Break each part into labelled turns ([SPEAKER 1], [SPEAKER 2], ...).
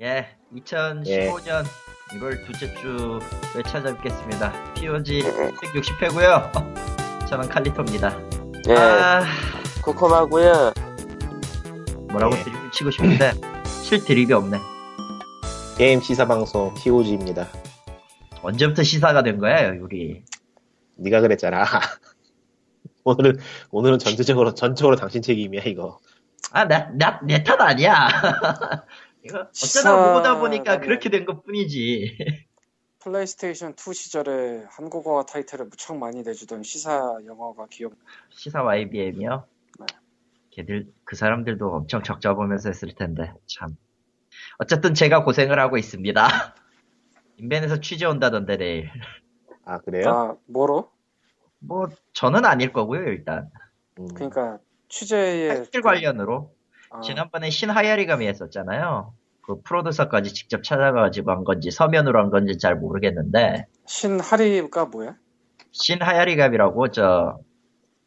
[SPEAKER 1] 예, 2015년 1월 둘째 주에 찾아뵙겠습니다. POG 160회고요. 저는 칼리토입니다.
[SPEAKER 2] 예,
[SPEAKER 1] 아,
[SPEAKER 2] 코콤하고요.
[SPEAKER 1] 뭐라고
[SPEAKER 3] 예.
[SPEAKER 1] 드립을 치고 싶은데 실 드립이 없네.
[SPEAKER 3] 게임 시사 방송 POG입니다.
[SPEAKER 1] 언제부터 시사가 된 거야, 우리?
[SPEAKER 3] 네가 그랬잖아. 오늘은 오늘은 전체적으로 전적으로 당신 책임이야 이거.
[SPEAKER 1] 아, 나, 나, 내 탓 아니야. 이거 어쩌다 보다 보니까 그렇게 된 것 뿐이지.
[SPEAKER 4] 플레이스테이션 2 시절에 한국어 타이틀을 무척 많이 내주던 시사 영어가 기억.
[SPEAKER 1] 시사 YBM이요?
[SPEAKER 4] 네.
[SPEAKER 1] 걔들, 그 사람들도 엄청 적자 보면서 했을 텐데, 참. 어쨌든 제가 고생을 하고 있습니다. 인벤에서 취재 온다던데, 내일.
[SPEAKER 3] 아 그래요?
[SPEAKER 4] 아 뭐로?
[SPEAKER 1] 뭐, 저는 아닐 거고요, 일단.
[SPEAKER 3] 음,
[SPEAKER 4] 그러니까 취재의
[SPEAKER 1] 타이틀 관련으로.
[SPEAKER 4] 아,
[SPEAKER 1] 지난번에 신하야리가미 했었잖아요. 그 프로듀서까지 직접 찾아가가지고 한 건지, 서면으로 한 건지 잘 모르겠는데,
[SPEAKER 4] 신하리가 뭐야?
[SPEAKER 1] 신하야리가미라고, 저,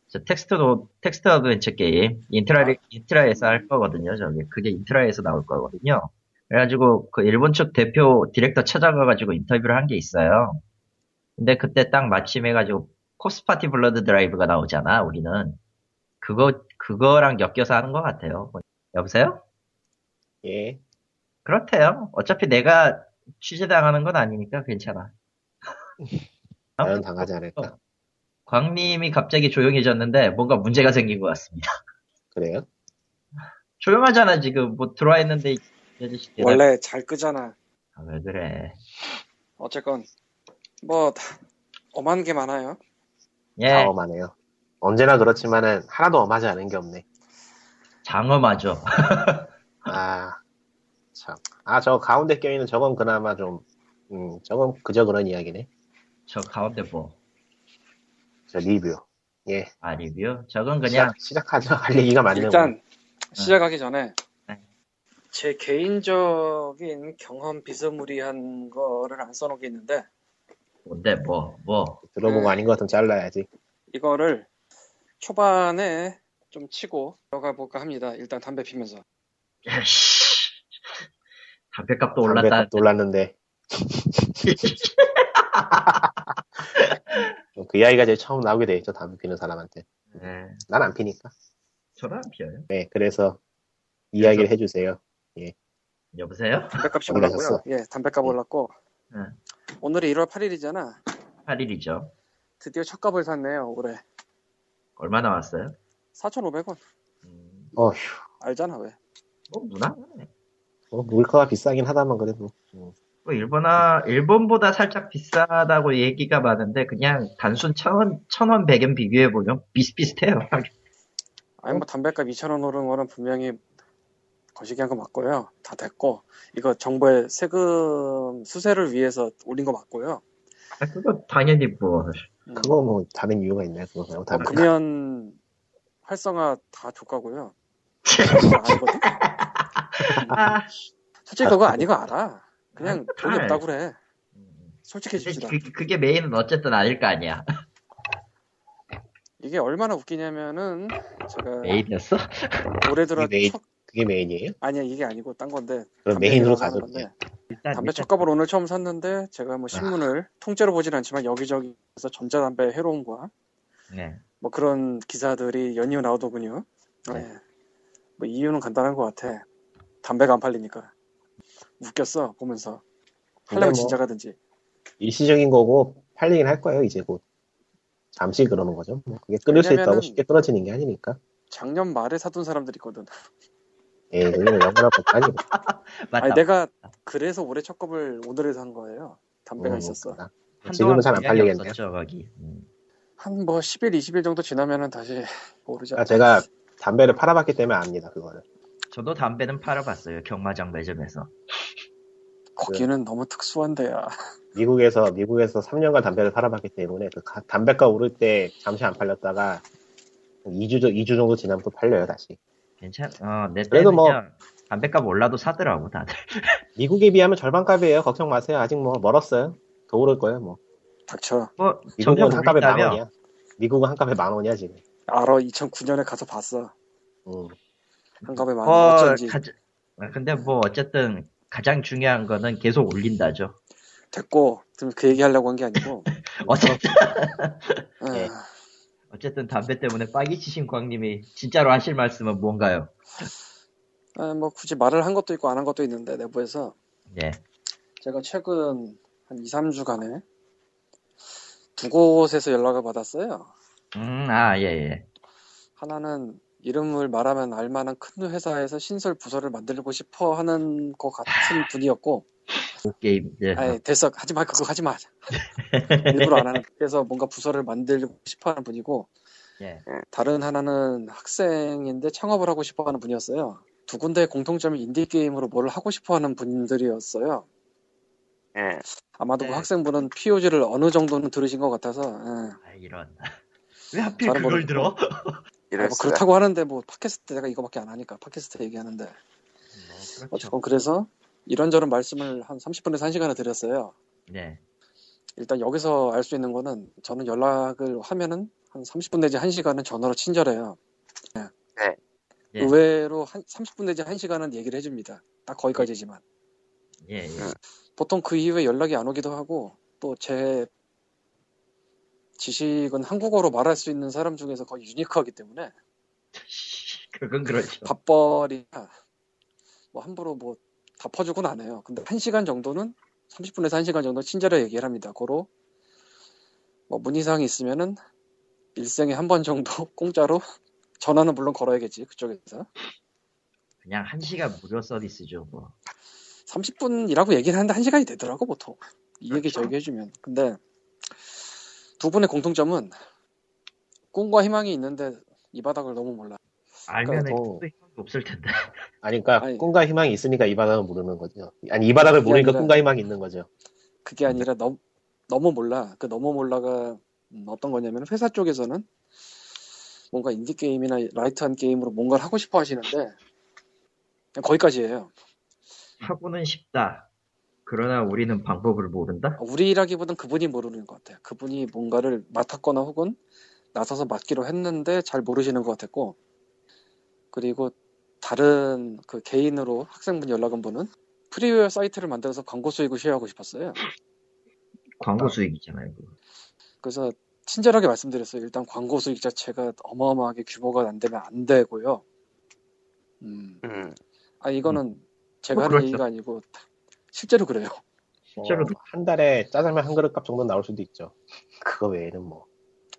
[SPEAKER 1] 저 텍스트도, 텍스트 어드벤처 게임, 인트라, 인트라에서 할 거거든요, 저기. 그게 인트라에서 나올 거거든요. 그래가지고, 그 일본 측 대표 디렉터 찾아가가지고 인터뷰를 한 게 있어요. 근데 그때 딱 마침 해가지고, Corpse Party Blood Drive가 나오잖아, 우리는. 그거, 그거랑 엮여서 하는 것 같아요. 여보세요?
[SPEAKER 3] 예.
[SPEAKER 1] 그렇대요. 어차피 내가 취재당하는 건 아니니까 괜찮아.
[SPEAKER 3] 나는 당하지 않을까.
[SPEAKER 1] 광님이 갑자기 조용해졌는데 뭔가 문제가 생긴 것 같습니다.
[SPEAKER 3] 그래요?
[SPEAKER 1] 조용하잖아 지금 뭐 들어와 있는데
[SPEAKER 4] 원래 잘 끄잖아.
[SPEAKER 1] 아, 왜 그래?
[SPEAKER 4] 어쨌건 뭐 다- 엄한 게 많아요.
[SPEAKER 1] 예,
[SPEAKER 3] 다 엄하네요. 언제나 그렇지만은 하나도 엄하지 않은 게 없네.
[SPEAKER 1] 장엄하죠.
[SPEAKER 3] 아 참. 아 저 가운데 껴있는 저건 그나마 좀, 음 저건 그저 그런 이야기네.
[SPEAKER 1] 저 가운데 뭐
[SPEAKER 3] 저 리뷰. 예.
[SPEAKER 1] 아, 리뷰? 저건 그냥
[SPEAKER 3] 시작, 시작하죠. 할 얘기가 많네요.
[SPEAKER 4] 일단 시작하기 전에
[SPEAKER 1] 네.
[SPEAKER 4] 제 개인적인 경험 비스무리한 거를 안 써놓겠는데
[SPEAKER 1] 뭔데 뭐 뭐.
[SPEAKER 3] 들어보고
[SPEAKER 4] 네.
[SPEAKER 3] 아닌 것 같으면 잘라야지.
[SPEAKER 4] 이거를 초반에 좀 치고 들어가 볼까 합니다. 일단 담배 피면서.
[SPEAKER 1] 담배값도 올랐다.
[SPEAKER 3] 담배값도 올랐는데. 그 이야기가 제일 처음 나오게 돼 있죠. 담배 피는 사람한테.
[SPEAKER 1] 네,
[SPEAKER 3] 난 안 피니까.
[SPEAKER 1] 저는 안 피어요.
[SPEAKER 3] 네, 그래서 이야기를 해주세요.
[SPEAKER 1] 여보세요?
[SPEAKER 4] 담배값이. 올랐고요. 예, 담배값
[SPEAKER 3] 네.
[SPEAKER 4] 올랐고
[SPEAKER 1] 네.
[SPEAKER 4] 오늘이 1월 8일이잖아.
[SPEAKER 1] 8일이죠.
[SPEAKER 4] 드디어 첫 값을 샀네요. 올해
[SPEAKER 1] 얼마 나왔어요?
[SPEAKER 4] 4,500원.
[SPEAKER 1] 음,
[SPEAKER 3] 어휴,
[SPEAKER 4] 알잖아 왜?
[SPEAKER 1] 뭐 무난하네.
[SPEAKER 3] 뭐 물가가 비싸긴 하다만 그래도. 음.
[SPEAKER 1] 뭐 일본아 일본보다 살짝 비싸다고 얘기가 많은데 그냥 단순 천원 천원 백엔 비교해 보면 비슷비슷해요.
[SPEAKER 4] 아니 뭐 담배값 2,000원 오른 거는 분명히 거시기한 거 맞고요. 다 됐고 이거 정부의 세금 수세를 위해서 올린 거 맞고요.
[SPEAKER 1] 아, 그거 당연히 뭐
[SPEAKER 4] 음,
[SPEAKER 3] 그거 뭐 다른 이유가 있나요? 그거 말고
[SPEAKER 4] 뭐
[SPEAKER 3] 다른 거.
[SPEAKER 4] 금연 활성화 다 조카고요. 아니거든?
[SPEAKER 1] 아,
[SPEAKER 4] 솔직히 그거 아니고 알아. 그냥
[SPEAKER 1] 아,
[SPEAKER 4] 돈이
[SPEAKER 1] 알.
[SPEAKER 4] 없다고 그래. 솔직해집시다.
[SPEAKER 1] 그, 그게 메인은 어쨌든 아닐 거 아니야.
[SPEAKER 4] 이게 얼마나 웃기냐면은 제가
[SPEAKER 1] 메인이었어?
[SPEAKER 4] 올해 들어
[SPEAKER 3] 메인-
[SPEAKER 4] 첫
[SPEAKER 3] 그게 메인이에요?
[SPEAKER 4] 아니야 이게 아니고 딴 건데
[SPEAKER 3] 그럼 메인으로 가죠.
[SPEAKER 4] 건데
[SPEAKER 1] 일단
[SPEAKER 4] 담배 첫 갑을 오늘 처음 샀는데 제가 뭐 신문을 통째로 보진 않지만 여기저기서 전자담배 해로움과
[SPEAKER 1] 네.
[SPEAKER 4] 뭐 그런 기사들이 연이어 나오더군요.
[SPEAKER 3] 네.
[SPEAKER 4] 네. 뭐 이유는 간단한 것 같아. 담배가 안 팔리니까. 웃겼어 보면서. 팔려면
[SPEAKER 3] 뭐-
[SPEAKER 4] 진짜 가든지.
[SPEAKER 3] 일시적인 거고 팔리긴 할 거예요. 이제 곧. 잠시 그러는 거죠. 뭐 그게 끊을 수 있다고 쉽게 끊어지는 게 아니니까.
[SPEAKER 4] 작년 말에 사둔 사람들이 있거든.
[SPEAKER 3] 예, 영어라고 아니고.
[SPEAKER 1] 맞다.
[SPEAKER 4] 아니 내가 그래서 올해 첫 컵을 오늘에 산 거예요. 담배가
[SPEAKER 3] 음,
[SPEAKER 4] 있었어.
[SPEAKER 3] 지금은 잘 안 팔리겠네요.
[SPEAKER 1] 없었죠, 거기. 음.
[SPEAKER 4] 한 뭐 10일, 20일 정도 지나면은 다시 오르지
[SPEAKER 3] 아,
[SPEAKER 4] 않나.
[SPEAKER 3] 제가 담배를 팔아봤기 때문에 압니다. 그거를.
[SPEAKER 1] 저도 담배는 팔아봤어요. 경마장 매점에서.
[SPEAKER 4] 거기는 너무 특수한 데야.
[SPEAKER 3] 미국에서 미국에서 3년간 담배를 팔아봤기 때문에 그 가- 담배가 오를 때 잠시 안 팔렸다가 2주, 2주 정도 지나면 또 팔려요 다시.
[SPEAKER 1] 괜찮, 어, 내
[SPEAKER 3] 그래도 뭐-
[SPEAKER 1] 그냥 담배값 올라도 사더라고, 다들.
[SPEAKER 3] 미국에 비하면 절반값이에요. 걱정 마세요. 아직 뭐 멀었어요. 더 오를 거예요. 뭐
[SPEAKER 4] 닥쳐.
[SPEAKER 1] 뭐,
[SPEAKER 3] 미국은 한 값에 만. 원이야. 미국은 한 값에 만 원이야 지금.
[SPEAKER 4] 알아. 2009년에 가서 봤어.
[SPEAKER 3] 음.
[SPEAKER 4] 한 컵에 만
[SPEAKER 1] 어,
[SPEAKER 4] 원. 어쩐지.
[SPEAKER 1] 가지- 아, 근데 뭐, 어쨌든, 가장 중요한 거는 계속 올린다죠.
[SPEAKER 4] 됐고 지금 그 얘기 하려고 한 게 아니고
[SPEAKER 1] 어쨌든,
[SPEAKER 4] 아,
[SPEAKER 3] 예.
[SPEAKER 1] 어쨌든 담배 때문에 빠기 치신 광님이 진짜로 하실 말씀은 뭔가요?
[SPEAKER 4] 아, 뭐 굳이 말을 한 것도 있고 안 한 것도 있는데 내부에서
[SPEAKER 1] 예.
[SPEAKER 4] 제가 최근 한 2, 3주간에 두 곳에서 연락을 받았어요.
[SPEAKER 1] 음, 아, 예, 예.
[SPEAKER 4] 하나는 이름을 말하면 알만한 큰 회사에서 신설 부서를 만들고 싶어 하는 것 같은 분이었고,
[SPEAKER 1] 그 게임, 예.
[SPEAKER 4] 아예 됐어 하지 마 그거 하지 마 일부러 안 하는 그래서 뭔가 부서를 만들고 싶어 하는 분이고
[SPEAKER 1] 예.
[SPEAKER 4] 다른 하나는 학생인데 창업을 하고 싶어 하는 분이었어요. 두 군데의 공통점이 인디게임으로 뭘 하고 싶어 하는 분들이었어요.
[SPEAKER 2] 예.
[SPEAKER 4] 아마도 그
[SPEAKER 2] 네.
[SPEAKER 4] 학생분은 POG를 어느 정도는 들으신 것 같아서, 예.
[SPEAKER 1] 아, 이런. 왜 하필 그걸
[SPEAKER 4] 모르겠고.
[SPEAKER 1] 들어?
[SPEAKER 2] 이럴
[SPEAKER 4] 아, 뭐
[SPEAKER 2] 수가.
[SPEAKER 4] 그렇다고 하는데 뭐 팟캐스트 내가 이거밖에 안 하니까 팟캐스트 얘기하는데
[SPEAKER 1] 뭐, 그렇죠.
[SPEAKER 4] 어쨌건 그래서 이런저런 말씀을 한 30분에서 1시간을 드렸어요.
[SPEAKER 1] 네.
[SPEAKER 4] 일단 여기서 알 수 있는 거는 저는 연락을 하면은 한 30분 내지 1시간은 전화로 친절해요.
[SPEAKER 1] 예.
[SPEAKER 4] 의외로 한 30분 내지 1시간은 얘기를 해줍니다. 딱 거기까지지만.
[SPEAKER 1] 예, 예.
[SPEAKER 4] 보통 그 이후에 연락이 안 오기도 하고 또 제 지식은 한국어로 말할 수 있는 사람 중에서 거의 유니크하기 때문에
[SPEAKER 1] 그건 그렇죠.
[SPEAKER 4] 밥벌이가 뭐 함부로 뭐 다 퍼주고는 안 해요. 근데 1시간 정도는 30분에서 1시간 정도 친절하게 얘기를 합니다. 고로 뭐 문의사항이 있으면은 일생에 한 번 정도 공짜로 전화는 물론 걸어야겠지 그쪽에서
[SPEAKER 1] 그냥 한 시간 무료 서비스죠, 뭐.
[SPEAKER 4] 30분이라고 얘기를 하는데 1시간이 되더라고 보통 이 얘기 저 얘기 해주면 근데 두 분의 공통점은 꿈과 희망이 있는데 이 바닥을 너무 몰라
[SPEAKER 1] 알면은
[SPEAKER 3] 그러니까
[SPEAKER 1] 또 희망이 없을 텐데.
[SPEAKER 3] 아니, 그러니까
[SPEAKER 4] 아니.
[SPEAKER 3] 꿈과 희망이 있으니까 이 바닥을 모르는 거죠. 아니, 이 바닥을 모르니까
[SPEAKER 4] 아니라-
[SPEAKER 3] 꿈과 희망이 있는 거죠.
[SPEAKER 4] 그게 아니라 너무 너무 몰라. 그 너무 몰라가 음, 어떤 거냐면 회사 쪽에서는 뭔가 인디 게임이나 light한 게임으로 뭔가를 하고 싶어 하시는데 거기까지예요.
[SPEAKER 1] 하고는 싶다. 그러나 우리는 방법을 모른다?
[SPEAKER 4] 우리라기보단 그분이 모르는 것 같아요. 그분이 뭔가를 맡았거나 혹은 나서서 맡기로 했는데 잘 모르시는 것 같았고 그리고 다른 그 개인으로 학생분 연락 온 분은 프리웨어 사이트를 만들어서 광고 수익을 share하고 싶었어요.
[SPEAKER 1] 광고 수익이잖아요, 그거.
[SPEAKER 4] 그래서 친절하게 말씀드렸어요. 일단 광고 수익 자체가 어마어마하게 규모가 안 되면 안 되고요. 음,
[SPEAKER 2] 음.
[SPEAKER 4] 아 이거는 제가
[SPEAKER 1] 뭐
[SPEAKER 4] 하는
[SPEAKER 1] 그렇죠.
[SPEAKER 4] 얘기가 아니고 실제로 그래요.
[SPEAKER 1] 실제로
[SPEAKER 3] 뭐, 한 달에 짜장면 한 그릇 값 정도 나올 수도 있죠. 그거 외에는 뭐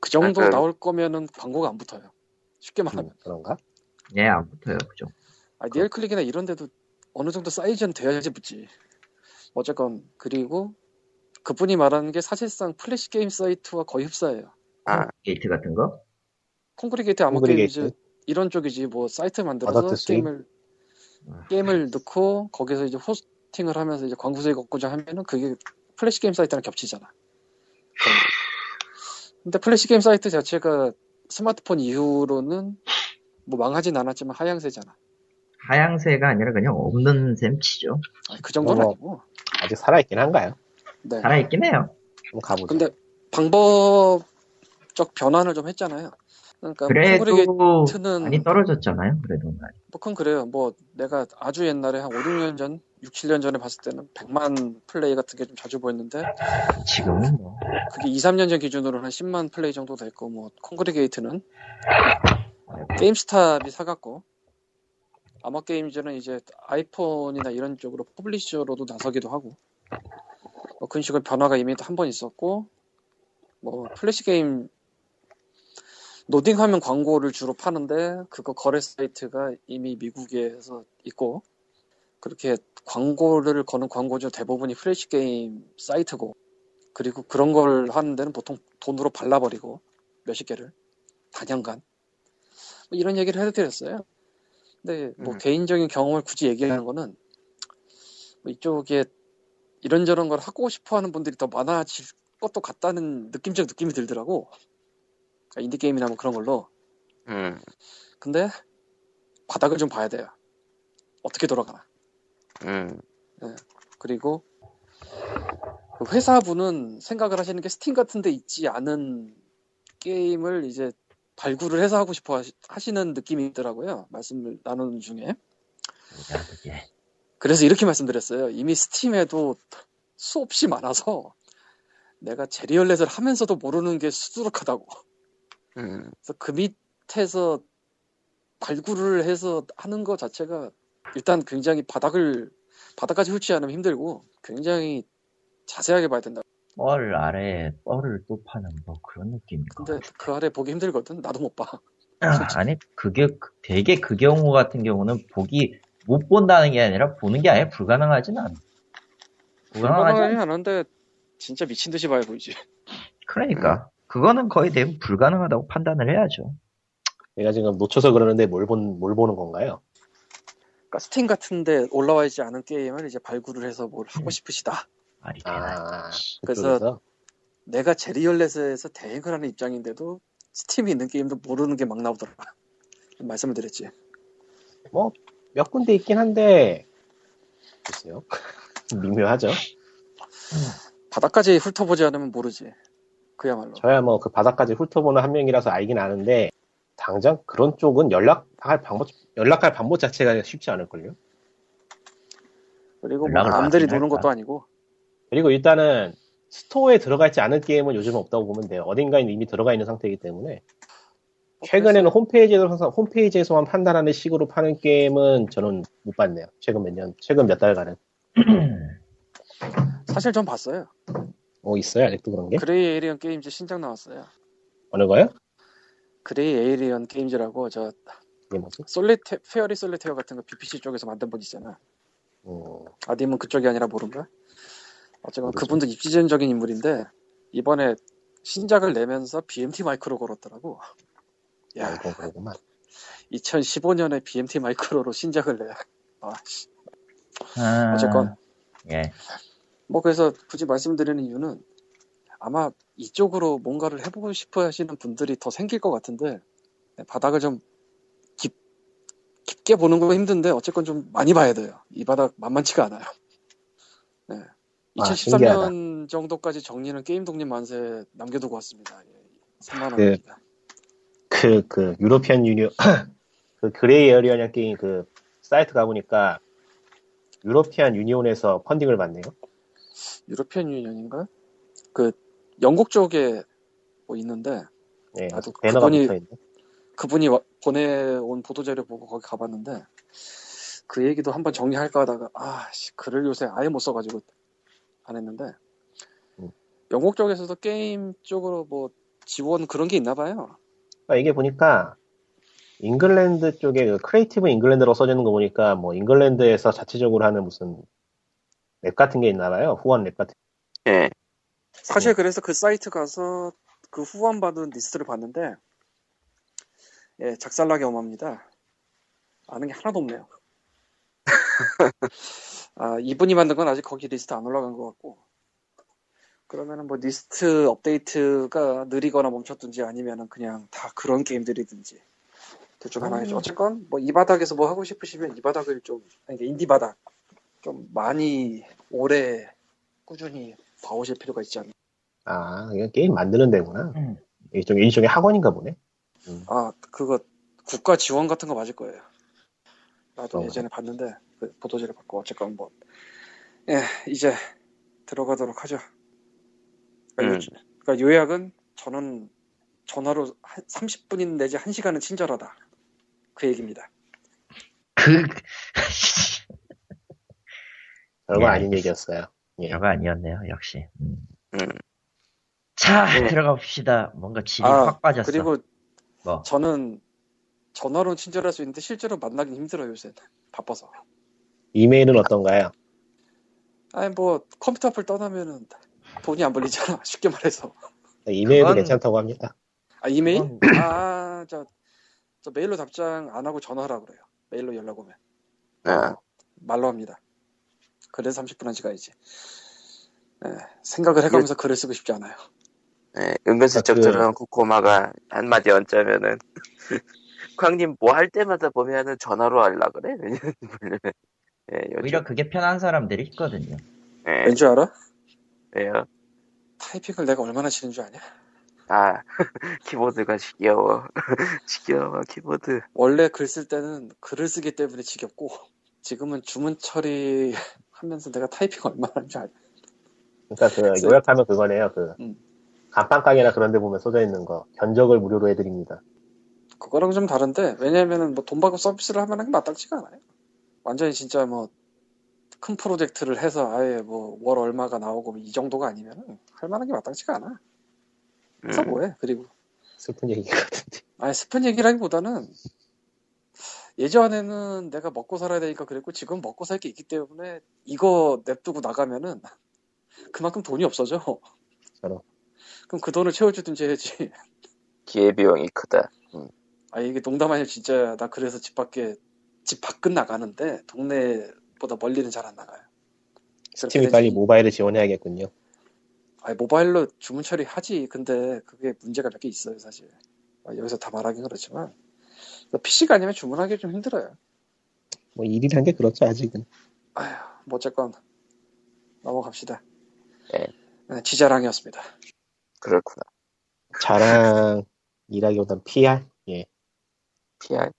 [SPEAKER 4] 그 정도
[SPEAKER 2] 아, 그-
[SPEAKER 4] 나올 거면은 광고가 안 붙어요. 쉽게 말하면.
[SPEAKER 3] 음, 그런가?
[SPEAKER 1] 예, 안 붙어요, 그죠?
[SPEAKER 4] 아, 리얼클릭이나 이런 데도 어느 정도 사이즈는 돼야지 붙지. 어쨌건 그리고 그분이 말하는 게 사실상 플래시 게임 사이트와 거의 흡사해요.
[SPEAKER 2] 아,
[SPEAKER 1] 게이트 같은 거?
[SPEAKER 4] Kongregate Armor Kongregate. Games 이런 쪽이지 뭐 사이트 만들어서? 게임을
[SPEAKER 1] 아,
[SPEAKER 4] 게임을 넣고 거기서 이제 호스팅을 하면서 이제 광고 수익 얻고자 하면은 그게 플래시 게임 사이트랑 겹치잖아. 근데 플래시 게임 사이트 자체가 스마트폰 이후로는 뭐 망하진 않았지만 하향세잖아.
[SPEAKER 1] 하향세가 아니라 그냥 없는 셈 치죠.
[SPEAKER 4] 아니, 그 정도는
[SPEAKER 3] 어머.
[SPEAKER 4] 아니고.
[SPEAKER 3] 아직 살아있긴 한가요?
[SPEAKER 4] 네.
[SPEAKER 1] 살아있긴 해요.
[SPEAKER 3] 한번 가보죠.
[SPEAKER 4] 근데 방법적 변환을 좀 했잖아요. 그러니까
[SPEAKER 1] 그래도
[SPEAKER 4] 콘크리게이트는
[SPEAKER 1] 많이 떨어졌잖아요, 그래도.
[SPEAKER 4] 뭐 그건 그래요. 뭐 내가 아주 옛날에 한 5, 6년 전, 6, 7년 전에 봤을 때는 100만 플레이 같은 게 좀 자주 보였는데
[SPEAKER 1] 지금은 뭐.
[SPEAKER 4] 그게 2, 3년 전 기준으로는 한 10만 플레이 정도 됐고 뭐 콘크리게이트는 GameStop이 사갔고 Armor Games는 이제 아이폰이나 이런 쪽으로 publisher로도 나서기도 하고 뭐 식으로 변화가 이미 한 번 있었고 뭐 플래시 게임 로딩하면 광고를 주로 파는데 그거 거래 사이트가 이미 미국에서 있고 그렇게 광고를 거는 광고주 대부분이 플래시 게임 사이트고 그리고 그런 걸 하는 데는 보통 돈으로 발라버리고 몇십 개를 단연간 뭐 이런 얘기를 해드렸어요. 근데 뭐
[SPEAKER 2] 음.
[SPEAKER 4] 개인적인 경험을 굳이 얘기하는 거는 뭐 이쪽에 이런저런 걸 하고 싶어하는 분들이 더 많아질 것도 같다는 느낌적 느낌이 들더라고. 그러니까 인디 게임이나 뭐 그런 걸로.
[SPEAKER 2] 음.
[SPEAKER 4] 근데 바닥을 좀 봐야 돼요. 어떻게 돌아가나.
[SPEAKER 2] 음.
[SPEAKER 4] 그리고 그 회사분은 생각을 하시는 게 스팀 같은 데 있지 않은 게임을 이제 발굴을 해서 하고 싶어 하시, 는 느낌이 있더라고요. 말씀을 나누는 중에. 그래서 이렇게 말씀드렸어요. 이미 스팀에도 수없이 많아서 내가 제리얼렛을 하면서도 모르는 게 수두룩하다고.
[SPEAKER 2] 음,
[SPEAKER 4] 그래서 그 밑에서 발굴을 해서 하는 것 자체가 일단 굉장히 바닥을 바닥까지 훑지 않으면 힘들고 굉장히 자세하게 봐야 된다.
[SPEAKER 1] 뻘 아래에 뻘을 또 파는 뭐 그런 느낌인가.
[SPEAKER 4] 근데 그 아래 보기 힘들거든. 나도 못 봐.
[SPEAKER 1] 아니 그게 그- 되게 그 경우 같은 경우는 보기 못 본다는 게 아니라 보는 게 아예 불가능하진 않아. 불가능하지 않-
[SPEAKER 4] 않은데 진짜 미친 듯이 봐야 보이지.
[SPEAKER 1] 그러니까 그거는 거의 대부분 불가능하다고 판단을 해야죠.
[SPEAKER 3] 내가 지금 놓쳐서 그러는데 뭘, 본, 뭘 보는 건가요?
[SPEAKER 4] 그러니까 스팀 같은데 올라와 있지 않은 게임을 이제 발굴을 해서 뭘 하고 싶으시다.
[SPEAKER 1] 말이 되나.
[SPEAKER 3] 아,
[SPEAKER 4] 그래서-? 내가 제리얼렛에서 대행을 하는 입장인데도 스팀이 있는 게임도 모르는 게 막 나오더라. 말씀을 드렸지.
[SPEAKER 3] 몇 군데 있긴 한데, 글쎄요. 미묘하죠.
[SPEAKER 4] 바닥까지 훑어보지 않으면 모르지. 그야말로.
[SPEAKER 3] 저야 뭐 그 바닥까지 훑어보는 한 명이라서 알긴 아는데, 당장 그런 쪽은 연락할 방법, 연락할 방법 자체가 쉽지 않을걸요?
[SPEAKER 4] 그리고 뭐 남들이 노는? 것도 아니고
[SPEAKER 3] 그리고 일단은 스토어에 들어가 있지 않은 게임은 요즘 없다고 보면 돼요. 어딘가에 이미 들어가 있는 상태이기 때문에. 최근에는 홈페이지에서, 항상 홈페이지에서만 판단하는 식으로 파는 게임은 저는 못 봤네요. 최근 몇 년, 최근 몇 달간은.
[SPEAKER 4] 사실 전 봤어요.
[SPEAKER 3] 뭐 있어요? 아직도 그런 게?
[SPEAKER 4] Grey Alien Games 신작 나왔어요.
[SPEAKER 3] 어느 거요?
[SPEAKER 4] Grey Alien Games라고 저? 솔리테 Fairy Solitaire 같은 거 BBC 쪽에서 만든 분 있잖아.
[SPEAKER 3] 음,
[SPEAKER 4] 아님은 그쪽이 아니라 모른가? 어쨌건. 그분도 입지전적인 인물인데 이번에 신작을 내면서 BMT Micro 걸었더라고. 야,
[SPEAKER 3] 알고 그러구만.
[SPEAKER 4] 2015년에 BMT Micro로 신작을 내. 아, 씨.
[SPEAKER 1] 아,
[SPEAKER 4] 어쨌건
[SPEAKER 1] 예.
[SPEAKER 4] 뭐 그래서 굳이 말씀드리는 이유는 아마 이쪽으로 뭔가를 해보고 싶어 하시는 분들이 더 생길 것 같은데 네, 바닥을 좀 깊, 깊게 보는 거 힘든데 어쨌건 좀 많이 봐야 돼요. 이 바닥 만만치가 않아요. 네.
[SPEAKER 3] 아,
[SPEAKER 4] 2013년 정도까지 정리는 게임 독립 만세 남겨두고 왔습니다. 예, 3만
[SPEAKER 3] 네.
[SPEAKER 4] 원입니다.
[SPEAKER 3] 그, 그, European Union, 그 Grey Alien Game 그 사이트 가보니까 European Union에서 펀딩을 받네요.
[SPEAKER 4] European Union인가? 그 영국 쪽에 뭐 있는데
[SPEAKER 3] 네,
[SPEAKER 4] 나도
[SPEAKER 3] 배너가
[SPEAKER 4] 그분이-. 그분이 와- 보내온 보도 자료 보고 거기 가봤는데 그 얘기도 한번 정리할까 하다가 아 씨, 글을 요새 아예 못 써가지고 안 했는데
[SPEAKER 3] 음.
[SPEAKER 4] 영국 쪽에서도 게임 쪽으로 뭐 지원 그런 게 있나 봐요.
[SPEAKER 3] 그러니까 이게 보니까 잉글랜드 쪽에 그 Creative England로 써지는 거 보니까 뭐 잉글랜드에서 자체적으로 하는 무슨 lab 같은 게 있나 봐요. 후원 lab 같은.
[SPEAKER 2] 예,
[SPEAKER 4] 사실 그래서 그 사이트 가서 그 후원 받은 리스트를 봤는데 예 작살나게 엄합니다. 아는 게 하나도 없네요. 아 이분이 만든 건 아직 거기 리스트 안 올라간 것 같고 그러면은 뭐 리스트 업데이트가 느리거나 멈췄든지 아니면은 그냥 다 그런 게임들이든지 둘중 하나겠죠. 어쨌건 뭐 이 바닥에서 뭐 하고 싶으시면 이 바닥을 좀 아니 인디 바닥 좀 많이 오래 꾸준히 봐오실 필요가 있지 않나.
[SPEAKER 3] 아, 이게 게임 만드는 데구나.
[SPEAKER 1] 음.
[SPEAKER 3] 일종의, 일종의 학원인가 보네.
[SPEAKER 4] 아, 그거 국가 지원 같은 거 맞을 거예요. 나도? 예전에 봤는데 그 보도지를 받고 어쨌건 뭐 예, 이제 들어가도록 하죠. 그러니까,
[SPEAKER 2] 음.
[SPEAKER 4] 요, 그러니까 요약은 저는 전화로 한 30분인 내지 1시간은 친절하다. 그 얘기입니다.
[SPEAKER 1] 그
[SPEAKER 3] 별거
[SPEAKER 1] 예,
[SPEAKER 3] 아닌 얘기였어요. 예.
[SPEAKER 1] 별거 아니었네요, 역시. 음.
[SPEAKER 2] 음.
[SPEAKER 1] 자,
[SPEAKER 2] 네.
[SPEAKER 1] 들어가 봅시다. 뭔가 질이
[SPEAKER 4] 아,
[SPEAKER 1] 확 빠졌어.
[SPEAKER 4] 그리고
[SPEAKER 1] 뭐.
[SPEAKER 4] 저는 전화로 친절할 수 있는데 실제로 만나긴 힘들어요, 요새. 바빠서.
[SPEAKER 3] 이메일은 어떤가요?
[SPEAKER 4] 아니 뭐 컴퓨터 앞을 떠나면은 돈이 안 벌리잖아. 쉽게 말해서.
[SPEAKER 3] 이메일도
[SPEAKER 1] 그건-
[SPEAKER 3] 괜찮다고 합니다.
[SPEAKER 4] 아 이메일?
[SPEAKER 1] 그건-
[SPEAKER 4] 아, 저, 저 메일로 답장 안 하고 전화하라 그래요. 메일로 연락 오면
[SPEAKER 2] 아,
[SPEAKER 4] 말로 합니다. 그래서 30분 한시 가야지. 네, 생각을 해가면서 글을 쓰고 싶지 않아요.
[SPEAKER 2] 예, 은근슬쩍
[SPEAKER 3] 그-
[SPEAKER 2] 들어간 코코마가 한마디 얹자면은 광님 뭐 할 때마다 보면은 전화로 하려 그래? 예, 요즘
[SPEAKER 1] 오히려 그게 편한 사람들이 있거든요.
[SPEAKER 2] 예,
[SPEAKER 4] 왠지 알아?
[SPEAKER 2] 왜요?
[SPEAKER 4] 타이핑을 내가 얼마나 치는 줄 아냐?
[SPEAKER 2] 아 키보드가 지겨워 지겨워 키보드
[SPEAKER 4] 원래 글 쓸 때는 글을 쓰기 때문에 지겹고 지금은 주문 처리 하면서 내가 타이핑 얼마나 하는지 알
[SPEAKER 3] 그러니까 그 요약하면 그거네요. 그
[SPEAKER 4] 음.
[SPEAKER 3] 간판 가게나 그런 데 보면 써져 있는 거 견적을 무료로 해드립니다.
[SPEAKER 4] 그거랑 좀 다른데 왜냐면은 뭐 돈 받고 서비스를 할 만한 게 마땅치가 않아요. 완전히 진짜 뭐 큰 프로젝트를 해서 아예 뭐 월 얼마가 나오고 이 정도가 아니면은 할 만한 게 마땅치가 않아. 그래서
[SPEAKER 2] 음.
[SPEAKER 4] 뭐해? 그리고
[SPEAKER 3] 슬픈 얘기 같은데.
[SPEAKER 4] 아니 스픈 얘기라기보다는 예전에는 내가 먹고 살아야 되니까 그랬고 지금 먹고 살 게 있기 때문에 이거 냅두고 나가면은 그만큼 돈이 없어져.
[SPEAKER 3] 저런.
[SPEAKER 4] 그럼 그 돈을 채워주든지 해야지.
[SPEAKER 2] 기회비용이 크다.
[SPEAKER 4] 아 이게 농담 아니라 진짜 나 그래서 집 밖에 집 밖은 나가는데 동네보다 멀리는 잘 안 나가요.
[SPEAKER 3] 스팀이
[SPEAKER 4] 그렇게
[SPEAKER 3] 빨리. 모바일을 지원해야겠군요.
[SPEAKER 4] 아니 모바일로 주문 처리하지. 근데 그게 문제가 몇 개 있어요 사실. 아, 여기서 다 말하긴 그렇지만 PC가 아니면 주문하기 좀 힘들어요.
[SPEAKER 3] 뭐 일이란 게 그렇죠 아직은.
[SPEAKER 4] 아휴 뭐 어쨌건 넘어갑시다.
[SPEAKER 2] 네.
[SPEAKER 4] 네, 지자랑이었습니다.
[SPEAKER 2] 그렇구나.
[SPEAKER 3] 자랑이라기보단 PR. 예.
[SPEAKER 2] PR.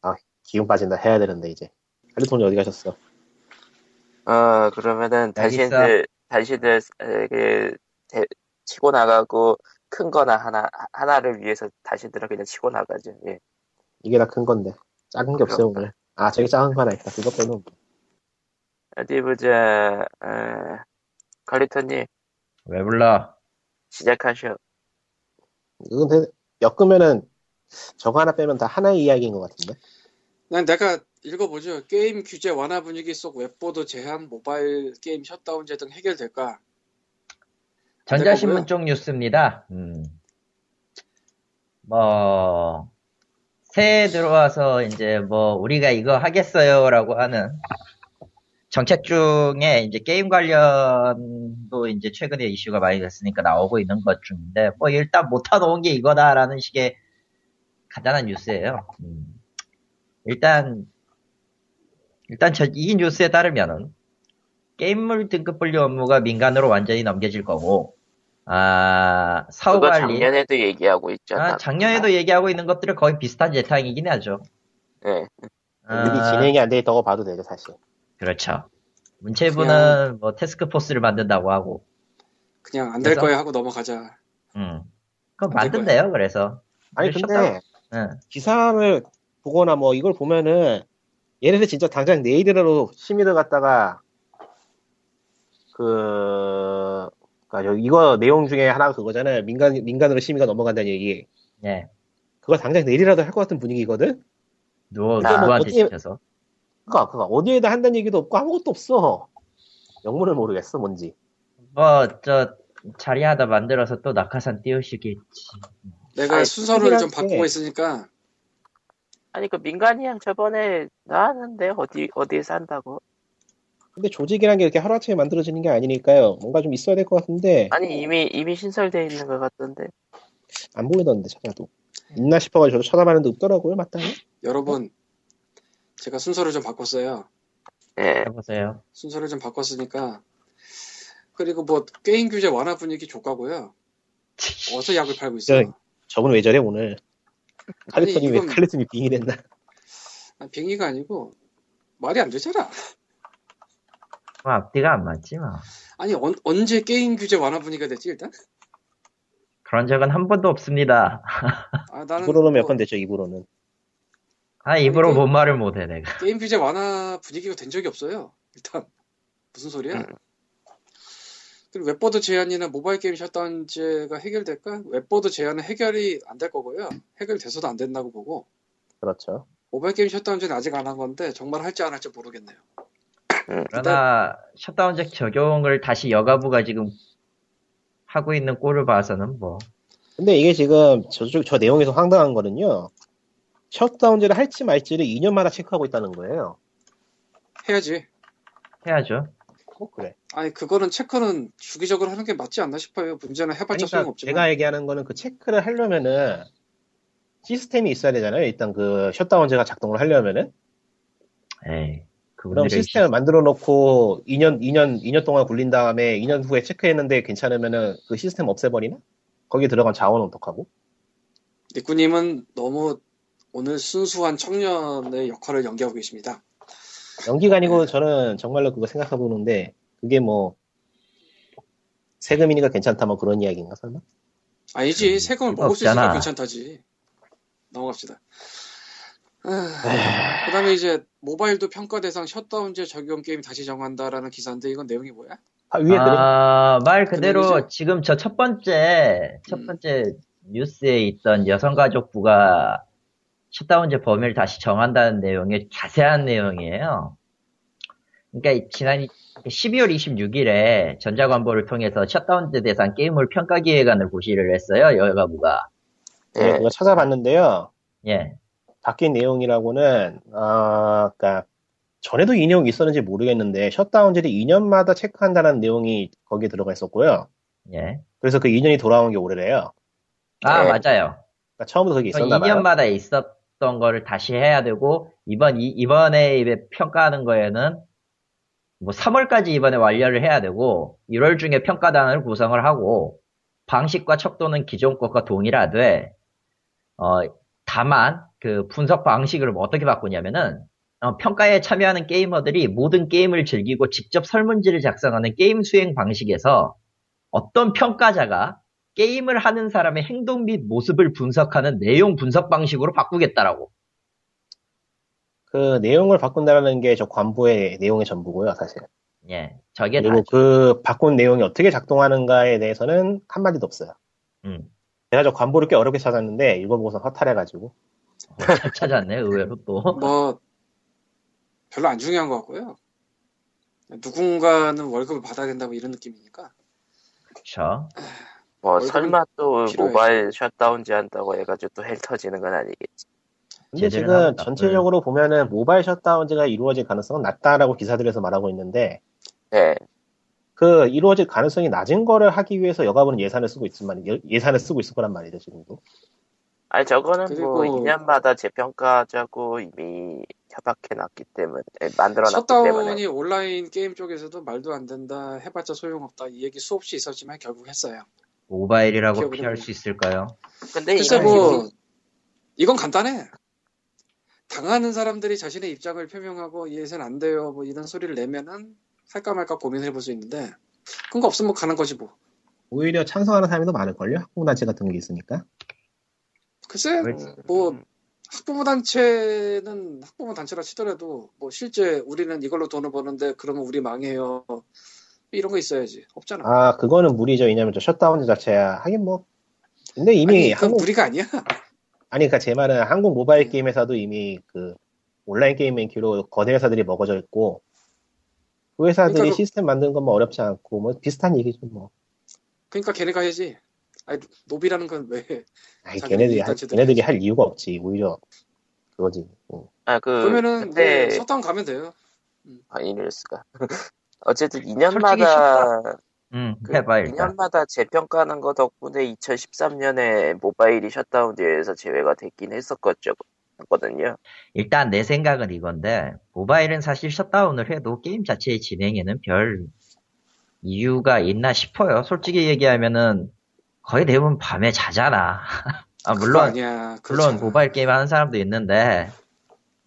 [SPEAKER 3] 기운 빠진다 해야 되는데 이제. 할리톤이 어디 가셨어?
[SPEAKER 2] 어, 그러면은. 당신들, 당신들, 에, 그, 대- 치고 나가고, 큰 거나 하나, 하나를 위해서 당신들은 그냥 치고 나가죠. 예.
[SPEAKER 3] 이게 다 큰 건데. 작은 게 없어요? 오늘. 아 저기 작은 거 하나 있다. 그것 빼놓은 거.
[SPEAKER 2] 어디 보자, 어, 칼리터님,
[SPEAKER 1] 왜 불러?
[SPEAKER 2] 시작하셔.
[SPEAKER 3] 이건 엮으면은 저거 하나 빼면 다 하나의 이야기인 것 같은데.
[SPEAKER 4] 난 내가 읽어보죠. 게임 규제 완화 분위기 속 웹보드 제한, 모바일 게임 셧다운제 등 해결될까?
[SPEAKER 1] 전자신문 쪽 뉴스입니다. 음. 뭐, 새해 들어와서 이제 뭐, 우리가 이거 하겠어요라고 하는 정책 중에 이제 게임 관련도 이제 최근에 이슈가 많이 됐으니까 나오고 있는 것 중인데, 뭐 일단 못해놓은 게 이거다라는 식의 간단한 뉴스예요. 음. 일단, 일단 저, 이 뉴스에 따르면은, 게임물 등급 분류 업무가 민간으로 완전히 넘겨질 거고, 아, 사후
[SPEAKER 2] 그거
[SPEAKER 1] 관리.
[SPEAKER 2] 작년에도 얘기하고 있잖아.
[SPEAKER 1] 아, 작년에도 얘기하고 있는 것들은 거의 비슷한 예탕이긴 하죠.
[SPEAKER 2] 예.
[SPEAKER 1] 아,
[SPEAKER 3] 일이 진행이 안 돼 있다고 봐도 되죠 사실.
[SPEAKER 1] 그렇죠. 문체부는 뭐 테스크포스를 만든다고 하고,
[SPEAKER 4] 그냥 안 될? 거야 하고 넘어가자.
[SPEAKER 1] 음. 그거
[SPEAKER 4] 안될
[SPEAKER 1] 만든대요, 그래서.
[SPEAKER 3] 아니 근데
[SPEAKER 1] 응.
[SPEAKER 3] 기사를 보거나 뭐 이걸 보면은 얘네들 진짜 당장 내일이라도 심의를 갖다가 그 그러니까 이거 내용 중에 하나가 그거잖아요. 민간 민간으로 심의가 넘어간다는 얘기.
[SPEAKER 1] 예.
[SPEAKER 3] 그거 당장 내일이라도 할 것 같은 분위기거든.
[SPEAKER 1] 누워,
[SPEAKER 2] 나
[SPEAKER 1] 누구한테
[SPEAKER 3] 어디-
[SPEAKER 1] 시켜서.
[SPEAKER 3] 그니까 그니까 어디에다 한다는 얘기도 없고 아무것도 없어. 영문을 모르겠어 뭔지.
[SPEAKER 1] 뭐, 저, 자리하다 만들어서 또 낙하산 띄우시겠지.
[SPEAKER 4] 내가
[SPEAKER 2] 아니,
[SPEAKER 4] 순서를 좀 바꾸고 있으니까
[SPEAKER 2] 아니, 그 민간이양 저번에 나왔는데, 어디, 어디에서 한다고?
[SPEAKER 3] 근데 조직이란 게 이렇게 하루아침에 만들어지는 게 아니니까요. 뭔가 좀 있어야 될 것 같은데
[SPEAKER 2] 아니, 이미, 이미 신설되어 있는 것 같던데.
[SPEAKER 3] 안 보이던데 찾아도. 있나 싶어가지고 저도 쳐다봤는데 없더라고요 마땅히.
[SPEAKER 4] 여러분 제가 순서를 좀 바꿨어요.
[SPEAKER 2] 예.
[SPEAKER 1] 해보세요.
[SPEAKER 4] 순서를 좀 바꿨으니까 그리고 뭐 게임 규제 완화 분위기 조까고요. 어서 약을 팔고 있어.
[SPEAKER 3] 저- 저분 왜 저래 오늘? 칼리톤이 왜
[SPEAKER 4] 이건-
[SPEAKER 3] 칼리톤이 빙이 됐나?
[SPEAKER 4] 빙의가 아니고 말이 안 되잖아.
[SPEAKER 1] 뭐, 앞뒤가 안 맞지, 뭐.
[SPEAKER 4] 아니 언, 언제 게임 규제 완화 분위기가 됐지 일단?
[SPEAKER 1] 그런 적은 한 번도 없습니다.
[SPEAKER 4] 아, 나는
[SPEAKER 3] 입으로는 몇뭐번 됐죠 입으로는.
[SPEAKER 1] 아, 입으로 뭔 말을 못해, 내가.
[SPEAKER 4] 게임 규제 완화 분위기가 된 적이 없어요. 일단 무슨 소리야?
[SPEAKER 2] 음.
[SPEAKER 4] 그리고 웹보드 제한이나 모바일 게임 셧다운제가 해결될까? 웹보드 제한은 해결이 안 될 거고요. 해결돼서도 안 된다고 보고
[SPEAKER 3] 그렇죠.
[SPEAKER 4] 모바일 게임 셧다운제는 아직 안 한 건데 정말 할지 안 할지 모르겠네요.
[SPEAKER 1] 그러나, 셧다운제 적용을 다시 여가부가 지금 하고 있는 꼴을 봐서는 뭐,
[SPEAKER 3] 근데 이게 지금 저쪽 저 내용에서 황당한 거는요. 셧다운제를 할지 말지를 2년마다 체크하고 있다는 거예요.
[SPEAKER 4] 해야지.
[SPEAKER 1] 해야죠.
[SPEAKER 3] 꼭 그래.
[SPEAKER 4] 아니 그거는 체크는 주기적으로 하는 게 맞지 않나 싶어요. 문제는 해봤자
[SPEAKER 3] 그러니까
[SPEAKER 4] 소용없지만.
[SPEAKER 3] 제가 얘기하는 거는 그 체크를 하려면은 시스템이 있어야 되잖아요. 일단 그 셧다운제가 작동을 하려면은
[SPEAKER 1] 에이,
[SPEAKER 3] 그럼 시스템을 만들어 놓고 2년 2년 2년 동안 굴린 다음에 2년 후에 체크했는데 괜찮으면은 그 시스템 없애버리나? 거기에 들어간 자원은 어떡하고?
[SPEAKER 4] 니꾸님은 너무 오늘 순수한 청년의 역할을 연기하고 계십니다.
[SPEAKER 3] 연기가 아니고 저는 정말로 그거 생각해보는데 그게 뭐 세금이니까 괜찮다 뭐 그런 이야기인가 설마?
[SPEAKER 4] 아니지
[SPEAKER 1] 음,
[SPEAKER 4] 세금을 먹을 수 있으니까. 괜찮다지. 넘어갑시다. 그 다음에 이제 모바일도 평가 대상 셧다운제 적용 게임 다시 정한다라는 기사인데 이건 내용이 뭐야?
[SPEAKER 3] 아, 위에
[SPEAKER 1] 아, 말 그대로
[SPEAKER 4] 그놈이죠?
[SPEAKER 1] 지금 저 첫 번째, 첫
[SPEAKER 4] 음.
[SPEAKER 1] 번째 뉴스에 있던 여성가족부가 셧다운제 범위를 다시 정한다는 내용의 자세한 내용이에요. 그러니까 지난 12월 26일에 전자관보를 통해서 셧다운제 대상 게임물 평가 기획안을 고시를 했어요, 여가부가.
[SPEAKER 3] 네,
[SPEAKER 2] 예.
[SPEAKER 3] 그거 찾아봤는데요.
[SPEAKER 1] 예.
[SPEAKER 3] 바뀐 내용이라고는 아, 그러니까 전에도 이 내용이 있었는지 모르겠는데 셧다운제를 2년마다 체크한다는 내용이 거기에 들어가 있었고요.
[SPEAKER 1] 예.
[SPEAKER 3] 그래서 그 2년이 돌아온 게 올해래요.
[SPEAKER 1] 아,
[SPEAKER 2] 네.
[SPEAKER 1] 맞아요.
[SPEAKER 3] 그러니까 처음부터 그게 있었나 봐요.
[SPEAKER 1] 2년마다 있었던 거를 다시 해야 되고, 이번, 이, 이제 평가하는 거에는, 뭐 3월까지 이번에 완료를 해야 되고, 1월 중에 평가단을 구성을 하고, 방식과 척도는 기존 것과 동일하되, 어, 다만, 그 분석 방식을 뭐 어떻게 바꾸냐면은, 어, 평가에 참여하는 게이머들이 모든 게임을 즐기고 직접 설문지를 작성하는 게임 수행 방식에서 어떤 평가자가 게임을 하는 사람의 행동 및 모습을 분석하는 내용 분석 방식으로 바꾸겠다라고.
[SPEAKER 3] 그 내용을 바꾼다는 게 저 관보의 내용의 전부고요, 사실.
[SPEAKER 1] 예, 저게 다.
[SPEAKER 3] 그리고 그 바꾼 내용이 어떻게 작동하는가에 대해서는 한 마디도 없어요.
[SPEAKER 1] 음,
[SPEAKER 3] 제가 저 관보를 꽤 어렵게 찾았는데 읽어보고서 허탈해가지고
[SPEAKER 1] 잘 찾았네, 의외로 또.
[SPEAKER 4] 뭐 별로 안 중요한 것 같고요. 누군가는 월급을 받아야 된다 뭐 이런 느낌이니까.
[SPEAKER 1] 그쵸.
[SPEAKER 2] 뭐 설마 또
[SPEAKER 4] 필요해야지.
[SPEAKER 2] 모바일 셧다운제 한다고 해가지고 또 hell 터지는 건 아니겠지.
[SPEAKER 3] 근데 지금
[SPEAKER 1] 합니다.
[SPEAKER 3] 전체적으로 보면은 모바일 셧다운제가 이루어질 가능성은 낮다라고 기사들에서 말하고 있는데
[SPEAKER 2] 예.
[SPEAKER 3] 그 이루어질 가능성이 낮은 거를 하기 위해서 여가부는 예산을 쓰고 있지만 예- 예산을 쓰고 있을 거란 말이죠 지금도.
[SPEAKER 2] 아니 저거는 뭐
[SPEAKER 4] 그리고-
[SPEAKER 2] 2년마다 재평가하자고 이미 협약해놨기 때문에 만들어놨기 때문에
[SPEAKER 4] 셧다운이 온라인 게임 쪽에서도 말도 안 된다, 해봤자 소용없다 이 얘기 수없이 있었지만 결국 했어요.
[SPEAKER 1] 모바일이라고 피할 수 있을까요?
[SPEAKER 2] 근데
[SPEAKER 4] 글쎄
[SPEAKER 2] 이런
[SPEAKER 4] 뭐 이건 간단해. 당하는 사람들이 자신의 입장을 표명하고 이해선 안 돼요 뭐 이런 소리를 내면은 할까 말까 고민해 볼 수 있는데 그런 거 없으면 가는 거지 뭐.
[SPEAKER 3] 오히려 찬성하는 사람이 더 많을걸요? 학부모단체 같은 게 있으니까.
[SPEAKER 4] 글쎄. 뭐 학부모 단체는 학부모 단체라 치더라도 뭐 실제 우리는 이걸로 돈을 버는데 그러면 우리 망해요. 이런 거 있어야지. 없잖아.
[SPEAKER 3] 아 그거는 무리죠. 왜냐면 저 셧다운 자체야. 하긴 뭐. 근데 이미
[SPEAKER 4] 아니,
[SPEAKER 3] 한국
[SPEAKER 4] 우리가 아니야.
[SPEAKER 3] 아니 그러니까 제 말은 한국 모바일 게임 회사도 이미 그 온라인 게임 인기로 거대 회사들이 먹어져 있고 그 회사들이
[SPEAKER 4] 그러니까 그-
[SPEAKER 3] 시스템 만드는 건 뭐 어렵지 않고 뭐 비슷한 얘기죠 뭐.
[SPEAKER 4] 그러니까 걔네가 해야지. 아니 노비라는 건 왜?
[SPEAKER 3] 아니 걔네들이 할, 걔네들이 할 이유가 없지. 오히려 그거지. 응.
[SPEAKER 2] 아, 그,
[SPEAKER 4] 그러면은
[SPEAKER 2] 근데,
[SPEAKER 4] 뭐 셧다운 가면 돼요.
[SPEAKER 2] 아, 이럴 수가. 어쨌든
[SPEAKER 1] 솔직히
[SPEAKER 2] 2년마다,
[SPEAKER 1] 음,
[SPEAKER 2] 그
[SPEAKER 1] 해봐, 일단.
[SPEAKER 2] 2년마다 재평가하는 거 덕분에 2013년에 모바일이 셧다운제에서 제외가 됐긴 했었거든요.
[SPEAKER 1] 일단 내 생각은 이건데, 모바일은 사실 셧다운을 해도 게임 자체의 진행에는 별 이유가 있나 싶어요. 솔직히 얘기하면은, 거의 대부분 밤에 자잖아. 아, 물론,
[SPEAKER 4] 아니야.
[SPEAKER 1] 물론. 모바일 게임 하는 사람도 있는데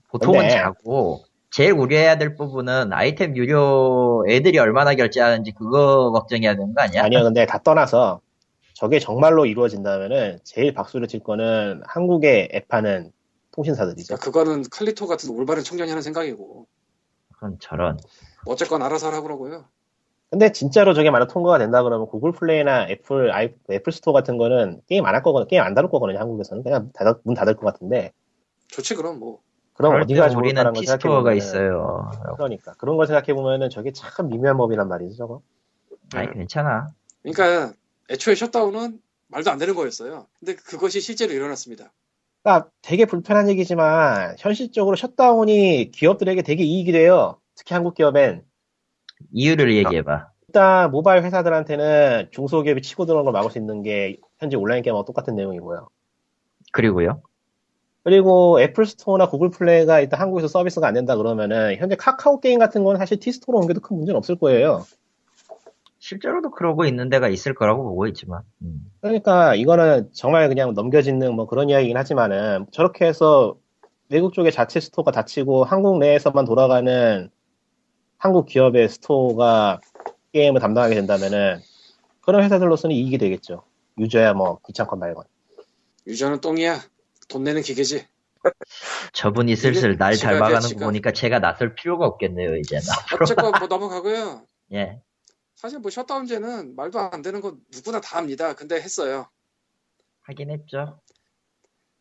[SPEAKER 1] 보통은
[SPEAKER 3] 근데-
[SPEAKER 1] 자고 제일 우려해야 될 부분은 아이템 유료 애들이 얼마나 결제하는지 그거 걱정해야 되는 거 아니야?
[SPEAKER 3] 아니야 근데 다 떠나서 저게 정말로 이루어진다면은 제일 박수를 칠 거는 한국의 앱하는 통신사들이죠.
[SPEAKER 4] 그러니까 그거는 칼리토 같은 올바른 청년이 하는 생각이고.
[SPEAKER 1] 그건 저런
[SPEAKER 4] 어쨌건 알아서 하라 그러고요.
[SPEAKER 3] 근데 진짜로 저게 만약 통과가 된다 그러면 구글 플레이나 애플 아이, 애플 스토어 같은 거는 게임 안 할 거거든 게임 안 다룰 거거든요 한국에서는. 그냥 닫아, 문 닫을 것 같은데.
[SPEAKER 4] 좋지 그럼 뭐.
[SPEAKER 3] 그럼 어디가 좋을까라는 걸
[SPEAKER 1] 티스토어가
[SPEAKER 3] 생각해보면
[SPEAKER 1] 있어요.
[SPEAKER 3] 그러니까. 그런 걸 생각해 보면은 저게 참 미묘한 법이란 말이죠 저거.
[SPEAKER 1] 아니
[SPEAKER 2] 음.
[SPEAKER 1] 괜찮아.
[SPEAKER 4] 그러니까 애초에 셧다운은 말도 안 되는 거였어요. 근데 그것이 실제로 일어났습니다.
[SPEAKER 3] 그러니까 되게 불편한 얘기지만 현실적으로 셧다운이 기업들에게 되게 이익이 돼요. 특히 한국 기업엔
[SPEAKER 1] 이유를 얘기해봐
[SPEAKER 3] 일단 모바일 회사들한테는 중소기업이 치고 들어오는 걸 막을 수 있는 게 현재 온라인 게임하고 똑같은 내용이고요.
[SPEAKER 1] 그리고요
[SPEAKER 3] 그리고 애플 스토어나 구글 플레이가 일단 한국에서 서비스가 안 된다 그러면은 현재 카카오 게임 같은 건 사실 티스토어로 옮겨도 큰 문제는 없을 거예요.
[SPEAKER 1] 실제로도 그러고 있는 데가 있을 거라고 보고 있지만 음.
[SPEAKER 3] 그러니까 이거는 정말 그냥 넘겨짓는 뭐 그런 이야기긴 하지만은 저렇게 해서 외국 쪽에 자체 스토어가 닫히고 한국 내에서만 돌아가는 한국 기업의 스토어가 게임을 담당하게 된다면은 그런 회사들로서는 이익이 되겠죠. 유저야 뭐 귀찮건 말건.
[SPEAKER 4] 유저는 똥이야. 돈 내는 기계지.
[SPEAKER 1] 저분이 슬슬 날 닮아가는 거. 보니까 제가 나설 필요가 없겠네요, 이제는.
[SPEAKER 4] 어쨌건 뭐 넘어가고요.
[SPEAKER 1] 예.
[SPEAKER 4] 사실 뭐 셧다운제는 말도 안 되는 거 누구나 다 압니다. 근데 했어요.
[SPEAKER 1] 하긴 했죠.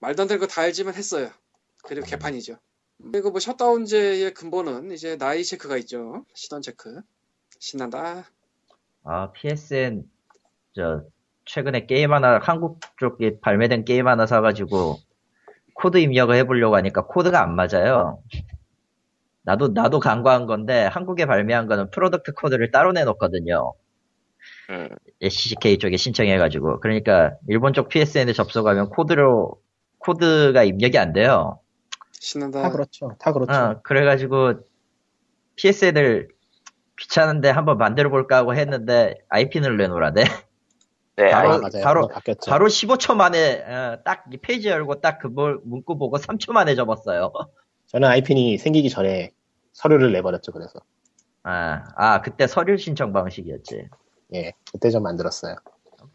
[SPEAKER 4] 말도 안 되는 거 다 알지만 했어요. 그리고 개판이죠. 그리고 뭐 셧다운제의 근본은 이제 나이 체크가 있죠. 시던 체크. 신난다.
[SPEAKER 1] 아, PSN, 저, 최근에 게임 하나, 한국 쪽에 발매된 게임 하나 사가지고, 코드 입력을 해보려고 하니까 코드가 안 맞아요. 나도, 나도 간과한 건데, 한국에 발매한 거는 product 코드를 따로 내놓거든요.
[SPEAKER 2] 음.
[SPEAKER 1] SCEK 쪽에 신청해가지고. 그러니까, 일본 쪽 PSN에 접속하면 코드로, 코드가 입력이 안 돼요.
[SPEAKER 4] 신난다.
[SPEAKER 3] 다 그렇죠. 다 그렇죠.
[SPEAKER 1] 어, 그래가지고, PSN을 귀찮은데 한번 만들어 볼까 하고 했는데, IP를 내놓으라네.
[SPEAKER 2] 네,
[SPEAKER 1] 바로-
[SPEAKER 3] 아, 맞아요.
[SPEAKER 1] 바로-
[SPEAKER 3] 바뀌었죠.
[SPEAKER 1] 바로 15초 만에 어, 딱이 페이지 열고 딱 그 문구 보고 3초 만에 접었어요.
[SPEAKER 3] 저는 아이핀이 생기기 전에 서류를 내버렸죠. 그래서
[SPEAKER 1] 아, 아 그때 서류 신청 방식이었지.
[SPEAKER 3] 예 그때 좀 만들었어요.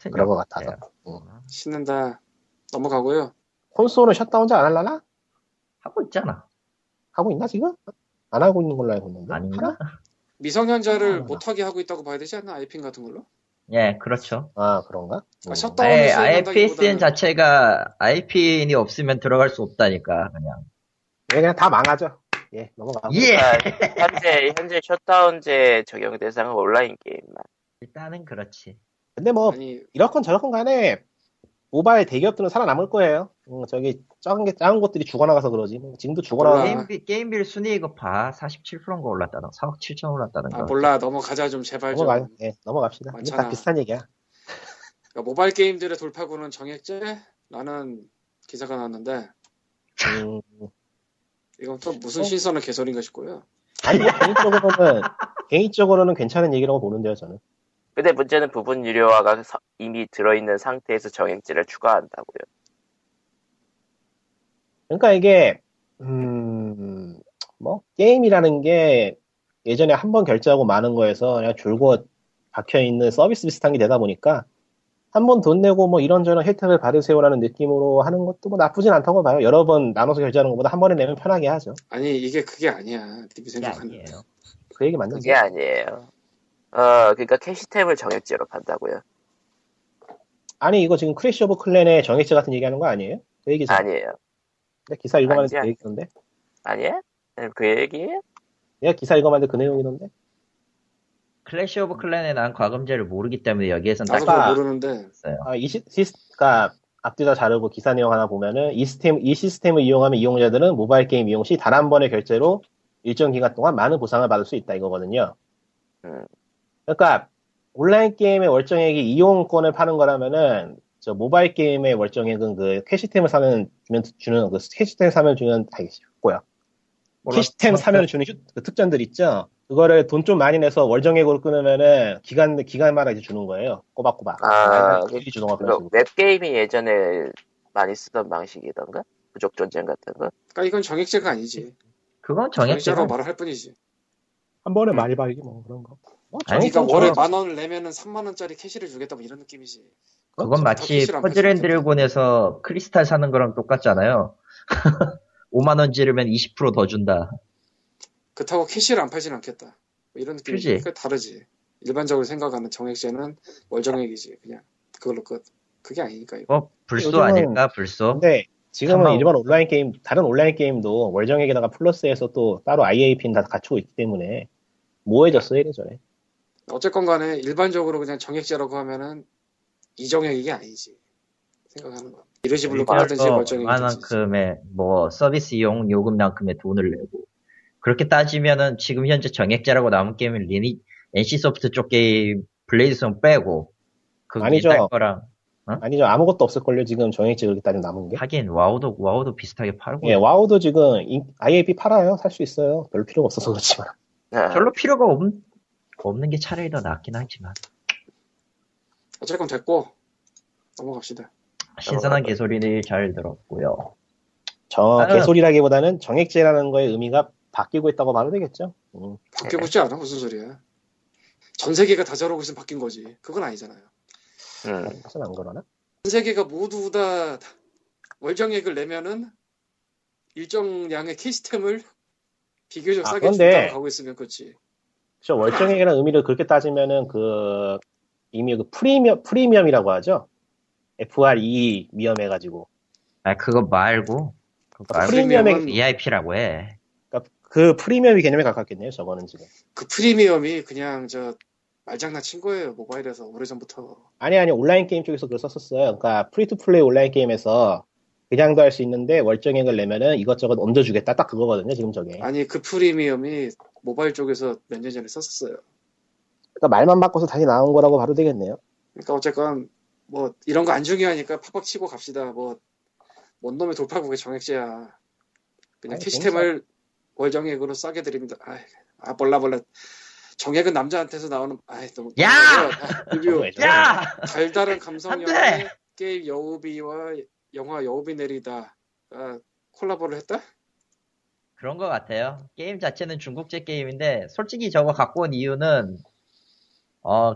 [SPEAKER 3] 그런 것. 같아서. 응.
[SPEAKER 4] 신난다. 넘어가고요.
[SPEAKER 3] 콘솔은 셧다운제 안 할라나?
[SPEAKER 1] 하고 있잖아.
[SPEAKER 3] 하고 있나 지금? 안 하고 있는 걸로 알고 있는데.
[SPEAKER 1] 아닌가?
[SPEAKER 4] 미성년자를
[SPEAKER 3] 아.
[SPEAKER 4] 못하게 하고 있다고 봐야 되지 않나? 아이핀 같은 걸로?
[SPEAKER 1] 예, 그렇죠.
[SPEAKER 3] 아 그런가?
[SPEAKER 4] 아,
[SPEAKER 3] 음.
[SPEAKER 4] 셧다운-
[SPEAKER 1] 아예,
[SPEAKER 4] 다운을
[SPEAKER 1] 아예
[SPEAKER 4] 수행한다기보다는-
[SPEAKER 1] PSN 자체가 I-PIN이 없으면 들어갈 수 없다니까 그냥.
[SPEAKER 3] 예, 그냥 다 망하죠. 예 넘어가고.
[SPEAKER 1] 예.
[SPEAKER 2] 아, 현재 현재 셧다운제 적용 대상은 온라인 게임만.
[SPEAKER 1] 일단은 그렇지.
[SPEAKER 3] 근데 뭐
[SPEAKER 4] 아니,
[SPEAKER 3] 이렇건 저렇건 간에 모바일 대기업들은 살아남을 거예요. 음, 저기 작은 게 작은 곳들이 죽어나가서 그러지. 뭐 지금도 죽어나가.
[SPEAKER 4] 몰라.
[SPEAKER 1] 게임빌, 게임빌 순위 이거 봐. 47%인가 올랐다는 4억 7천 올랐다는 거.
[SPEAKER 4] 아, 몰라. 넘어가자 좀 제발 좀.
[SPEAKER 3] 넘어가. 예, 넘어갑시다. 이게 다
[SPEAKER 4] 많잖아.
[SPEAKER 3] 비슷한 얘기야.
[SPEAKER 4] 그러니까 모바일 게임들의 돌파구는 정액제? 라는 기사가 나왔는데
[SPEAKER 3] 음,
[SPEAKER 4] 이건 또 무슨
[SPEAKER 3] 어?
[SPEAKER 4] 신선한 개소리인가 싶고요.
[SPEAKER 3] 아니 뭐 개인적으로는 개인적으로는 괜찮은 얘기라고 보는데요, 저는.
[SPEAKER 2] 근데 문제는 부분 유료화가 서- 이미 들어있는 상태에서 정액제를 추가한다고요.
[SPEAKER 3] 그러니까 이게 음, 뭐 게임이라는 게 예전에 한 번 결제하고 마는 거에서 그냥 줄곧 박혀 있는 서비스 비슷한 게 되다 보니까 한 번 돈 내고 뭐 이런저런 혜택을 받으세요라는 느낌으로 하는 것도 뭐 나쁘진 않다고 봐요. 여러 번 나눠서 결제하는 것보다 한 번에 내면 편하게 하죠.
[SPEAKER 4] 아니 이게 그게 아니야.
[SPEAKER 1] 그게
[SPEAKER 4] 생각하는.
[SPEAKER 1] 아니에요.
[SPEAKER 3] 그 얘기 맞는
[SPEAKER 2] 그게 아니에요. 어, 그러니까 캐시템을 정액제로 판다고요.
[SPEAKER 3] 아니 이거 지금 클래시 오브 클랜의 정액제 같은 얘기하는 거 아니에요? 그 얘기죠.
[SPEAKER 2] 아니에요.
[SPEAKER 3] 내가 기사 읽어봤는데 그. 얘기던데.
[SPEAKER 2] 아니에요? 그 얘기예요?
[SPEAKER 3] 내가 기사 읽어봤는데 그 내용이던데.
[SPEAKER 1] 클래시 오브 클랜에 난 과금제를 모르기 때문에 여기에선
[SPEAKER 4] 나도 그걸 모르는데
[SPEAKER 1] 있어요.
[SPEAKER 3] 아, 이 시, 시스, 그니까, 앞뒤 다 자르고 기사 내용 하나 보면은, 이 시스템, 이 시스템을 이용하면 이용자들은 모바일 게임 이용 시 단 한 번의 결제로 일정 기간 동안 많은 보상을 받을 수 있다 이거거든요.
[SPEAKER 2] 음.
[SPEAKER 3] 그러니까, 온라인 게임의 월정액이 이용권을 파는 거라면은, 저 모바일 게임의 월정액은 그 캐시템을 사면, 주면, 주는, 그 캐시템 사면 주는, 뭐야. 캐시템 사면 주는 휴- 그 특전들 있죠? 그거를 돈 좀 많이 내서 월정액으로 끊으면은, 기간, 기간마다 이제 주는 거예요. 꼬박꼬박.
[SPEAKER 2] 아, 그
[SPEAKER 3] 그런 식으로.
[SPEAKER 2] 웹게임이 예전에 많이 쓰던 방식이던가? 부족 전쟁 같은 거?
[SPEAKER 4] 그러니까 이건 정액제가 아니지.
[SPEAKER 1] 그건
[SPEAKER 4] 정액제로 말을 할 뿐이지.
[SPEAKER 3] 한 번에 많이 발기 뭐 그런 거. 뭐
[SPEAKER 1] 아니,
[SPEAKER 4] 그러니까 월에 만 원을 내면은 3만 원짜리 캐시를 주겠다 뭐 이런 느낌이지.
[SPEAKER 1] 그건 마치
[SPEAKER 4] 캐시를 안
[SPEAKER 1] 퍼즐 앤 드래곤에서 크리스탈 사는 거랑 똑같잖아요. 5만 원 지르면 20%더 준다.
[SPEAKER 4] 그렇다고 캐시를 안 팔진 않겠다. 뭐 이런 느낌이지.
[SPEAKER 1] 그지?
[SPEAKER 4] 그 다르지. 일반적으로 생각하는 정액제는 월정액이지. 그냥 그걸로 끝. 그게 아니니까 이거.
[SPEAKER 1] 뭐 불소
[SPEAKER 3] 요즘은-
[SPEAKER 1] 아닐까 불소?
[SPEAKER 3] 근데 지금은. 일반 온라인 게임 다른 온라인 게임도 월정액에다가 플러스해서 또 따로 IAP는 다 갖추고 있기 때문에 모해졌어 이래저래.
[SPEAKER 4] 어쨌건 간에 일반적으로 그냥 정액제라고 하면은 월정액이 아니지. 생각하는 거. 일시불로 받았든지
[SPEAKER 1] 이걸로
[SPEAKER 4] 월정액이든지.
[SPEAKER 1] 얼마만큼의 뭐 서비스 이용 요금만큼의 돈을 내고 그렇게 따지면은 지금 현재 정액제라고 남은 게임은 리니 NC소프트 쪽 게임 블레이드 앤 소울 빼고 그
[SPEAKER 3] 아니죠.
[SPEAKER 1] 거랑
[SPEAKER 3] 아니죠 아무것도 없을걸요 지금 정액제 그렇게 따지면 남은 게.
[SPEAKER 1] 하긴 와우도 와우도 비슷하게 팔고
[SPEAKER 3] 예 와우도 지금 인- IAP 팔아요 살 수 있어요. 별 필요가 없어서 그렇지만.
[SPEAKER 2] 아,
[SPEAKER 1] 별로 필요가 없, 없는 게 차라리 더 낫긴 하지만
[SPEAKER 4] 어쨌건 됐고 넘어갑시다.
[SPEAKER 1] 신선한 개소리를 잘 들었고요.
[SPEAKER 3] 저
[SPEAKER 1] 아.
[SPEAKER 3] 개소리라기보다는 정액제라는 거의 의미가 바뀌고 있다고 봐도 되겠죠. 음.
[SPEAKER 4] 바뀌고 있지 않아? 무슨 소리야? 전 세계가 다 저러고 있으면 바뀐 거지. 그건 아니잖아요.
[SPEAKER 2] 음.
[SPEAKER 3] 사실 안 그러나?
[SPEAKER 4] 전 세계가 모두 다 월정액을 내면은 일정량의 케이스템을 비교적
[SPEAKER 3] 아,
[SPEAKER 4] 싸게 준다고 가고 있으면 그렇지.
[SPEAKER 3] 저 월정액이라는 의미를 그렇게 따지면은 그 이미 그 프리미엄 프리미엄이라고 하죠. FRE 미엄해가지고
[SPEAKER 1] 아 그거 말고 말고
[SPEAKER 3] 프리미엄의
[SPEAKER 4] 프리미엄은-
[SPEAKER 1] VIP라고 해.
[SPEAKER 3] 그러니까 그 freemium이 개념에 가깝겠네요. 저거는 지금.
[SPEAKER 4] 그 freemium이 그냥 저 말장난 친 거예요. 모바일에서 오래전부터.
[SPEAKER 3] 아니 아니 온라인 게임 쪽에서 그걸 썼었어요. 그러니까 free to play 온라인 게임에서 그냥도 할 수 있는데 월정액을 내면은 이것저것 얹어주겠다. 딱 그거거든요. 지금 저게.
[SPEAKER 4] 아니 그 프리미엄이 모바일 쪽에서 몇 년 전에 썼었어요.
[SPEAKER 3] 그러니까 말만 바꿔서 다시 나온 거라고 봐도 되겠네요.
[SPEAKER 4] 그러니까 어쨌건 뭐 이런 거 안 중요하니까 팍팍 치고 갑시다. 뭐 뭔 놈의 돌파국의 정액제야. 그냥
[SPEAKER 3] 아니,
[SPEAKER 4] 캐시템을 월정액으로 싸게 드립니다. 아이, 아 몰라 몰라. 정액은 남자한테서 나오는 아이 너무
[SPEAKER 1] 야!
[SPEAKER 4] 아,
[SPEAKER 3] 왜 저래?
[SPEAKER 1] 야!
[SPEAKER 4] 달달한 감성! 영화의 게임 여우비와 영화 여우비 내리다 아, 콜라보를 했다?
[SPEAKER 1] 그런 것 같아요. 게임 자체는 중국제 게임인데 솔직히 저거 갖고 온 이유는 어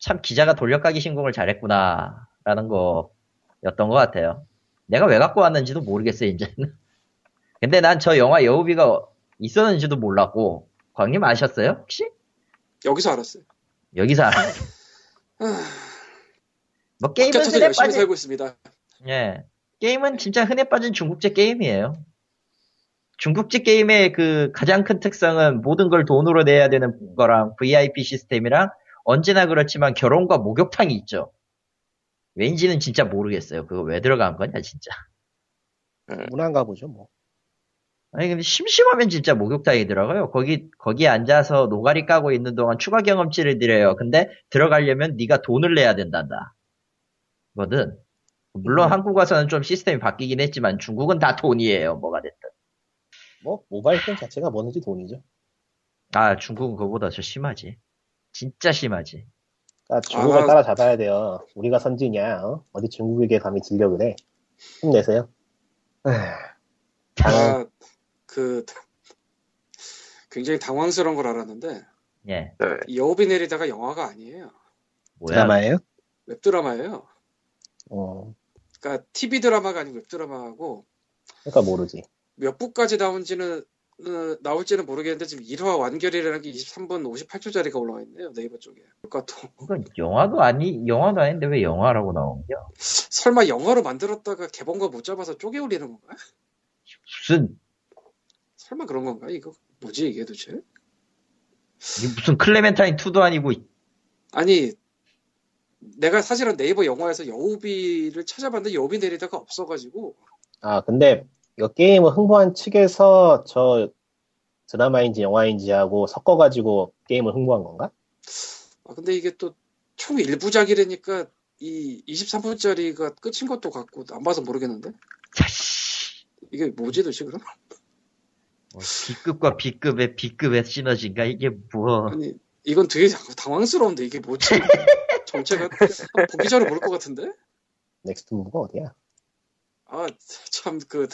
[SPEAKER 1] 참 기자가 돌려가기 신공을 잘했구나라는 거였던 것 같아요. 내가 왜 갖고 왔는지도 모르겠어요 이제는. 근데 난 저 영화 여우비가 있었는지도 몰랐고 광님 아셨어요 혹시?
[SPEAKER 4] 여기서 알았어요.
[SPEAKER 1] 여기서 알아.
[SPEAKER 4] 아,
[SPEAKER 1] 뭐 게임은 흔해 빠진
[SPEAKER 4] 살고 있습니다.
[SPEAKER 1] 예 게임은 진짜 흔해 빠진 중국제 게임이에요. 중국제 게임의 그 가장 큰 특성은 모든 걸 돈으로 내야 되는 거랑 VIP 시스템이랑 언제나 그렇지만 결혼과 목욕탕이 있죠. 왠지는 진짜 모르겠어요. 그거 왜 들어간 거냐 진짜.
[SPEAKER 3] 문화인가 보죠. 뭐.
[SPEAKER 1] 아니 근데 심심하면 진짜 목욕탕이 들어가요. 거기 거기 앉아서 노가리 까고 있는 동안 추가 경험치를 드려요. 근데 들어가려면 네가 돈을 내야 된단다. 거든. 물론
[SPEAKER 3] 음.
[SPEAKER 1] 한국 와서는 좀 시스템이 바뀌긴 했지만 중국은 다 돈이에요. 뭐가 됐든.
[SPEAKER 3] 뭐 모바일 게임 자체가 뭐든지 돈이죠.
[SPEAKER 1] 아 중국은 그거보다 더 심하지. 진짜 심하지.
[SPEAKER 3] 그러니까 중국을
[SPEAKER 4] 아.
[SPEAKER 3] 따라잡아야 돼요. 우리가 선지냐? 어? 디 중국에게 감히 질려 그래? 힘내세요. 에휴,
[SPEAKER 4] 아, 그 굉장히 당황스러운 걸 알았는데
[SPEAKER 1] 예.
[SPEAKER 4] 여우비 내리다가 영화가 아니에요.
[SPEAKER 1] 뭐야?
[SPEAKER 3] 드라마예요?
[SPEAKER 4] 웹드라마예요.
[SPEAKER 3] 어,
[SPEAKER 4] 그러니까 TV 드라마가 아니고 웹드라마하고
[SPEAKER 3] 그러니까 모르지.
[SPEAKER 4] 몇 부까지 나온지는 어, 나올지는 모르겠는데 지금 1화 완결이라는 게 23분 58초짜리가 올라와 있네요 네이버 쪽에. 그러니까 또
[SPEAKER 1] 이건 영화도 아니 영화도 아닌데 왜 영화라고 나오냐?
[SPEAKER 4] 설마 영화로 만들었다가 개봉과 못 잡아서 쪼개 올리는 건가?
[SPEAKER 1] 무슨
[SPEAKER 4] 설마 그런 건가? 이거 뭐지 이게 도대체?
[SPEAKER 1] 이게 무슨 클레멘타인 2도 아니고
[SPEAKER 4] 아니 내가 사실은 네이버 영화에서 여우비를 찾아봤는데 여우비 내리다가 없어가지고
[SPEAKER 3] 아 근데 이거 게임을 홍보한 측에서 저 드라마인지 영화인지 하고 섞어가지고 게임을 홍보한 건가?
[SPEAKER 4] 아 근데 이게 또 총 1부작이라니까 이 23분짜리가 끝인 것도 같고 안 봐서 모르겠는데
[SPEAKER 1] 자씨.
[SPEAKER 4] 이게 뭐지 도대체 그럼?
[SPEAKER 1] 뭐 B급과 B급의 B급의 시너지인가 이게 뭐?
[SPEAKER 4] 아니 이건 되게 당황스러운데 이게 뭐지? 정체가 보기 전에 모를 것 같은데?
[SPEAKER 3] 넥스트 무브가 어디야?
[SPEAKER 4] 아 참 그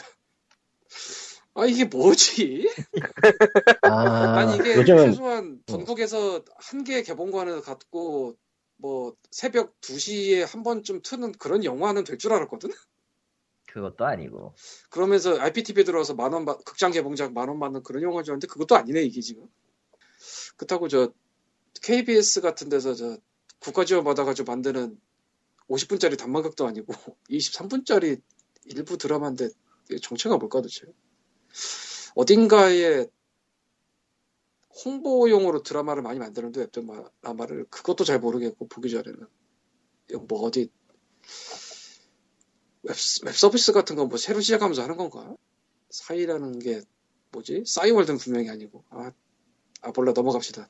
[SPEAKER 4] 아 이게 뭐지?
[SPEAKER 3] 아
[SPEAKER 4] 아니 이게
[SPEAKER 3] 요즘은
[SPEAKER 4] 최소한 전국에서 한 개의 개봉관을 갖고 뭐 새벽 2시에 한 번쯤 트는 그런 영화는 될 줄 알았거든?
[SPEAKER 1] 그것도 아니고.
[SPEAKER 4] 그러면서 IPTV에 들어와서 만원 극장 개봉작 만 원 받는 그런 영화인 줄 알았는데 그것도 아니네 이게 지금 그렇다고 저 KBS 같은 데서 저 국가 지원 받아가지고 만드는 50분짜리 단막극도 아니고 23분짜리 일부 드라마인데 정체가 뭘까 도대체? 어딘가에 홍보용으로 드라마를 많이 만드는데 웹드라마를 그것도 잘 모르겠고 보기 전에는. 뭐 어디 웹, 웹 서비스 같은 건 뭐 새로 시작하면서 하는 건가? 사이라는 게 뭐지? 싸이월드는 분명히 아니고. 아, 아 몰라 넘어갑시다.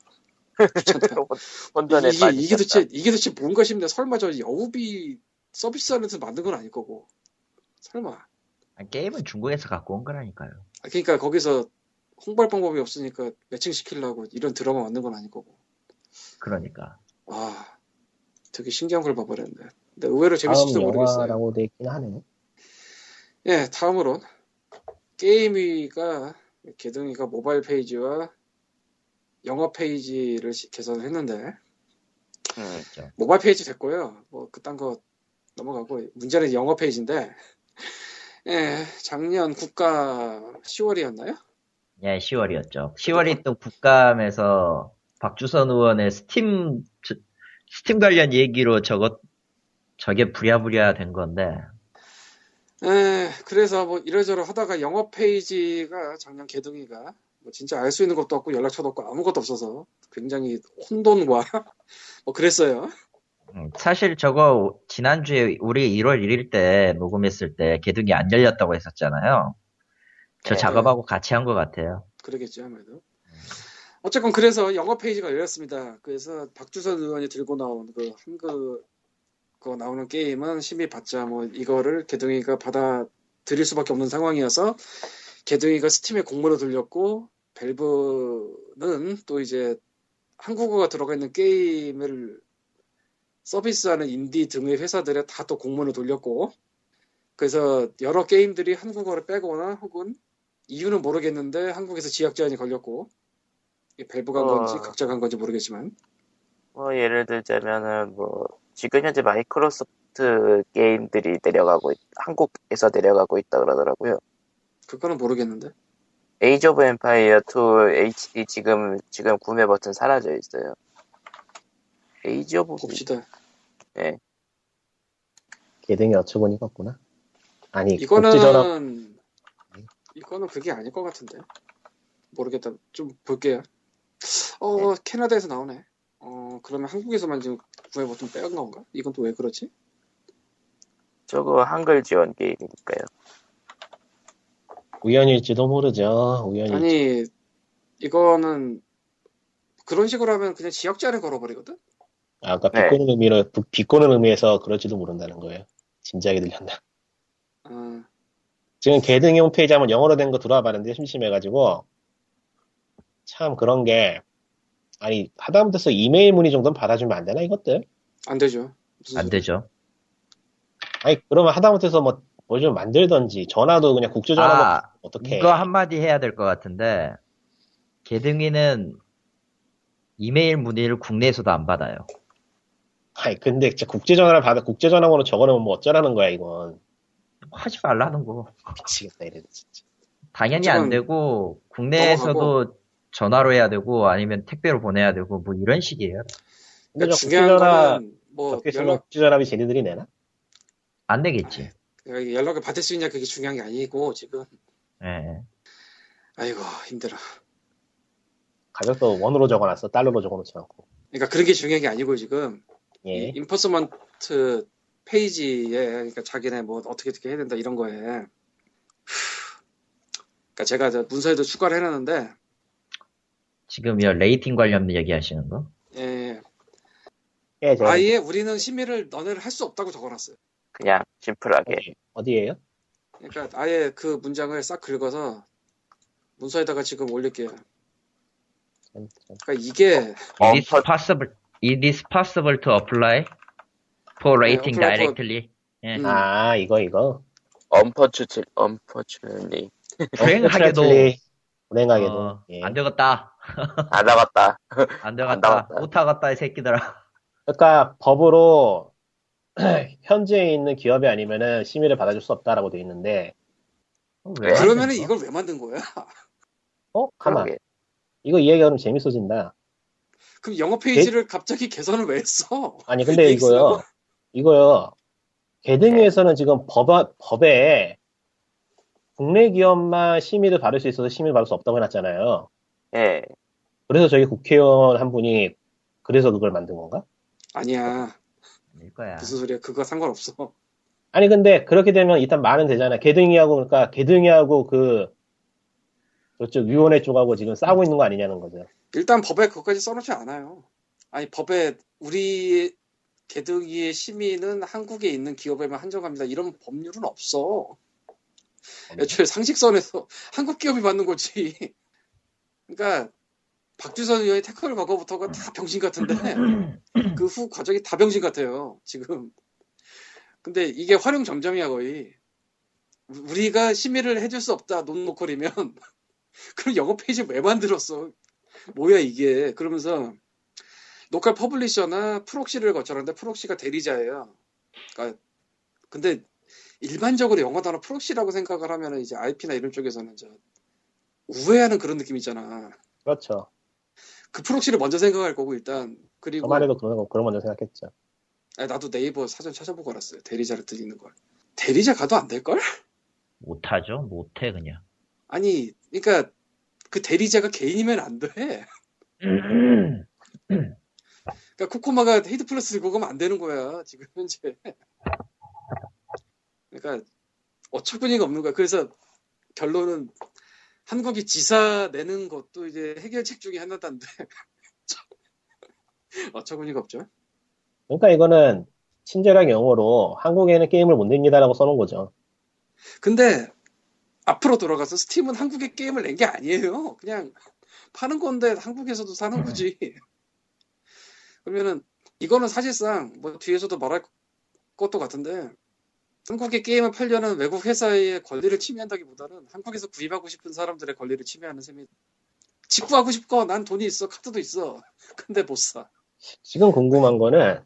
[SPEAKER 2] 혼돈에
[SPEAKER 4] 이게. 이게 도대체 이게 도대체 뭔가 싶네. 설마 저 여우비 서비스 하면서 만든 건 아닐 거고. 설마.
[SPEAKER 1] 아, 게임은 중국에서 갖고 온 거라니까요.
[SPEAKER 4] 아, 그러니까 거기서 홍보할 방법이 없으니까 매칭시키려고 이런 드라마 만든 건 아닐 거고
[SPEAKER 1] 그러니까.
[SPEAKER 4] 아 되게 신기한 걸 봐버렸네 근데 의외로 재밌을지도 모르겠어요
[SPEAKER 3] 영화라고 돼 있긴 하네.
[SPEAKER 4] 예 다음으로 게임위가 게등위가 모바일 페이지와 영어 페이지를 시- 개선을 했는데
[SPEAKER 2] 음,
[SPEAKER 1] 그렇죠.
[SPEAKER 4] 모바일 페이지 됐고요. 뭐 그딴 거 넘어가고 문제는 영어 페이지인데 예, 작년 국감 10월이었나요?
[SPEAKER 1] 예, 10월이었죠. 10월이 또 국감에서 박주선 의원의 스팀 저- 스팀 관련 얘기로 저것 저게 부랴부랴 된 건데
[SPEAKER 4] 예, 그래서 뭐 이러저러 하다가 영어 페이지가 작년 게등위가 뭐 진짜 알 수 있는 것도 없고 연락처도 없고 아무것도 없어서 굉장히 혼돈과 뭐 그랬어요.
[SPEAKER 1] 음, 사실 저거 지난주에 우리 1월 1일 때 녹음했을 때 게등위 안 열렸다고 했었잖아요. 저
[SPEAKER 2] 네.
[SPEAKER 1] 작업하고 같이 한 것 같아요.
[SPEAKER 4] 그러겠죠 아무래도. 어쨌건 그래서 영어 페이지가 열렸습니다. 그래서 박주선 의원이 들고 나온 그 한글 그 나오는 게임은 심의 받자 뭐 이거를 개둥이가 받아들일 수밖에 없는 상황이어서 개둥이가 스팀에 공모를 돌렸고 밸브는 또 이제 한국어가 들어가 있는 게임을 서비스하는 인디 등의 회사들에 다 또 공모를 돌렸고 그래서 여러 게임들이 한국어를 빼거나 혹은 이유는 모르겠는데 한국에서 지역 제한이 걸렸고 밸브가 한
[SPEAKER 2] 어.
[SPEAKER 4] 건지 각자가 한 건지 모르겠지만
[SPEAKER 2] 뭐 예를 들자면은 뭐 지금 현재 마이크로소프트 게임들이 내려가고 있- 한국에서 내려가고 있다 그러더라고요.
[SPEAKER 4] 그거는 모르겠는데
[SPEAKER 2] 에이지 오브 엠파이어 2 HD 지금 지금 구매 버튼 사라져 있어요. 에이지 오브
[SPEAKER 4] 봅시다.
[SPEAKER 3] 개등이 어처구니가 없구나. 아니 국제전화
[SPEAKER 4] 이거는 이거는 그게 아닐 것 같은데 모르겠다. 좀 볼게요. 어 캐나다에서 나오네. 어 그러면 한국에서만 지금 구해 버튼 빼간 건가? 이건 또 왜 그렇지?
[SPEAKER 2] 저거 한글 지원 게임이니까요.
[SPEAKER 3] 우연일지도 모르죠. 우연일지.
[SPEAKER 4] 아니 이거는 그런 식으로 하면 그냥 지역 제한을 걸어버리거든.
[SPEAKER 3] 아까
[SPEAKER 2] 네.
[SPEAKER 3] 비꼬는 의미로 비- 비꼬는 의미에서 그럴지도 모른다는 거예요. 진지하게 들렸나?
[SPEAKER 4] 어,
[SPEAKER 3] 지금 개등이 홈페이지 한번 영어로 된 거 들어와 봤는데 심심해가지고 참 그런 게 아니 하다못해서 이메일 문의 정도는 받아주면 안 되나 이것들?
[SPEAKER 4] 안 되죠.
[SPEAKER 1] 안. 되죠.
[SPEAKER 3] 아니 그러면 하다못해서 뭐 뭐 좀 만들던지 전화도 그냥 국제 전화로
[SPEAKER 1] 아,
[SPEAKER 3] 어떻게?
[SPEAKER 1] 이거 한마디 해야 될 것 같은데 개등이는 이메일 문의를 국내에서도 안 받아요.
[SPEAKER 3] 아니 근데 진짜 국제 전화를 받아 국제 전화번호 적어놓으면 뭐 어쩌라는 거야 이건
[SPEAKER 1] 하지 말라는 거.
[SPEAKER 3] 미치겠다 이래 진짜.
[SPEAKER 1] 당연히 안 되고 국내에서도 전화로 해야 되고 아니면 택배로 보내야 되고 뭐 이런 식이에요.
[SPEAKER 3] 근데
[SPEAKER 4] 그러니까
[SPEAKER 3] 저
[SPEAKER 4] 중요한
[SPEAKER 3] 국제 전화
[SPEAKER 4] 거는 뭐 연락
[SPEAKER 3] 국제 전화비 쟤네들이 내나?
[SPEAKER 1] 안 되겠지.
[SPEAKER 4] 그러니까 연락을 받을 수 있냐 그게 중요한 게 아니고 지금
[SPEAKER 1] 예.
[SPEAKER 4] 아이고 힘들어.
[SPEAKER 3] 가격도 원으로 적어놨어 달러로 적어놓지 않고.
[SPEAKER 4] 그러니까 그런 게 중요한 게 아니고 지금
[SPEAKER 3] 예.
[SPEAKER 4] 이 enforcement 페이지에 그러니까 자기네 뭐 어떻게 어떻게 해야 된다 이런 거에 후, 그러니까 제가 저 문서에도 추가를 해놨는데
[SPEAKER 1] 지금 이 rating 관련 얘기하시는 거?
[SPEAKER 4] 예,
[SPEAKER 3] 예, 제가
[SPEAKER 4] 아예 우리는 심의를 너네를 할 수 없다고 적어놨어요.
[SPEAKER 2] 그냥 심플하게.
[SPEAKER 3] 어디, 어디에요?
[SPEAKER 4] 그러니까 아예 그 문장을 싹 긁어서 문서에다가 지금 올릴게요. 그러니까 이게
[SPEAKER 1] It is possible. It is possible to apply for rating
[SPEAKER 4] apply for-
[SPEAKER 1] directly. 예.
[SPEAKER 4] 음,
[SPEAKER 3] 아 이거 이거.
[SPEAKER 2] 언퍼추트 언퍼추니
[SPEAKER 1] 불행하게도
[SPEAKER 3] Unfortunately, 불행하게도.
[SPEAKER 1] 어,
[SPEAKER 3] 예.
[SPEAKER 1] 안 되겠다.
[SPEAKER 2] 안 나갔다. 안안
[SPEAKER 1] 되겠다. 못 하겠다 이 새끼들아.
[SPEAKER 3] 그러니까 법으로 현재에 있는 기업이 아니면은 심의를 받아줄 수 없다라고 돼 있는데,
[SPEAKER 1] 왜
[SPEAKER 4] 그러면은
[SPEAKER 1] 안 되는
[SPEAKER 4] 이걸 왜 만든 거야?
[SPEAKER 3] 어 가만.
[SPEAKER 2] 그러게.
[SPEAKER 3] 이거 이야기가 그럼 재밌어진다.
[SPEAKER 4] 그럼 영어 페이지를 갑자기 개선을 왜 했어?
[SPEAKER 3] 아니 근데. 이거요, 이거요. 개등위에서는 지금 법 법에 국내 기업만 심의를 받을 수 있어서 심의를 받을 수 없다고 해놨잖아요.
[SPEAKER 2] 예.
[SPEAKER 3] 그래서 저희 국회의원 한 분이 그래서 그걸 만든 건가?
[SPEAKER 4] 아니야.
[SPEAKER 1] 아닐 거야.
[SPEAKER 4] 무슨 소리야? 그거 상관없어.
[SPEAKER 3] 아니 근데 그렇게 되면 일단 말은 되잖아. 개등이하고 그러니까 개등이하고 그 저쪽 위원회 쪽하고 지금 싸우고 있는 거 아니냐는 거죠.
[SPEAKER 4] 일단 법에 그것까지 써놓지 않아요. 아니 법에 우리 개등이의 심의는 한국에 있는 기업에만 한정합니다. 이런 법률은 없어. 애초에 상식선에서 한국 기업이 받는 거지. 그러니까 박주선 의원의 태클 과거부터가 다 병신 같은데 그 후 과정이 다 병신 같아요. 지금. 근데 이게 화룡점정이야 거의. 우리가 심의를 해줄 수 없다 non-local이면 그럼 영어 페이지 왜 만들었어? 뭐야 이게? 그러면서 local publisher나 proxy를 거쳐라는데 proxy가 대리자예요. 그러니까 근데 일반적으로 영어 단어 proxy라고 생각을 하면 이제 IP나 이런 쪽에서는 저 우회하는 그런 느낌 있잖아.
[SPEAKER 3] 그렇죠.
[SPEAKER 4] 그 proxy를 먼저 생각할 거고 일단 그리고
[SPEAKER 3] 저만 해도 그런 거 그런 먼저 생각했죠.
[SPEAKER 4] 아니, 나도 네이버 사전 찾아보고 알았어요. 대리자를 뜻하는 걸. 대리자 가도 안 될 걸?
[SPEAKER 1] 못하죠. 못해 그냥.
[SPEAKER 4] 아니, 그러니까 그 대리자가 개인이면 안 돼. 그러니까 코코마가 헤이드 플러스 들고 가면 안 되는 거야. 지금 현재. 그러니까 어처구니가 없는 거야. 그래서 결론은 한국이 지사 내는 것도 이제 해결책 중에 하나단데 어처구니가 없죠.
[SPEAKER 3] 그러니까 이거는 친절하게 영어로 한국에는 게임을 못 냅니다라고 써놓은 거죠.
[SPEAKER 4] 근데 앞으로 돌아가서 스팀은 한국에 게임을 낸 게 아니에요. 그냥 파는 건데 한국에서도 사는 거지. 그러면은 이거는 사실상 뭐 뒤에서도 말할 것도 같은데 한국에 게임을 팔려는 외국 회사의 권리를 침해한다기보다는 한국에서 구입하고 싶은 사람들의 권리를 침해하는 셈이 직구하고 싶고 난 돈이 있어 카드도 있어 근데 못 사.
[SPEAKER 3] 지금 궁금한 거는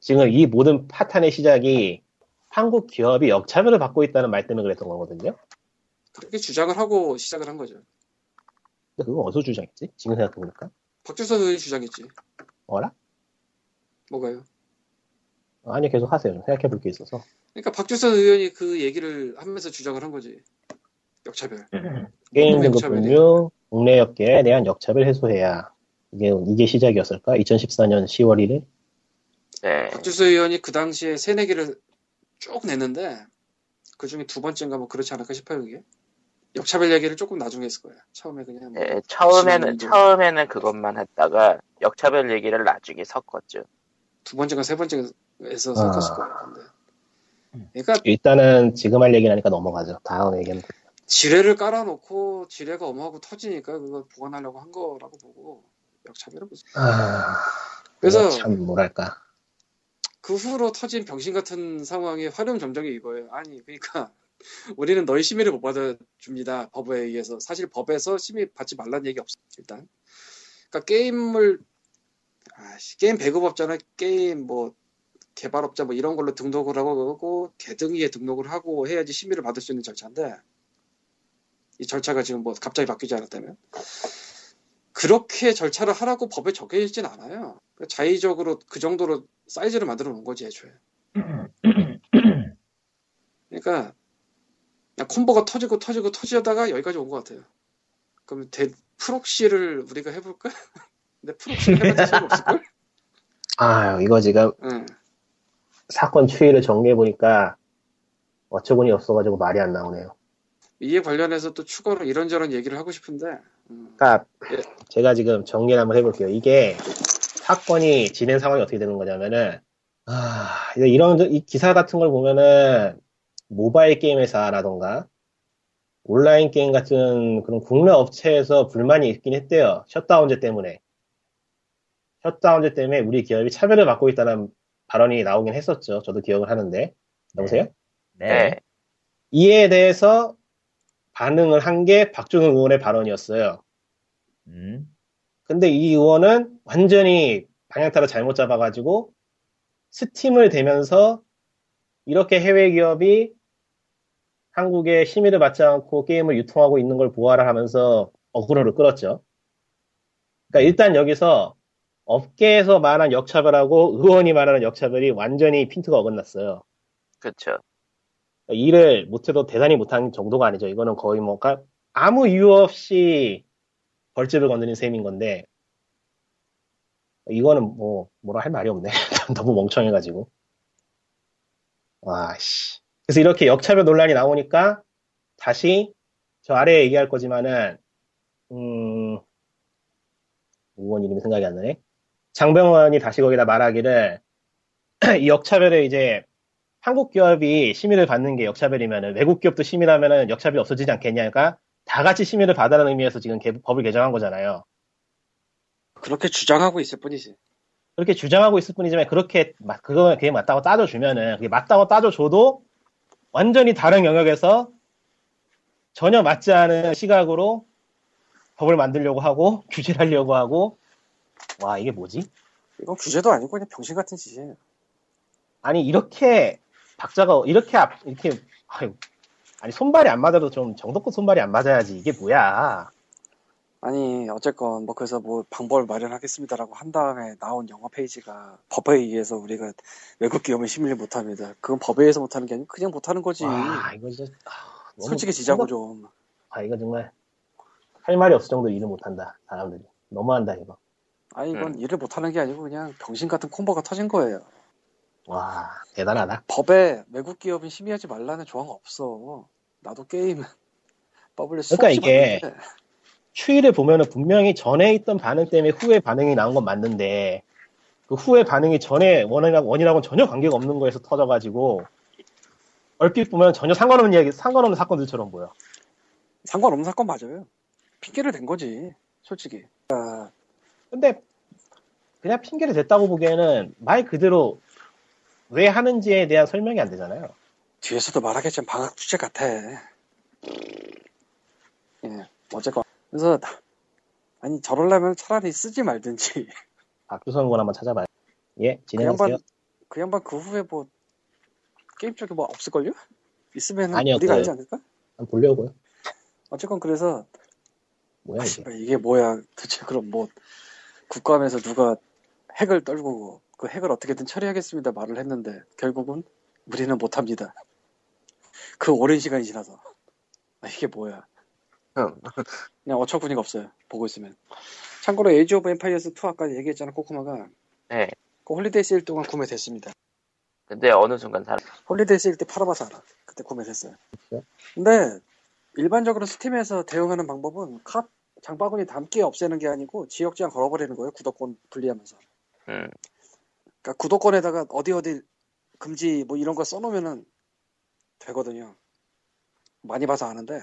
[SPEAKER 3] 지금 이 모든 파탄의 시작이 한국 기업이 역차별을 받고 있다는 말 때문에 그랬던 거거든요.
[SPEAKER 4] 그렇게 주장을 하고 시작을 한 거죠.
[SPEAKER 3] 근데 그건 어디서 주장했지? 지금 생각해보니까.
[SPEAKER 4] 박주선 의원이 주장했지.
[SPEAKER 3] 어라?
[SPEAKER 4] 뭐가요?
[SPEAKER 3] 아니 계속 하세요. 생각해볼 게 있어서.
[SPEAKER 4] 그러니까 박주선 의원이 그 얘기를 하면서 주장을 한 거지. 역차별.
[SPEAKER 3] 게임 등급? 분류 국내 업계에 대한 역차별 해소해야 이게 이게 시작이었을까? 2014년 10월 1일.
[SPEAKER 2] 네.
[SPEAKER 4] 박주수 의원이 그 당시에 세네 개를 쭉 냈는데 그 중에 두 번째인가 뭐 그렇지 않을까 싶어요 그게 역차별 얘기를 조금 나중에 했을 거야 처음에 그냥 뭐
[SPEAKER 2] 네, 처음에는 처음에는 그것만 했다가 역차별 얘기를 나중에 섞었죠.
[SPEAKER 4] 두 번째가 세 번째에서
[SPEAKER 3] 아.
[SPEAKER 4] 섞었을 거야 근데 그러니까
[SPEAKER 3] 일단은 지금 할 얘기는 하니까 넘어가죠. 다음 얘기는
[SPEAKER 4] 지뢰를 깔아놓고 지뢰가 어마하고 터지니까 그걸 보관하려고 한 거라고 보고 역차별은 무슨
[SPEAKER 3] 아,
[SPEAKER 4] 그래서
[SPEAKER 3] 참 뭐랄까.
[SPEAKER 4] 그 후로 터진 병신 같은 상황의 활용 점정이 이거예요. 아니, 그러니까 우리는 너희 심의를 못 받아줍니다. 법에 의해서. 사실 법에서 심의 받지 말라는 얘기 없어. 일단. 그러니까 게임을 아씨, 게임 배급업자나 게임 뭐 개발업자 뭐 이런 걸로 등록을 하고 개등위에 등록을 하고 해야지 심의를 받을 수 있는 절차인데 이 절차가 지금 뭐 갑자기 바뀌지 않았다면 그렇게 절차를 하라고 법에 적혀 있진 않아요. 그러니까 자의적으로 그 정도로 사이즈를 만들어 놓은 거지 애초에. 그러니까 그냥 콤보가 터지고 터지고 터지다가 여기까지 온 것 같아요. 그럼 대, proxy를 우리가 해볼까? 근데 proxy를 해봤자 소용없을걸?
[SPEAKER 3] 아, 이거 지금
[SPEAKER 4] 응.
[SPEAKER 3] 사건 추이를 정리해보니까 어처구니 없어가지고 말이 안 나오네요.
[SPEAKER 4] 이에 관련해서 또 추가로 이런저런 얘기를 하고 싶은데 음,
[SPEAKER 3] 그러니까
[SPEAKER 4] 예.
[SPEAKER 3] 제가 지금 정리를 한번 해볼게요. 이게 사건이 진행 상황이 어떻게 되는 거냐면은 아, 이런 이 기사 같은 걸 보면은 모바일 게임 회사라던가 온라인 게임 같은 그런 국내 업체에서 불만이 있긴 했대요. 셧다운제 때문에. 셧다운제 때문에 우리 기업이 차별을 받고 있다는 발언이 나오긴 했었죠. 저도 기억을 하는데. 여보세요?
[SPEAKER 1] 네.
[SPEAKER 2] 네.
[SPEAKER 3] 이에 대해서 반응을 한 게 박준훈 의원의 발언이었어요.
[SPEAKER 1] 음.
[SPEAKER 3] 근데 이 의원은 완전히 방향타를 잘못 잡아가지고 스팀을 대면서 이렇게 해외 기업이 한국에 심의를 받지 않고 게임을 유통하고 있는 걸 보아라 하면서 어그로를 끌었죠. 그러니까 일단 여기서 업계에서 말한 역차별하고 의원이 말하는 역차별이 완전히 핀트가 어긋났어요.
[SPEAKER 2] 그쵸.
[SPEAKER 3] 일을 못해도 대단히 못한 정도가 아니죠. 이거는 거의 뭐, 가- 아무 이유 없이 벌집을 건드린 셈인 건데, 이거는 뭐, 뭐라 할 말이 없네. 너무 멍청해가지고. 와, 씨. 그래서 이렇게 역차별 논란이 나오니까, 다시, 저 아래에 얘기할 거지만은, 음, 의원 이름이 생각이 안 나네. 장병원이 다시 거기다 말하기를, 이 역차별을 이제, 한국 기업이 심의를 받는 게 역차별이면은 외국 기업도 심의하면은 역차별이 없어지지 않겠냐가 다 같이 심의를 받아라는 의미에서 지금 개- 법을 개정한 거잖아요.
[SPEAKER 4] 그렇게 주장하고 있을 뿐이지.
[SPEAKER 3] 그렇게 주장하고 있을 뿐이지만 그렇게 맞- 그거 그게 맞다고 따져주면은 그게 맞다고 따져줘도 완전히 다른 영역에서 전혀 맞지 않은 시각으로 법을 만들려고 하고 규제를 하려고 하고 와 이게 뭐지?
[SPEAKER 4] 이건 규제도 아니고 그냥 병신 같은 짓이에요.
[SPEAKER 3] 아니 이렇게 박자가 이렇게 앞 이렇게 아유, 아니 손발이 안 맞아도 좀 정도껏 손발이 안 맞아야지 이게 뭐야?
[SPEAKER 4] 아니 어쨌건 뭐 그래서 뭐 방법을 마련하겠습니다라고 한 다음에 나온 영어 페이지가 법에 의해서 우리가 외국 기업은 심의를 못합니다. 그건 법에 의해서 못하는 게 아니고 그냥 못하는 거지.
[SPEAKER 3] 와 이거 진짜 아, 너무
[SPEAKER 4] 솔직히 지자고
[SPEAKER 3] 생각-
[SPEAKER 4] 좀.
[SPEAKER 3] 아 이거 정말 할 말이 없을 정도로 일을 못한다 사람들이 너무한다 이거.
[SPEAKER 4] 아니 이건 일을 못하는 게 아니고 그냥 병신 같은 콤보가 터진 거예요.
[SPEAKER 3] 와 대단하다.
[SPEAKER 4] 법에 외국 기업은 심의하지 말라는 조항 없어. 나도 게임 법을
[SPEAKER 3] 그러니까 이게
[SPEAKER 4] 봤는데
[SPEAKER 3] 추이를 보면은 분명히 전에 있던 반응 때문에 후에 반응이 나온 건 맞는데 그 후에 반응이 전에 원이랑 원이랑은 전혀 관계가 없는 거에서 터져가지고 얼핏 보면 전혀 상관없는 이야기, 상관없는 사건들처럼 보여.
[SPEAKER 4] 상관없는 사건 맞아요. 핑계를 댄 거지. 솔직히. 아,
[SPEAKER 3] 근데 그냥 핑계를 댔다고 보기에는 말 그대로 왜 하는지에 대한 설명이 안 되잖아요.
[SPEAKER 4] 뒤에서도 말하겠지만 방학 주제 같아. 예, 어쨌건. 그래서, 아니, 저럴려면 차라리 쓰지 말든지.
[SPEAKER 3] 박주선 군 한번 찾아봐요. 예,
[SPEAKER 4] 그
[SPEAKER 3] 진행하세요.
[SPEAKER 4] 양반, 그 양반 그 후에 뭐, 게임 쪽에 뭐 없을걸요? 있으면
[SPEAKER 3] 아니요,
[SPEAKER 4] 우리가
[SPEAKER 3] 그-
[SPEAKER 4] 알지 않을까?
[SPEAKER 3] 한번 보려고요.
[SPEAKER 4] 어쨌건 그래서,
[SPEAKER 3] 뭐야
[SPEAKER 4] 아,
[SPEAKER 3] 이게?
[SPEAKER 4] 씨발, 이게 뭐야. 대체 그럼 뭐, 국감에서 누가 핵을 떨고, 그 핵을 어떻게든 처리하겠습니다 말을 했는데, 결국은 우리는 못합니다. 그 오랜 시간이 지나서. 아, 이게 뭐야. 그냥 어처구니가 없어요. 보고 있으면. 참고로 에이지 오브 엠파이어스 2 아까 얘기했잖아, 코코마가.
[SPEAKER 2] 네.
[SPEAKER 4] 그 holiday 세일 동안 구매됐습니다.
[SPEAKER 2] 근데 어느 순간 사람
[SPEAKER 4] holiday 세일 때 팔아봐서 알아. 그때 구매됐어요. 근데 일반적으로 스팀에서 대응하는 방법은 카 장바구니 담기 없애는 게 아니고 지역 제한 걸어버리는 거예요. 구독권 분리하면서.
[SPEAKER 2] 음,
[SPEAKER 4] 그러니까 구독권에다가 어디 어디 금지 뭐 이런 거 써놓으면은 되거든요. 많이 봐서 아는데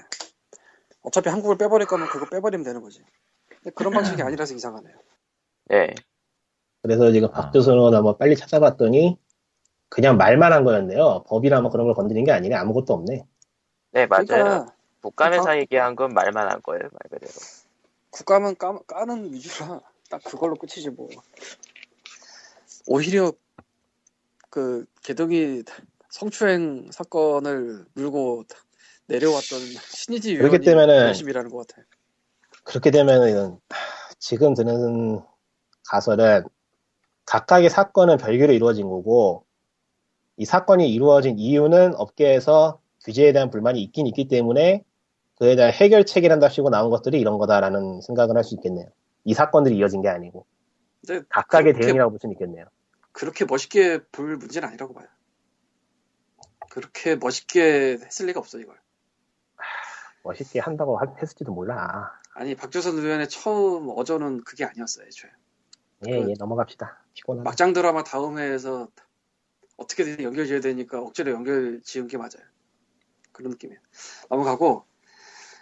[SPEAKER 4] 어차피 한국을 빼버릴 거면 그거 빼버리면 되는 거지. 근데 그런 방식이 아니라서 이상하네요.
[SPEAKER 2] 네.
[SPEAKER 3] 그래서 지금 박주선을 한번 빨리 찾아봤더니 그냥 말만 한 거였네요. 법이나 뭐 그런 걸 건드린 게 아니네. 아무것도 없네.
[SPEAKER 2] 네, 맞아요.
[SPEAKER 4] 그러니까
[SPEAKER 2] 국감에서 얘기한 건 말만 한 거예요, 말 그대로.
[SPEAKER 4] 국감은 까, 까는 위주라 딱 그걸로 끝이지 뭐. 오히려 그 개덕이 성추행 사건을 물고 내려왔던 신이지 위원이
[SPEAKER 3] 때문에는
[SPEAKER 4] 열심히 일하는 것 같아.
[SPEAKER 3] 그렇게 되면은 지금 드는 가설은 각각의 사건은 별개로 이루어진 거고 이 사건이 이루어진 이유는 업계에서 규제에 대한 불만이 있긴 있기 때문에 그에 대한 해결책이란답시고 나온 것들이 이런 거다라는 생각을 할 수 있겠네요. 이 사건들이 이어진 게 아니고 각각의
[SPEAKER 4] 그렇게,
[SPEAKER 3] 대응이라고 볼 수는 있겠네요.
[SPEAKER 4] 그렇게 멋있게 볼 문제는 아니라고 봐요. 그렇게 멋있게 했을 리가 없어 이걸.
[SPEAKER 3] 멋있게 한다고 하- 했을지도 몰라.
[SPEAKER 4] 아니 박조선 의원의 처음 어조는 그게 아니었어요 애초에.
[SPEAKER 3] 예,
[SPEAKER 4] 그-
[SPEAKER 3] 예, 넘어갑시다. 피곤하다.
[SPEAKER 4] 막장 드라마 다음 회에서 어떻게든 연결지어야 되니까 억지로 연결 지은 게 맞아요. 그런 느낌이에요. 넘어가고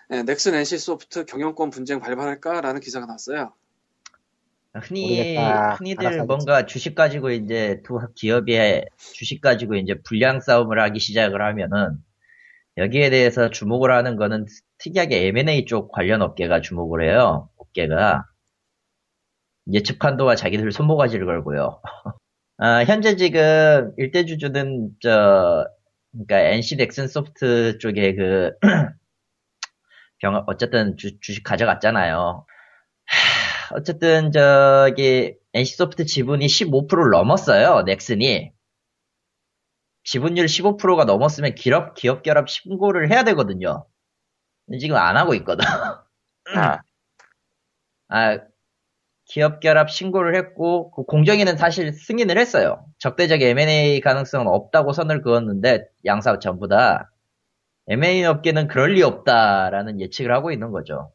[SPEAKER 4] 네, 넥슨 NC 소프트 경영권 분쟁 발발할까라는 기사가 나왔어요.
[SPEAKER 1] 흔히
[SPEAKER 3] 모르겠다.
[SPEAKER 1] 흔히들. 뭔가 주식 가지고 이제 두 기업의 주식 가지고 이제 불량 싸움을 하기 시작을 하면은 여기에 대해서 주목을 하는 거는 특이하게 M&A 쪽 관련 업계가 주목을 해요. 업계가 예측 판도와 자기들 손모가지를 걸고요. 아, 현재 지금 일대 주주는 저 그러니까 NC 넥슨 소프트 쪽에 그 병, 어쨌든 주, 주식 가져갔잖아요. 하, 어쨌든 저기 NC소프트 지분이 15%를 넘었어요. 넥슨이. 지분율 15%가 넘었으면 기업 기업 결합 신고를 해야 되거든요. 근데 지금 안 하고 있거든.
[SPEAKER 2] 아,
[SPEAKER 1] 아, 기업 결합 신고를 했고 그 공정위는 사실 승인을 했어요. 적대적 M&A 가능성은 없다고 선을 그었는데 양사 전부 다 M&A 업계는 그럴 리 없다라는 예측을 하고 있는 거죠.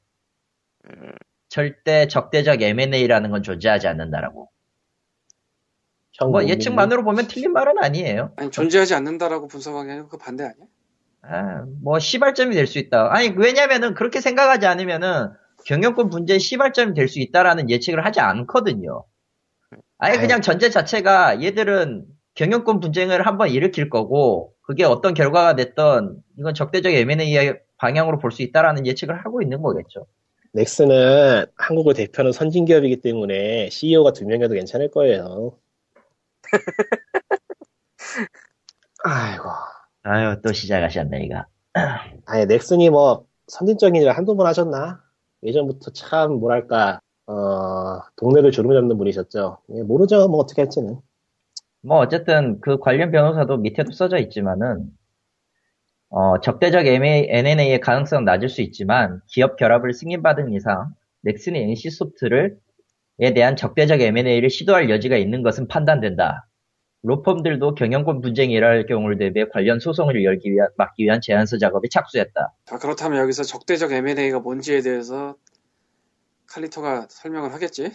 [SPEAKER 2] 음,
[SPEAKER 1] 절대 적대적 M&A라는 건 존재하지 않는다라고. 전뭐 예측만으로 보면 틀린 말은 아니에요.
[SPEAKER 4] 아니 존재하지 않는다라고 분석하기 아니고 그 반대 아니야?
[SPEAKER 1] 아, 뭐 시발점이 될 수 있다. 아니 왜냐면은 그렇게 생각하지 않으면은 경영권 분쟁 시발점이 될 수 있다라는 예측을 하지 않거든요. 아예
[SPEAKER 3] 아유.
[SPEAKER 1] 그냥 전제 자체가 얘들은 경영권 분쟁을 한번 일으킬 거고 그게 어떤 결과가 됐던 이건 적대적 M&A 방향으로 볼 수 있다라는 예측을 하고 있는 거겠죠.
[SPEAKER 3] 넥슨은 한국을 대표하는 선진 기업이기 때문에 CEO가 두 명이어도 괜찮을 거예요. 아이고.
[SPEAKER 1] 아유 또 시작하셨네 이거.
[SPEAKER 3] 아니, 넥슨이 뭐, 선진적인 일을 한두 번 하셨나? 예전부터 참, 뭐랄까, 어, 동네를 주름 잡는 분이셨죠. 예, 모르죠, 뭐, 어떻게 할지는.
[SPEAKER 1] 뭐 어쨌든 그 관련 변호사도 밑에도 써져 있지만은 어, 적대적 M&A의 가능성 은 낮을 수 있지만 기업 결합을 승인받은 이상 넥슨이 NC소프트를 에 대한 적대적 M&A를 시도할 여지가 있는 것은 판단된다. 로펌들도 경영권 분쟁이 일어날 경우를 대비해 관련 소송을 열기 위한, 막기 위한 제안서 작업에 착수했다.
[SPEAKER 4] 자, 그렇다면 여기서 적대적 M&A가 뭔지에 대해서 칼리토가 설명을 하겠지?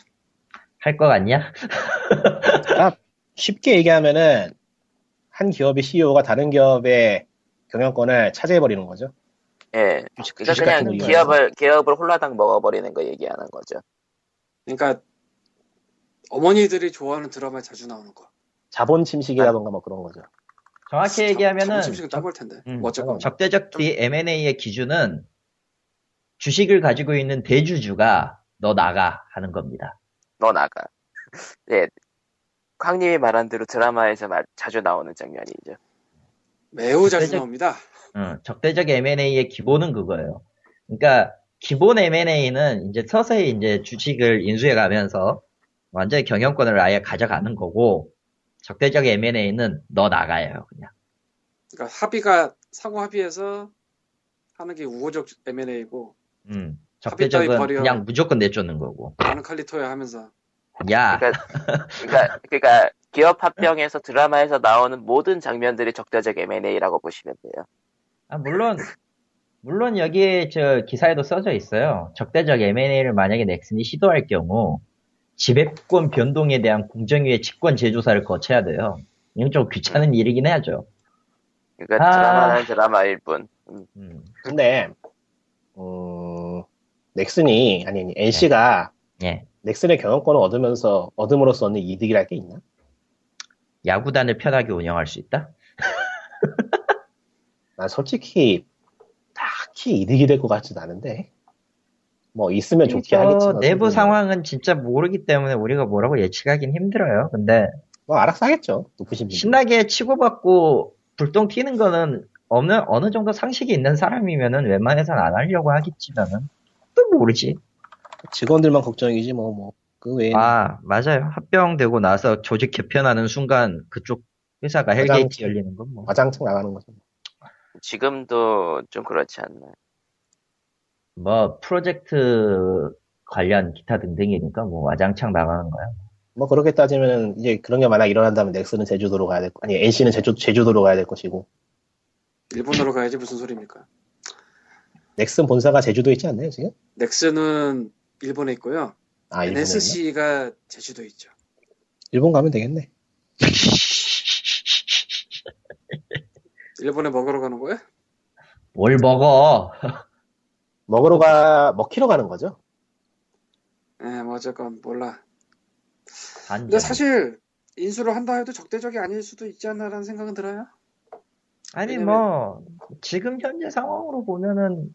[SPEAKER 1] 할 것 같냐?
[SPEAKER 3] 쉽게 얘기하면은, 한 기업의 CEO가 다른 기업의 경영권을 차지해버리는 거죠.
[SPEAKER 2] 예. 그러니까 그냥
[SPEAKER 3] 거
[SPEAKER 2] 기업을 기업을 홀라당 먹어버리는 거 얘기하는 거죠.
[SPEAKER 4] 그러니까 어머니들이 좋아하는 드라마에 자주 나오는 거.
[SPEAKER 3] 자본 침식이라던가 뭐 그런 거죠.
[SPEAKER 1] 정확히 얘기하면은
[SPEAKER 4] 점심식은 따볼 텐데.
[SPEAKER 1] 음,
[SPEAKER 4] 뭐 어쨌건
[SPEAKER 1] 적대적 D M&A의 기준은 주식을 가지고 있는 대주주가 너 나가 하는 겁니다.
[SPEAKER 2] 너 나가. 예. 광님이 말한 대로 드라마에서 말- 자주 나오는 장면이죠.
[SPEAKER 4] 매우 자주
[SPEAKER 1] 적대적-
[SPEAKER 4] 나옵니다.
[SPEAKER 1] 어, 적대적 M&A의 기본은 그거예요. 그러니까 기본 M&A는 이제 서서히 이제 주식을 인수해 가면서 완전히 경영권을 아예 가져가는 거고 적대적 M&A는 너 나가요 그냥.
[SPEAKER 4] 그러니까 합의가 상호 합의해서 하는 게 우호적 M&A고
[SPEAKER 1] 음, 적대적은
[SPEAKER 4] 버려.
[SPEAKER 1] 그냥 무조건 내쫓는 거고.
[SPEAKER 4] 나는 칼리토야 하면서
[SPEAKER 1] 야,
[SPEAKER 2] 그러니까 그러니까 그러니까 기업 합병에서 드라마에서 나오는 모든 장면들이 적대적 M&A라고 보시면 돼요.
[SPEAKER 1] 아, 물론 물론 여기에 저 기사에도 써져 있어요. 적대적 M&A를 만약에 넥슨이 시도할 경우 지배권 변동에 대한 공정위의 직권 재조사를 거쳐야 돼요. 이건 좀 귀찮은 일이긴 하죠.
[SPEAKER 2] 그러니까
[SPEAKER 1] 아.
[SPEAKER 2] 드라마는 드라마일 뿐. 음,
[SPEAKER 1] 음,
[SPEAKER 3] 근데, 음, 넥슨이, 아니, 아니, NC가
[SPEAKER 1] 예.
[SPEAKER 3] 넥슨의 경영권을 얻으면서, 얻음으로써 얻는 이득이랄 게 있나?
[SPEAKER 1] 야구단을 편하게 운영할 수 있다?
[SPEAKER 3] 난 솔직히, 딱히 이득이 될 것 같지도 않은데. 뭐, 있으면 좋게
[SPEAKER 1] 저
[SPEAKER 3] 하겠지만.
[SPEAKER 1] 내부
[SPEAKER 3] 솔직히
[SPEAKER 1] 상황은 진짜 모르기 때문에 우리가 뭐라고 예측하긴 힘들어요. 근데
[SPEAKER 3] 뭐, 알아서 하겠죠. 높으신 분.
[SPEAKER 1] 신나게 치고받고 불똥 튀는 거는 어느 어느 정도 상식이 있는 사람이면은 웬만해선 안 하려고 하겠지만은 또 모르지.
[SPEAKER 3] 직원들만 걱정이지, 뭐, 뭐. 그 외에는.
[SPEAKER 1] 아 맞아요. 합병되고 나서 조직 개편하는 순간 그쪽 회사가
[SPEAKER 3] 가장-
[SPEAKER 1] hell gate 열리는 건 뭐.
[SPEAKER 3] 와장창 나가는 거죠.
[SPEAKER 2] 지금도 좀 그렇지 않나.
[SPEAKER 1] 뭐 프로젝트 관련 기타 등등이니까 뭐 와장창 나가는 거야.
[SPEAKER 3] 뭐, 그렇게 따지면, 이제 그런 게 만약 일어난다면 넥슨은 제주도로 가야 될, 거, 아니, NC는 제주, 제주도로 가야 될 것이고.
[SPEAKER 4] 일본으로 가야지 무슨 소리입니까?
[SPEAKER 3] 넥슨 본사가 제주도에 있지 않나요, 지금?
[SPEAKER 4] 넥슨은 일본에 있고요.
[SPEAKER 3] 아, 일본에 있나?
[SPEAKER 4] NSC가 제주도에 있죠.
[SPEAKER 3] 일본 가면 되겠네.
[SPEAKER 4] 일본에 먹으러 가는 거야?
[SPEAKER 1] 뭘 먹어?
[SPEAKER 3] 먹으러 가, 먹히러 가는 거죠?
[SPEAKER 4] 예, 뭐 어쨌건 몰라.
[SPEAKER 1] 반전.
[SPEAKER 4] 근데 사실 인수를 한다 해도 적대적이 아닐 수도 있지 않나라는 생각은 들어요.
[SPEAKER 1] 아니
[SPEAKER 4] 왜냐면-
[SPEAKER 1] 뭐 지금 현재 상황으로 보면은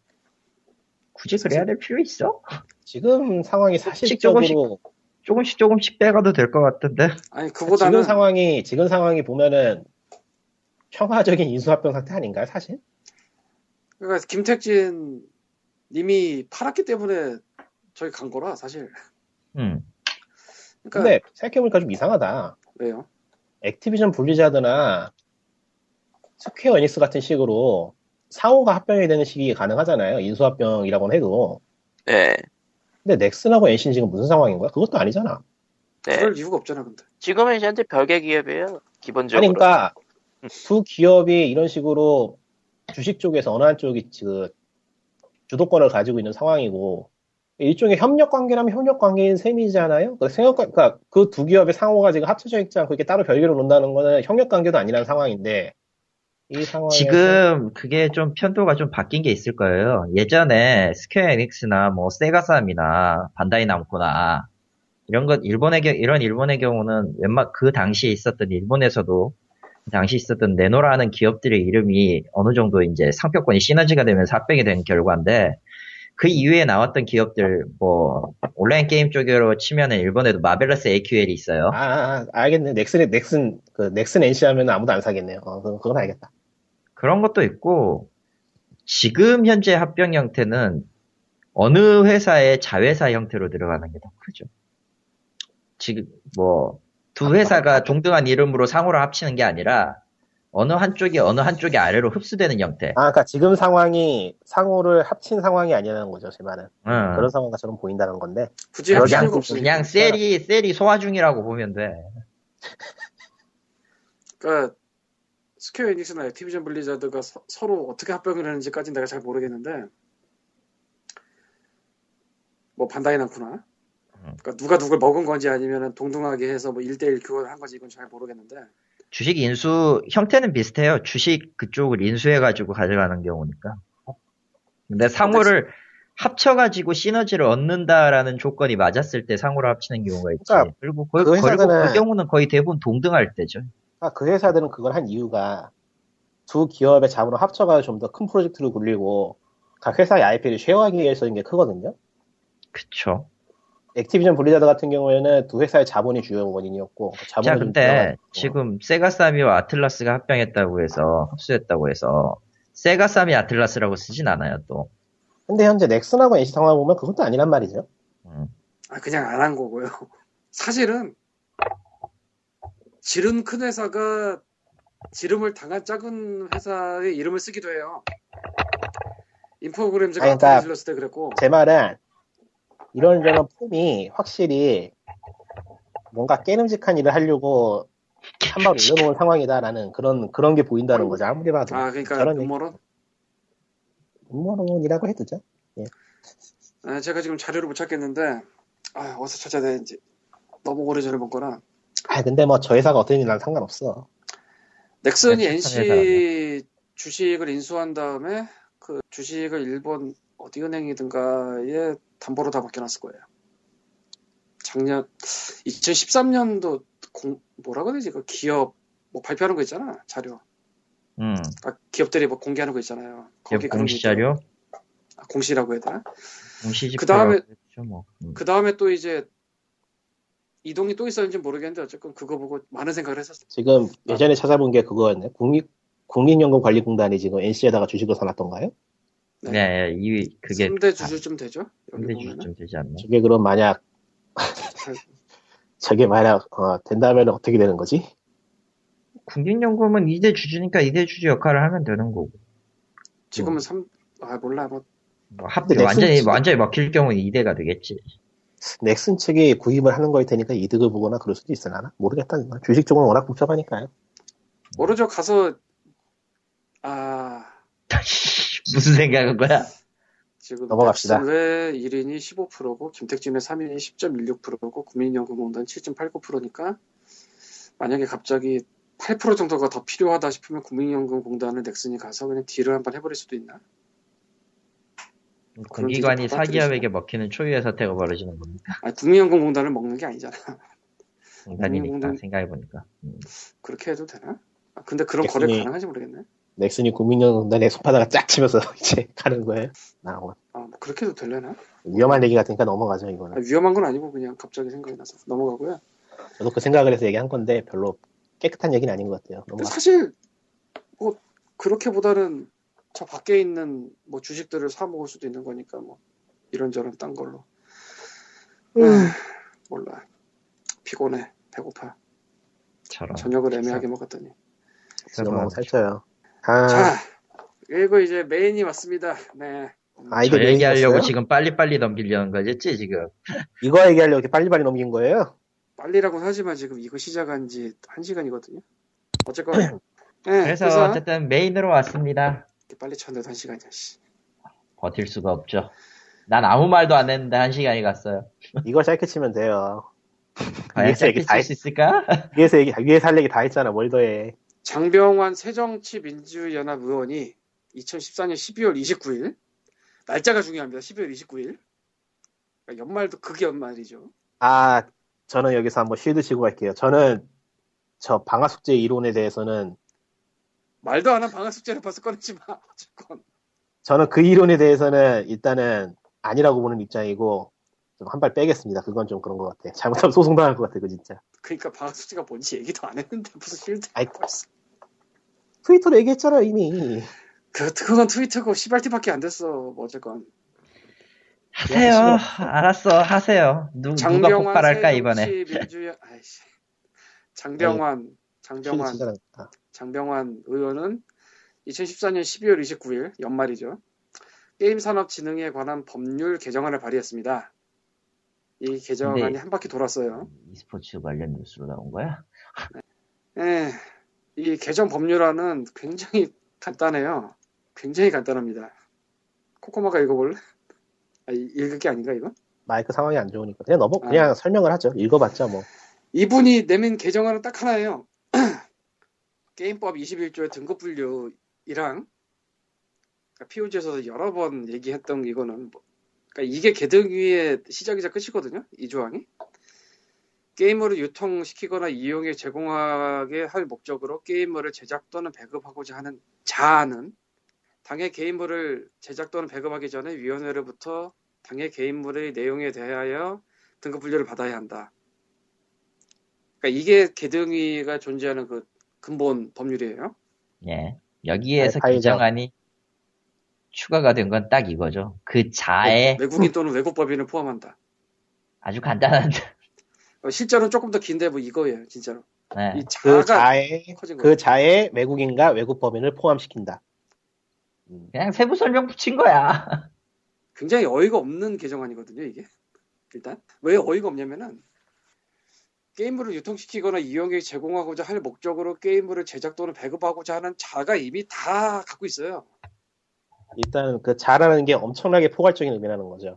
[SPEAKER 1] 굳이 그래야 될 필요 있어?
[SPEAKER 3] 지금 상황이
[SPEAKER 1] 조금씩
[SPEAKER 3] 사실적으로,
[SPEAKER 1] 조금씩 조금씩 빼가도 될 것 같은데.
[SPEAKER 4] 아니
[SPEAKER 3] 지금
[SPEAKER 4] 그보다는
[SPEAKER 3] 상황이, 지금 상황이 보면은, 평화적인 인수합병 상태 아닌가요, 사실?
[SPEAKER 4] 그러니까 김택진 님이 팔았기 때문에 저기 간 거라 사실.
[SPEAKER 1] 음.
[SPEAKER 4] 그러니까
[SPEAKER 3] 근데, 생각해보니까 좀 이상하다.
[SPEAKER 4] 왜요?
[SPEAKER 3] 액티비전 블리자드나, 스퀘어 에닉스 같은 식으로, 상호가 합병이 되는 시기가 가능하잖아요. 인수합병이라고는 해도.
[SPEAKER 2] 네.
[SPEAKER 3] 근데 넥슨하고 NC는 지금 무슨 상황인 거야? 그것도 아니잖아.
[SPEAKER 2] 네.
[SPEAKER 4] 그럴 이유가 없잖아 근데.
[SPEAKER 2] 지금은 현재 별개 기업이에요. 기본적으로.
[SPEAKER 3] 아니, 그러니까 두 기업이 이런 식으로 주식 쪽에서 어느 한쪽이 그 주도권을 가지고 있는 상황이고 일종의 협력 관계라면 협력 관계인 셈이잖아요. 그 생각, 그러니까 그 두 기업의 상호가 지금 합쳐져 있지 않고 이렇게 따로 별개로 논다는 거는 협력 관계도 아니라는 상황인데 이
[SPEAKER 1] 지금 그게 좀 판도가 좀 바뀐 게 있을 거예요. 예전에 스퀘어 에닉스나 뭐 세가사미나 반다이 남코나 이런 것 일본의 경 이런 일본의 경우는 웬만 그 당시에 있었던 일본에서도 당시 있었던 네노라는 기업들의 이름이 어느 정도 이제 상표권이 시너지가 되면서 합병이 된 결과인데 그 이후에 나왔던 기업들 뭐 온라인 게임 쪽으로 치면은 일본에도 마벨러스 AQL이 있어요.
[SPEAKER 3] 아, 아, 아, 알겠네. 넥슨, 넥슨, 그, 넥슨 NC 하면 아무도 안 사겠네요. 어, 그건, 그건 알겠다.
[SPEAKER 1] 그런 것도 있고 지금 현재 합병 형태는 어느 회사의 자회사 형태로 들어가는 게 더 크죠. 지금 뭐 두 회사가 동등한 이름으로 상호를 합치는 게 아니라 어느 한쪽이 어느 한쪽이 아래로 흡수되는 형태.
[SPEAKER 3] 아, 그니까 지금 상황이 상호를 합친 상황이 아니라는 거죠, 제 말은.
[SPEAKER 1] 응.
[SPEAKER 3] 그런 상황처럼 보인다는 건데.
[SPEAKER 4] 굳이 할
[SPEAKER 1] 그냥. 그냥 셀이 셀이 소화 중이라고 보면 돼.
[SPEAKER 4] 그러니까 스퀘어 에닉스나 액티비전 블리자드가 서, 로 어떻게 합병을 했는지까지 내가 잘 모르겠는데 뭐 반다이 남쿠나
[SPEAKER 1] 음.
[SPEAKER 4] 그러니까 누가 누굴 먹은 건지 아니면 동등하게 해서 뭐 1대1 교환을 한 건지 이건 잘 모르겠는데
[SPEAKER 1] 주식 인수 형태는 비슷해요. 주식 그쪽을 인수해가지고 가져가는 경우니까. 근데 상호를 합쳐가지고 시너지를 얻는다라는 조건이 맞았을 때 상호를 합치는 경우가 있지.
[SPEAKER 3] 그러니까
[SPEAKER 1] 그리고 그,
[SPEAKER 3] 그 회사들은-
[SPEAKER 1] 그 경우는 거의 대부분 동등할 때죠.
[SPEAKER 3] 아, 그 회사들은 그걸 한 이유가 두 기업의 자본을 합쳐가지고 좀 더 큰 프로젝트를 굴리고 각 회사의 IP를 share하기 위해서인 게 크거든요.
[SPEAKER 1] 그쵸.
[SPEAKER 3] 액티비전 블리자드 같은 경우에는 두 회사의 자본이 주요 원인이었고 그
[SPEAKER 1] 자,
[SPEAKER 3] 자본을 좀
[SPEAKER 1] 근데. 지금 세가사미와 아틀라스가 합병했다고 해서 합수했다고 해서 세가사미 아틀라스라고 쓰진 않아요 또.
[SPEAKER 3] 근데 현재 넥슨하고 NC 상황을 보면 그것도 아니란 말이죠.
[SPEAKER 1] 음.
[SPEAKER 4] 아, 그냥 안 한 거고요. 사실은 지른 큰 회사가 지름을 당한 작은 회사의 이름을 쓰기도 해요. 인포그램즈가
[SPEAKER 3] 그러니까-
[SPEAKER 4] 때 그랬고
[SPEAKER 3] 제 말은 이런저런 폼이 확실히 뭔가 깨름직한 일을 하려고 한 발 올려놓은 상황이다라는 그런 그런 게 보인다는 거죠. 아무리 봐도.
[SPEAKER 4] 아 그러니까
[SPEAKER 3] 저런
[SPEAKER 4] 음모론?
[SPEAKER 3] 음모론이라고 해도죠.
[SPEAKER 4] 아, 제가 지금 자료를 못 찾겠는데 아 어디서 찾아야 되는지. 너무 오래 전에 본 거라.
[SPEAKER 3] 아 근데 뭐 저 회사가 어떤 일이랑 상관없어.
[SPEAKER 4] 넥슨이
[SPEAKER 1] 네,
[SPEAKER 4] NC 주식을 인수한 다음에 그 주식을 일본 어디 은행이든가에 담보로 다 맡겨놨을 거예요. 작년 2013년도 공, 뭐라고 해야 되지? 그 기업 뭐 발표하는 거 있잖아 자료.
[SPEAKER 1] 음.
[SPEAKER 4] 아, 기업들이 뭐 공개하는 거 있잖아요. 거기
[SPEAKER 1] 공시 자료.
[SPEAKER 4] 아, 공시라고 해야 되나?
[SPEAKER 1] 공시
[SPEAKER 4] 그 다음에-
[SPEAKER 1] 지표 뭐. 음.
[SPEAKER 4] 그 다음에 또 이제 이동이 또 있었는지 모르겠는데 어쨌건 그거 보고 많은 생각을 했었어.
[SPEAKER 3] 지금 예전에 찾아본 게 그거였네. 국립 국민연금관리공단이 지금 NC에다가 주식을 사놨던가요?
[SPEAKER 4] 네.
[SPEAKER 1] 네, 이 그게
[SPEAKER 4] 3대 주주쯤 되죠? 여기
[SPEAKER 1] 3대
[SPEAKER 4] 보면은.
[SPEAKER 1] 주좀 되지 않나?
[SPEAKER 3] 저게 그럼 만약 저게 만약 어, 된다면 어떻게 되는 거지?
[SPEAKER 1] 국민연금은 2대 주주니까 2대 주주 역할을 하면 되는 거고.
[SPEAKER 4] 지금은 3, 아, 몰라. 뭐,
[SPEAKER 1] 뭐 합, 완전히,
[SPEAKER 3] 넥슨-
[SPEAKER 1] 완전히 먹힐 경우는 2대가 되겠지.
[SPEAKER 3] 넥슨 측이 구입을 하는 거일 테니까 이득을 보거나 그럴 수도 있으려나? 모르겠다. 주식 쪽은 워낙 복잡하니까요.
[SPEAKER 4] 모르죠. 가서, 아,
[SPEAKER 1] 무슨 생각한 거야?
[SPEAKER 4] 지금
[SPEAKER 3] 넘어갑시다.
[SPEAKER 4] 넥슨 외 1인이 15%고, 김택진의 3인이 10.16%고, 국민연금공단 7.89%니까, 만약에 갑자기 8% 정도가 더 필요하다 싶으면 국민연금공단을 넥슨이 가서 그냥 딜을 한번 해버릴 수도 있나? 그런
[SPEAKER 1] 공기관이? 사기업에게 먹히는 초유의 사태가 벌어지는 겁니까?
[SPEAKER 4] 아니, 국민연금공단을 먹는 게 아니잖아.
[SPEAKER 1] 공단이니까,
[SPEAKER 4] 국민연금-
[SPEAKER 1] 생각해보니까. 음.
[SPEAKER 4] 그렇게 해도 되나? 아, 근데 그런
[SPEAKER 3] 넥슨이-
[SPEAKER 4] 거래 가능한지 모르겠네.
[SPEAKER 3] 넥슨이 국민연금단에 손바닥을 쫙 치면서 이제 가는 거예요. 나뭐
[SPEAKER 4] 아, 뭐 그렇게 해도 되려나?
[SPEAKER 3] 위험한 얘기 같으니까 넘어가죠
[SPEAKER 4] 아,
[SPEAKER 3] 이거는.
[SPEAKER 4] 위험한 건 아니고 그냥 갑자기 생각이 나서 넘어가고요.
[SPEAKER 3] 저도 그 생각을 해서 얘기한 건데 별로 깨끗한 얘기는 아닌 것 같아요. 넘어가.
[SPEAKER 4] 사실 뭐 그렇게보다는 저 밖에 있는 뭐 주식들을 사 먹을 수도 있는 거니까 뭐 이런저런 딴 걸로.
[SPEAKER 3] 음.
[SPEAKER 4] 아, 몰라. 피곤해. 배고파.
[SPEAKER 1] 저런.
[SPEAKER 4] 저녁을 애매하게 먹었더니.
[SPEAKER 3] 너무 살쪄요. 아,
[SPEAKER 4] 자, 그리고 이제 메인이 왔습니다. 네.
[SPEAKER 1] 아저 얘기하려고? 지금 빨리빨리 넘기려는 거겠지, 지금?
[SPEAKER 3] 이거 얘기하려고 이렇게 빨리빨리 넘긴 거예요?
[SPEAKER 4] 빨리라고는 하지만 지금 이거 시작한 지한 시간이거든요. 어쨌건. 네,
[SPEAKER 1] 그래서
[SPEAKER 4] 그래서
[SPEAKER 1] 어쨌든 메인으로 왔습니다.
[SPEAKER 4] 이렇게 빨리 쳤는데 한 시간이야. 씨.
[SPEAKER 1] 버틸 수가 없죠. 난 아무 말도 안 했는데 한 시간이 갔어요.
[SPEAKER 3] 이거 짧게 치면 돼요.
[SPEAKER 1] 과연
[SPEAKER 3] 위에서 얘기
[SPEAKER 1] 짧게
[SPEAKER 3] 다
[SPEAKER 1] 칠수 있을까?
[SPEAKER 3] 위에서 얘기 위에서 할 얘기 다 했잖아. 뭘 더해?
[SPEAKER 4] 장병환 새정치민주연합 의원이 2014년 12월 29일 날짜가 중요합니다. 12월 29일 연말도 그게 연말이죠.
[SPEAKER 3] 아 저는 여기서 한번 쉴드 치고 갈게요. 저는 저 방화 숙제 이론에 대해서는
[SPEAKER 4] 말도 안 한 방학 숙제를 벌써 꺼내지 마. 어쨌건.
[SPEAKER 3] 저는 그 이론에 대해서는 일단은 아니라고 보는 입장이고 좀 한 발 빼겠습니다. 그건 좀 그런 것 같아. 잘못하면 소송 당할 것 같아, 그 진짜.
[SPEAKER 4] 그러니까 방학 숙제가 뭔지 얘기도 안 했는데 무슨 실드.
[SPEAKER 3] 아이, 트위터로 얘기했잖아 이미.
[SPEAKER 4] 그, 그건 트위터고 시발티밖에 안 됐어. 뭐 어쨌건.
[SPEAKER 1] 하세요. 알았어, 하세요. 누, 누가
[SPEAKER 4] 장병환
[SPEAKER 1] 폭발할까, 이번에.
[SPEAKER 4] 새정치민주연 아이씨. 장병환 장병환
[SPEAKER 3] 진짜 잘했다.
[SPEAKER 4] 장병환 의원은 2014년 12월 29일 연말이죠. 게임 산업 진흥에 관한 법률 개정안을 발의했습니다. 이 개정안이
[SPEAKER 1] 근데-
[SPEAKER 4] 한 바퀴 돌았어요.
[SPEAKER 1] e스포츠 관련 뉴스로 나온 거야?
[SPEAKER 4] 예, 이 개정 법률안은 굉장히 간단해요. 굉장히 간단합니다. 코코마가 읽어볼래? 아, 이- 읽을 게 아닌가 이거?
[SPEAKER 3] 마이크 상황이 안 좋으니까 그냥 넘어
[SPEAKER 4] 아.
[SPEAKER 3] 그냥 설명을 하죠. 읽어봤자 뭐.
[SPEAKER 4] 이분이 내민 개정안은 딱 하나예요. 게임법 21조의 등급 분류이랑 그러니까 POG에서도 여러 번 얘기했던 이거는 뭐, 그러니까 이게 개등 위의 시작이자 끝이거든요. 이 조항이 게임물을 유통시키거나 이용에 제공하게 할 목적으로 게임물을 제작 또는 배급하고자 하는 자는 당해 게임물을 제작 또는 배급하기 전에 위원회로부터 당해 게임물의 내용에 대하여 등급 분류를 받아야 한다. 그러니까 이게 개등위가 존재하는 그 근본 법률이에요.
[SPEAKER 1] 예. 여기에서
[SPEAKER 3] 네.
[SPEAKER 1] 개정안이 추가가 된 건 딱 이거죠. 그 자에
[SPEAKER 4] 외국인 또는 외국 법인을 포함한다.
[SPEAKER 1] 아주 간단한,
[SPEAKER 4] 어, 실제로는 조금 더 긴데 뭐 이거예요, 진짜로.
[SPEAKER 1] 네.
[SPEAKER 3] 이그
[SPEAKER 4] 자가
[SPEAKER 3] 자에. 그 자에 외국인과 외국 법인을 포함시킨다. 음.
[SPEAKER 1] 그냥 세부 설명 붙인 거야.
[SPEAKER 4] 굉장히 어이가 없는 개정안이거든요, 이게. 일단 왜 어이가 없냐면은 게임물을 유통시키거나 이용에 제공하고자 할 목적으로 게임물을 제작 또는 배급하고자 하는 자가 이미 다 갖고 있어요.
[SPEAKER 3] 일단 그 자라는 게 엄청나게 포괄적인 의미라는 거죠.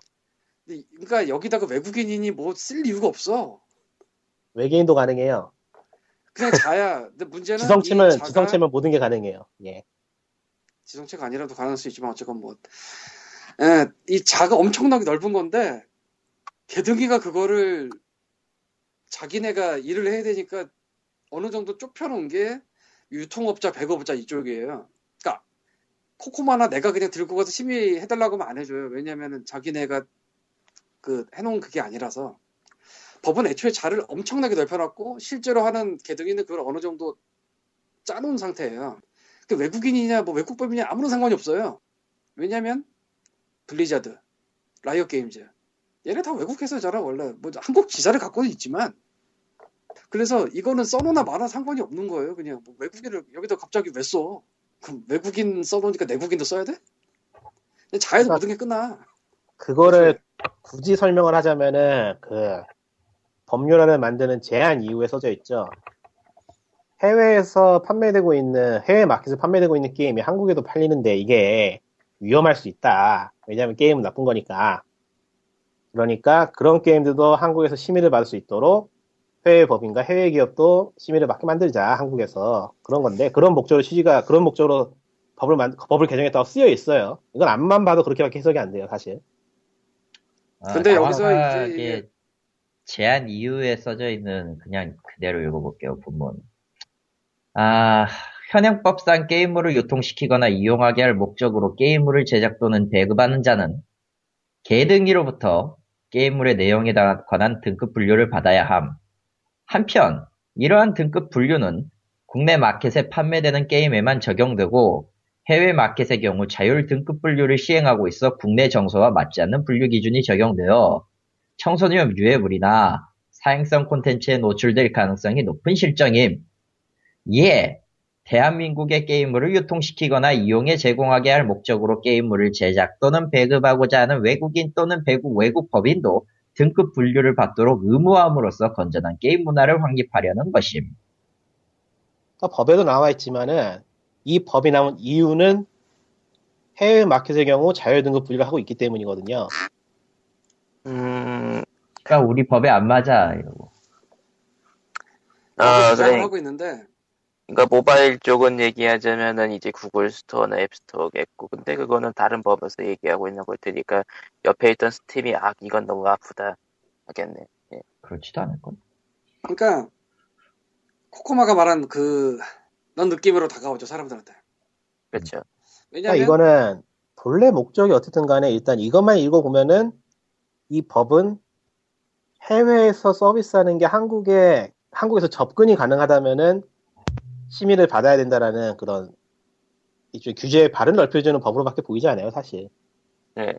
[SPEAKER 4] 그러니까 여기다가 외국인이니 뭐 쓸 이유가 없어.
[SPEAKER 3] 외계인도 가능해요.
[SPEAKER 4] 그냥 자야. 근데 문제는
[SPEAKER 3] 지성체면
[SPEAKER 4] 이 자가
[SPEAKER 3] 지성체면 모든 게 가능해요. 예.
[SPEAKER 4] 지성체가 아니라도 가능할 수 있지만 어쨌건 뭐, 예, 이 자가 엄청나게 넓은 건데 개등이가 그거를 자기네가 일을 해야 되니까 어느 정도 좁혀놓은 게 유통업자, 배급업자 이쪽이에요. 그러니까 코코마나 내가 그냥 들고 가서 심의해달라고 하면 안 해줘요. 왜냐면은 자기네가 그 해놓은 그게 아니라서 법은 애초에 자를 엄청나게 넓혀놨고 실제로 하는 개등이는 그걸 어느 정도 짜놓은 상태예요. 그 외국인이냐 뭐 외국법이냐 아무런 상관이 없어요. 왜냐면 블리자드, 라이엇 게임즈 얘네 다 외국 회사잖아 원래 뭐 한국 지사를 갖고는 있지만 그래서 이거는 써놓나 마나 상관이 없는 거예요. 그냥 뭐 외국인을 여기다 갑자기 왜 써? 그럼 외국인 써놓으니까 내국인도 써야 돼? 자에서 모든 게 끝나.
[SPEAKER 3] 그거를 굳이 설명을 하자면은 그 법률안을 만드는 제한 이유에 써져 있죠. 해외에서 판매되고 있는 해외 마켓에서 판매되고 있는 게임이 한국에도 팔리는데 이게 위험할 수 있다. 왜냐하면 게임은 나쁜 거니까. 그러니까 그런 게임들도 한국에서 심의를 받을 수 있도록 해외 법인과 해외 기업도 심의를 받게 만들자 한국에서 그런 건데 그런 목적으로 취지가 그런 목적으로 법을 만, 법을 개정했다고 쓰여 있어요. 이건 앞만 봐도 그렇게밖에 해석이 안 돼요, 사실.
[SPEAKER 1] 어,
[SPEAKER 4] 근데 여기서 이제 이게-
[SPEAKER 1] 제한 이유에 써져 있는 그냥 그대로 읽어볼게요, 본문. 아, 현행법상 게임물을 유통시키거나 이용하게 할 목적으로 게임물을 제작 또는 배급하는 자는 개등기로부터 게임물의 내용에 다- 관한 등급 분류를 받아야 함. 한편, 이러한 등급 분류는 국내 마켓에 판매되는 게임에만 적용되고 해외 마켓의 경우 자율 등급 분류를 시행하고 있어 국내 정서와 맞지 않는 분류 기준이 적용되어 청소년 유해물이나 사행성 콘텐츠에 노출될 가능성이 높은 실정임. 이에 대한민국의 게임물을 유통시키거나 이용에 제공하게 할 목적으로 게임물을 제작 또는 배급하고자 하는 외국인 또는 배국 외국 법인도 등급 분류를 받도록 의무화함으로써 건전한 게임 문화를 확립하려는 것임.
[SPEAKER 3] 그러니까 법에도 나와 있지만은 이 법이 나온 이유는 해외 마켓의 경우 자율 등급 분류를 하고 있기 때문이거든요.
[SPEAKER 2] 음,
[SPEAKER 1] 그러니까 우리 법에 안 맞아. 이러고.
[SPEAKER 2] 아, 그래.
[SPEAKER 4] 하고 있는데
[SPEAKER 2] 그러니까 모바일 쪽은 얘기하자면은 이제 구글 스토어나 앱 스토어겠고, 근데 그거는 다른 법에서 얘기하고 있는 걸 테니까 옆에 있던 스팀이 아 이건 너무 아프다 하겠네.
[SPEAKER 1] 그렇지도 않을 걸.
[SPEAKER 4] 그러니까 코코마가 말한 그, 넌 느낌으로 다가오죠, 사람들한테.
[SPEAKER 2] 그렇죠.
[SPEAKER 3] 그러니까
[SPEAKER 4] 왜냐면,
[SPEAKER 3] 이거는 본래 목적이 어쨌든 간에 일단 이것만 읽어보면은 이 법은 해외에서 서비스하는 게 한국에 한국에서 접근이 가능하다면은 심의를 받아야 된다라는 그런 이쪽 규제의 발을 넓혀주는 법으로밖에 보이지 않아요 사실.
[SPEAKER 2] 네.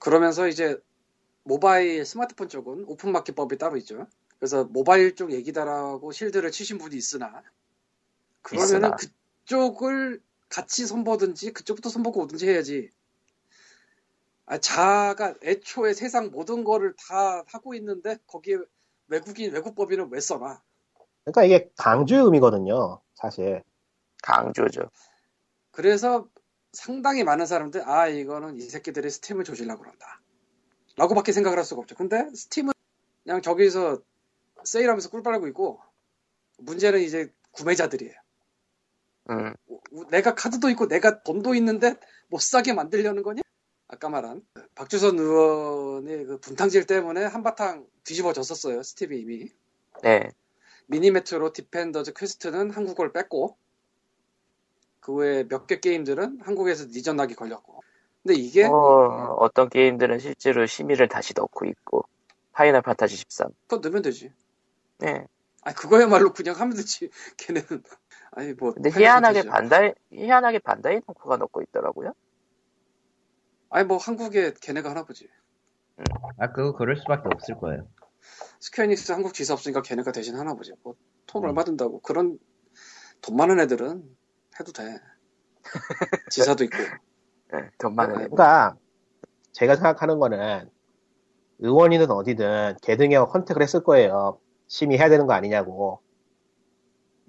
[SPEAKER 4] 그러면서 이제 모바일 스마트폰 쪽은 오픈마켓법이 따로 있죠. 그래서 모바일 쪽 얘기다라고 실드를 치신 분이 있으나 그러면은
[SPEAKER 2] 있으나.
[SPEAKER 4] 그쪽을 같이 선보든지 그쪽부터 선보고 오든지 해야지. 아, 자가 애초에 세상 모든 거를 다 하고 있는데 거기에 외국인 외국법인을 왜 써놔?
[SPEAKER 3] 그러니까 이게 강조의 의미거든요 사실.
[SPEAKER 2] 강조죠.
[SPEAKER 4] 그래서 상당히 많은 사람들 아 이거는 이 새끼들이 스팀을 조질라고 그런다. 라고밖에 생각을 할 수가 없죠. 근데 스팀은 그냥 저기서 세일하면서 꿀 빨고 있고 문제는 이제 구매자들이에요.
[SPEAKER 2] 음,
[SPEAKER 4] 우- 내가 카드도 있고 내가 돈도 있는데 못 사게 만들려는 거냐? 아까 말한 박주선 의원의 그 분탕질 때문에 한바탕 뒤집어졌었어요. 스팀이 이미.
[SPEAKER 2] 네.
[SPEAKER 4] 미니메트로 디펜더즈 퀘스트는 한국어를 뺐고 그 외에 몇 개 게임들은 한국에서 region lock이 걸렸고 근데 이게
[SPEAKER 2] 어, 어떤 게임들은 실제로 심의를 다시 넣고 있고, 파이널 판타지 13.
[SPEAKER 4] 그거 넣으면 되지
[SPEAKER 2] 네.
[SPEAKER 4] 아니 그거야말로 그냥 하면 되지 걔네는 아니 뭐
[SPEAKER 2] 근데 희한하게
[SPEAKER 4] 판타지야.
[SPEAKER 2] 반다이, 희한하게 반다이 남코가 넣고 있더라고요.
[SPEAKER 4] 아니 뭐 한국에 걔네가 하나 보지
[SPEAKER 1] 아, 그거 그럴 수밖에 없을 거예요.
[SPEAKER 4] 스퀘어 에닉스 한국 지사 없으니까 걔네가 대신 하나 보지 뭐 돈
[SPEAKER 1] 음.
[SPEAKER 4] 얼마 든다고 그런 돈 많은 애들은 해도 돼 지사도 있고
[SPEAKER 2] 네, 돈 많은 애.
[SPEAKER 3] 그러니까 제가 생각하는 거는 의원이든 어디든 게등위와 contact을 했을 거예요. 심의해야 되는 거 아니냐고.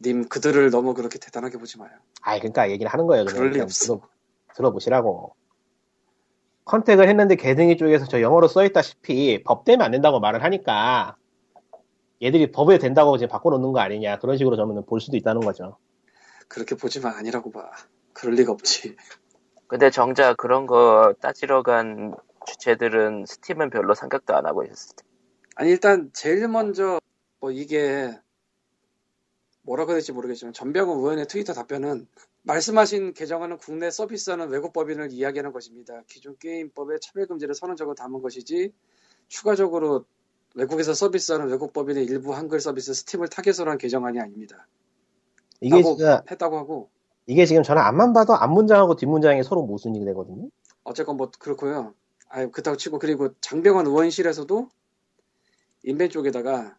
[SPEAKER 4] 님 그들을 너무 그렇게 대단하게 보지 마요
[SPEAKER 3] 아이 그러니까 얘기를 하는 거예요.
[SPEAKER 4] 그럴 리 없어.
[SPEAKER 3] 들어, 들어보시라고. 컨택을 했는데 개등이 쪽에서 저 영어로 써있다시피 법 때문에 안 된다고 말을 하니까 얘들이 법에 된다고 이제 바꿔놓는 거 아니냐 그런 식으로 저는 볼 수도 있다는 거죠.
[SPEAKER 4] 그렇게 보지만 아니라고 봐 그럴 리가 없지
[SPEAKER 2] 근데 정작 그런 거 따지러 간 주체들은 스팀은 별로 생각도 안 하고 있었을 때.
[SPEAKER 4] 아니 일단 제일 먼저 뭐 이게 뭐라고 해야 될지 모르겠지만 전병헌 의원의 트위터 답변은 말씀하신 개정안은 국내 서비스하는 외국 법인을 이야기하는 것입니다. 기존 게임법에 차별 금지를 선언적으로 담은 것이지 추가적으로 외국에서 서비스하는 외국 법인의 일부 한글 서비스 스팀을 타겟으로 한 개정안이 아닙니다.
[SPEAKER 3] 이게 진짜
[SPEAKER 4] 했다고 하고
[SPEAKER 3] 이게 지금 저는 앞만 봐도 앞 문장하고 뒷 문장이 서로 모순이 되거든요.
[SPEAKER 4] 어쨌건 뭐 그렇고요. 아유 그렇다고 치고 그리고 전병헌 의원실에서도 인벤 쪽에다가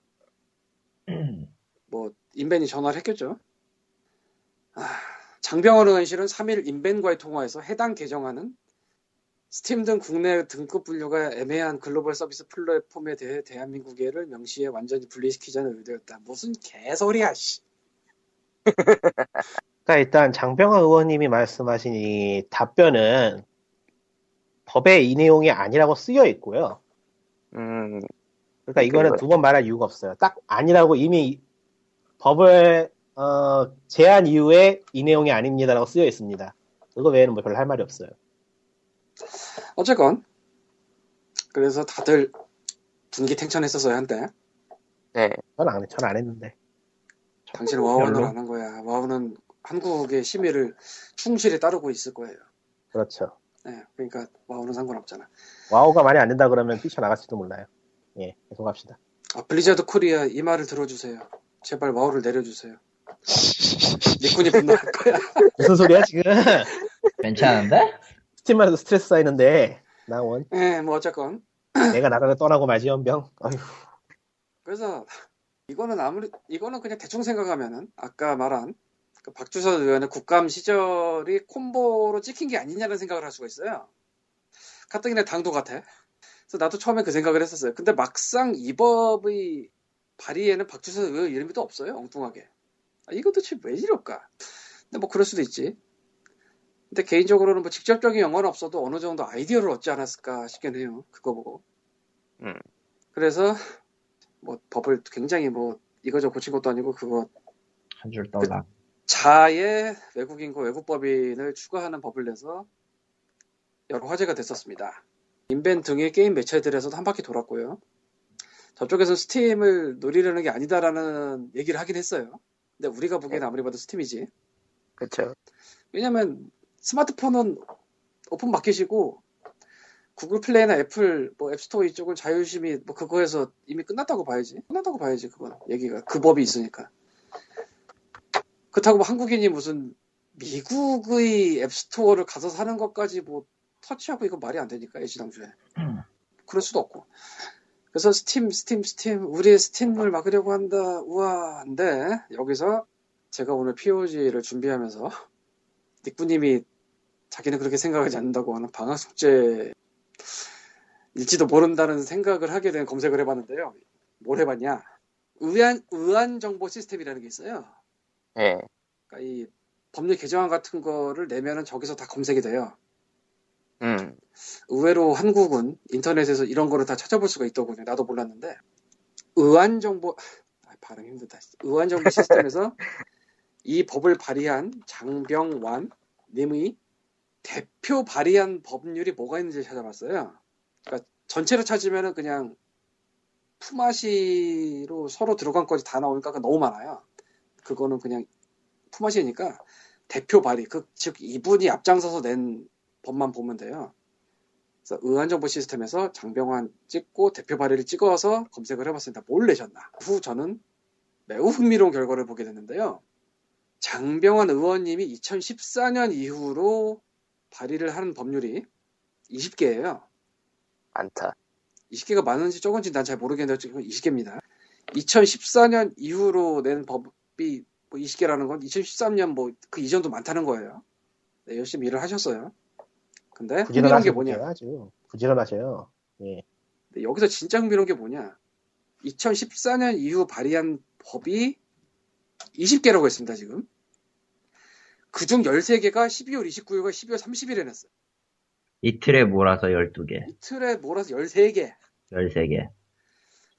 [SPEAKER 4] 뭐 인벤이 전화를 했겠죠. 아, 장병원 의원실은 3일 인벤과의 통화에서 해당 개정안은 스팀 등 국내 등급 분류가 애매한 글로벌 서비스 플랫폼에 대해 대한민국에를 명시해 완전히 분리시키자는 의도였다. 무슨 개소리야, 씨.
[SPEAKER 3] 그러니까 일단 장병화 의원님이 말씀하신 이 답변은 법에 이 내용이 아니라고 쓰여 있고요.
[SPEAKER 2] 음,
[SPEAKER 3] 그러니까 이거는
[SPEAKER 2] 그거요.
[SPEAKER 3] 두번 말할 이유가 없어요. 딱 아니라고 이미 법을 어, 제한 이후에 이 내용이 아닙니다라고 쓰여 있습니다. 그거 외에는 뭐 별로 할 말이 없어요.
[SPEAKER 4] 어쨌건 그래서 다들 분기탱천했었어요 한때.
[SPEAKER 2] 네.
[SPEAKER 3] 저는 안, 저는 안 했는데.
[SPEAKER 4] 당신은 와우는? 안 한 거야. 와우는 한국의 심의를 충실히 따르고 있을 거예요.
[SPEAKER 3] 그렇죠.
[SPEAKER 4] 네, 그러니까 와우는 상관없잖아.
[SPEAKER 3] 와우가 많이 안 된다 그러면 뛰쳐나갈지도 몰라요. 예, 계속 합시다.
[SPEAKER 4] 아, 블리자드 코리아 이 말을 들어주세요. 제발 와우를 내려주세요. 니꾼이 분노할 거야.
[SPEAKER 3] 무슨 소리야 지금?
[SPEAKER 1] 괜찮은데?
[SPEAKER 3] 스팀만 해도 스트레스 쌓이는데 나원
[SPEAKER 4] 네, 뭐 어쨌건
[SPEAKER 3] 내가 나라를 떠나고 말지 염병. 어휴.
[SPEAKER 4] 그래서 이거는 아무리 이거는 그냥 대충 생각하면은 아까 말한 그 박주선 의원의 국감 시절이 콤보로 찍힌 게 아니냐는 생각을 할 수가 있어요. 가뜩이나 당도 같아. 그래서 나도 처음에 그 생각을 했었어요. 근데 막상 이 법의 발의에는 박주선 의원 이름이 또 없어요. 엉뚱하게. 아, 이거 도대체 왜 이럴까? 근데 뭐 그럴 수도 있지. 근데 개인적으로는 뭐 직접적인 영어는 없어도 어느 정도 아이디어를 얻지 않았을까 싶긴 해요. 그거 보고.
[SPEAKER 2] 음.
[SPEAKER 4] 그래서 뭐 법을 굉장히 뭐 이거저 고친 것도 아니고 그거
[SPEAKER 1] 한 줄 떠라.
[SPEAKER 4] 자의 외국인과 외국법인을 추가하는 법을 내서 여러 화제가 됐었습니다. 인벤 등의 게임 매체들에서도 한 바퀴 돌았고요. 저쪽에서 스팀을 노리려는 게 아니다라는 얘기를 하긴 했어요. 근데 우리가 보기엔 아무리 봐도 스팀이지.
[SPEAKER 2] 그쵸.
[SPEAKER 4] 왜냐면 스마트폰은 오픈 마켓이고 구글 플레이나 애플 뭐 앱스토어 이쪽은 자율심의 뭐 그거에서 이미 끝났다고 봐야지. 끝났다고 봐야지 그건 얘기가 그 법이 있으니까. 그렇다고 뭐 한국인이 무슨 미국의 앱스토어를 가서 사는 것까지 뭐 터치하고 이거 말이 안 되니까 애지당초에. 그럴 수도 없고. 그래서 스팀, 스팀, 스팀, 우리의 스팀을 막으려고 한다. 우와, 한데, 여기서 제가 오늘 POG를 준비하면서, 닉부님이 자기는 그렇게 생각하지 않는다고 하는 방학 숙제, 일지도 모른다는 생각을 하게 된 검색을 해봤는데요. 뭘 해봤냐? 의안, 의안 정보 시스템이라는 게 있어요.
[SPEAKER 2] 예.
[SPEAKER 4] 그러니까 이 법률 개정안 같은 거를 내면은 저기서 다 검색이 돼요.
[SPEAKER 2] 음.
[SPEAKER 4] 의외로 한국은 인터넷에서 이런 거를 다 찾아볼 수가 있더군요. 나도 몰랐는데. 의안 정보, 아, 발음 힘들다. 의안 정보 시스템에서 이 법을 발의한 장병완 님의 대표 발의한 법률이 뭐가 있는지 찾아봤어요. 그러니까 전체로 찾으면은 그냥 품앗이로 서로 들어간 것이 다 나오니까 너무 많아요. 그거는 그냥 품앗이니까 대표 발의, 그, 즉 이분이 앞장서서 낸 법만 보면 돼요. 그래서 의안정보 시스템에서 장병환 찍고 대표 발의를 찍어서 검색을 해봤습니다. 뭘 내셨나? 후 저는 매우 흥미로운 결과를 보게 됐는데요. 장병환 의원님이 2014년 이후로 발의를 하는 법률이 20개예요.
[SPEAKER 2] 많다.
[SPEAKER 4] 20개가 많은지 적은지 난 잘 모르겠는데 지금 20개입니다. 2014년 이후로 낸 법이 뭐 20개라는 건 2013년 뭐 그 이전도 많다는 거예요. 네, 열심히 일을 하셨어요. 근데 흥미로운 게 뭐냐?
[SPEAKER 3] 아주 부지런하셔요. 예.
[SPEAKER 4] 근데 여기서 진짜 흥미로운 게 뭐냐? 2014년 이후 발의한 법이 20개라고 했습니다, 지금. 그중 13개가 12월 29일과 12월 30일에 냈어요.
[SPEAKER 1] 이틀에 몰아서 12개,
[SPEAKER 4] 이틀에 몰아서 13개.
[SPEAKER 1] 13개.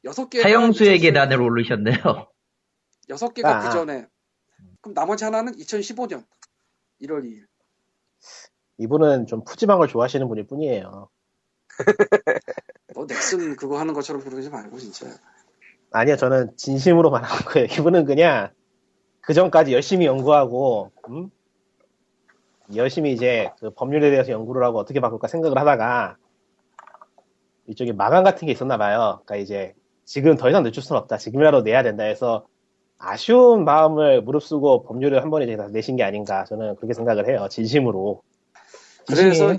[SPEAKER 4] 6개.
[SPEAKER 1] 사형수의 계단을 오르셨네요.
[SPEAKER 4] 6개가
[SPEAKER 3] 아,
[SPEAKER 4] 그
[SPEAKER 3] 아.
[SPEAKER 4] 전에. 그럼 나머지 하나는 2015년 1월 2일.
[SPEAKER 3] 이분은 좀 푸짐한 걸 좋아하시는 분일 뿐이에요.
[SPEAKER 4] 너 넥슨 그거 하는 것처럼 부르지 말고 진짜.
[SPEAKER 3] 아니요, 저는 진심으로 말하는 거예요. 이분은 그냥 그 전까지 열심히 연구하고, 음? 열심히 이제 그 법률에 대해서 연구를 하고 어떻게 바꿀까 생각을 하다가 이쪽에 마감 같은 게 있었나 봐요. 그러니까 이제 지금 더 이상 늦출 수는 없다. 지금이라도 내야 된다 해서 아쉬운 마음을 무릅쓰고 법률을 한 번에 이제 다 내신 게 아닌가 저는 그렇게 생각을 해요. 진심으로.
[SPEAKER 4] 그래서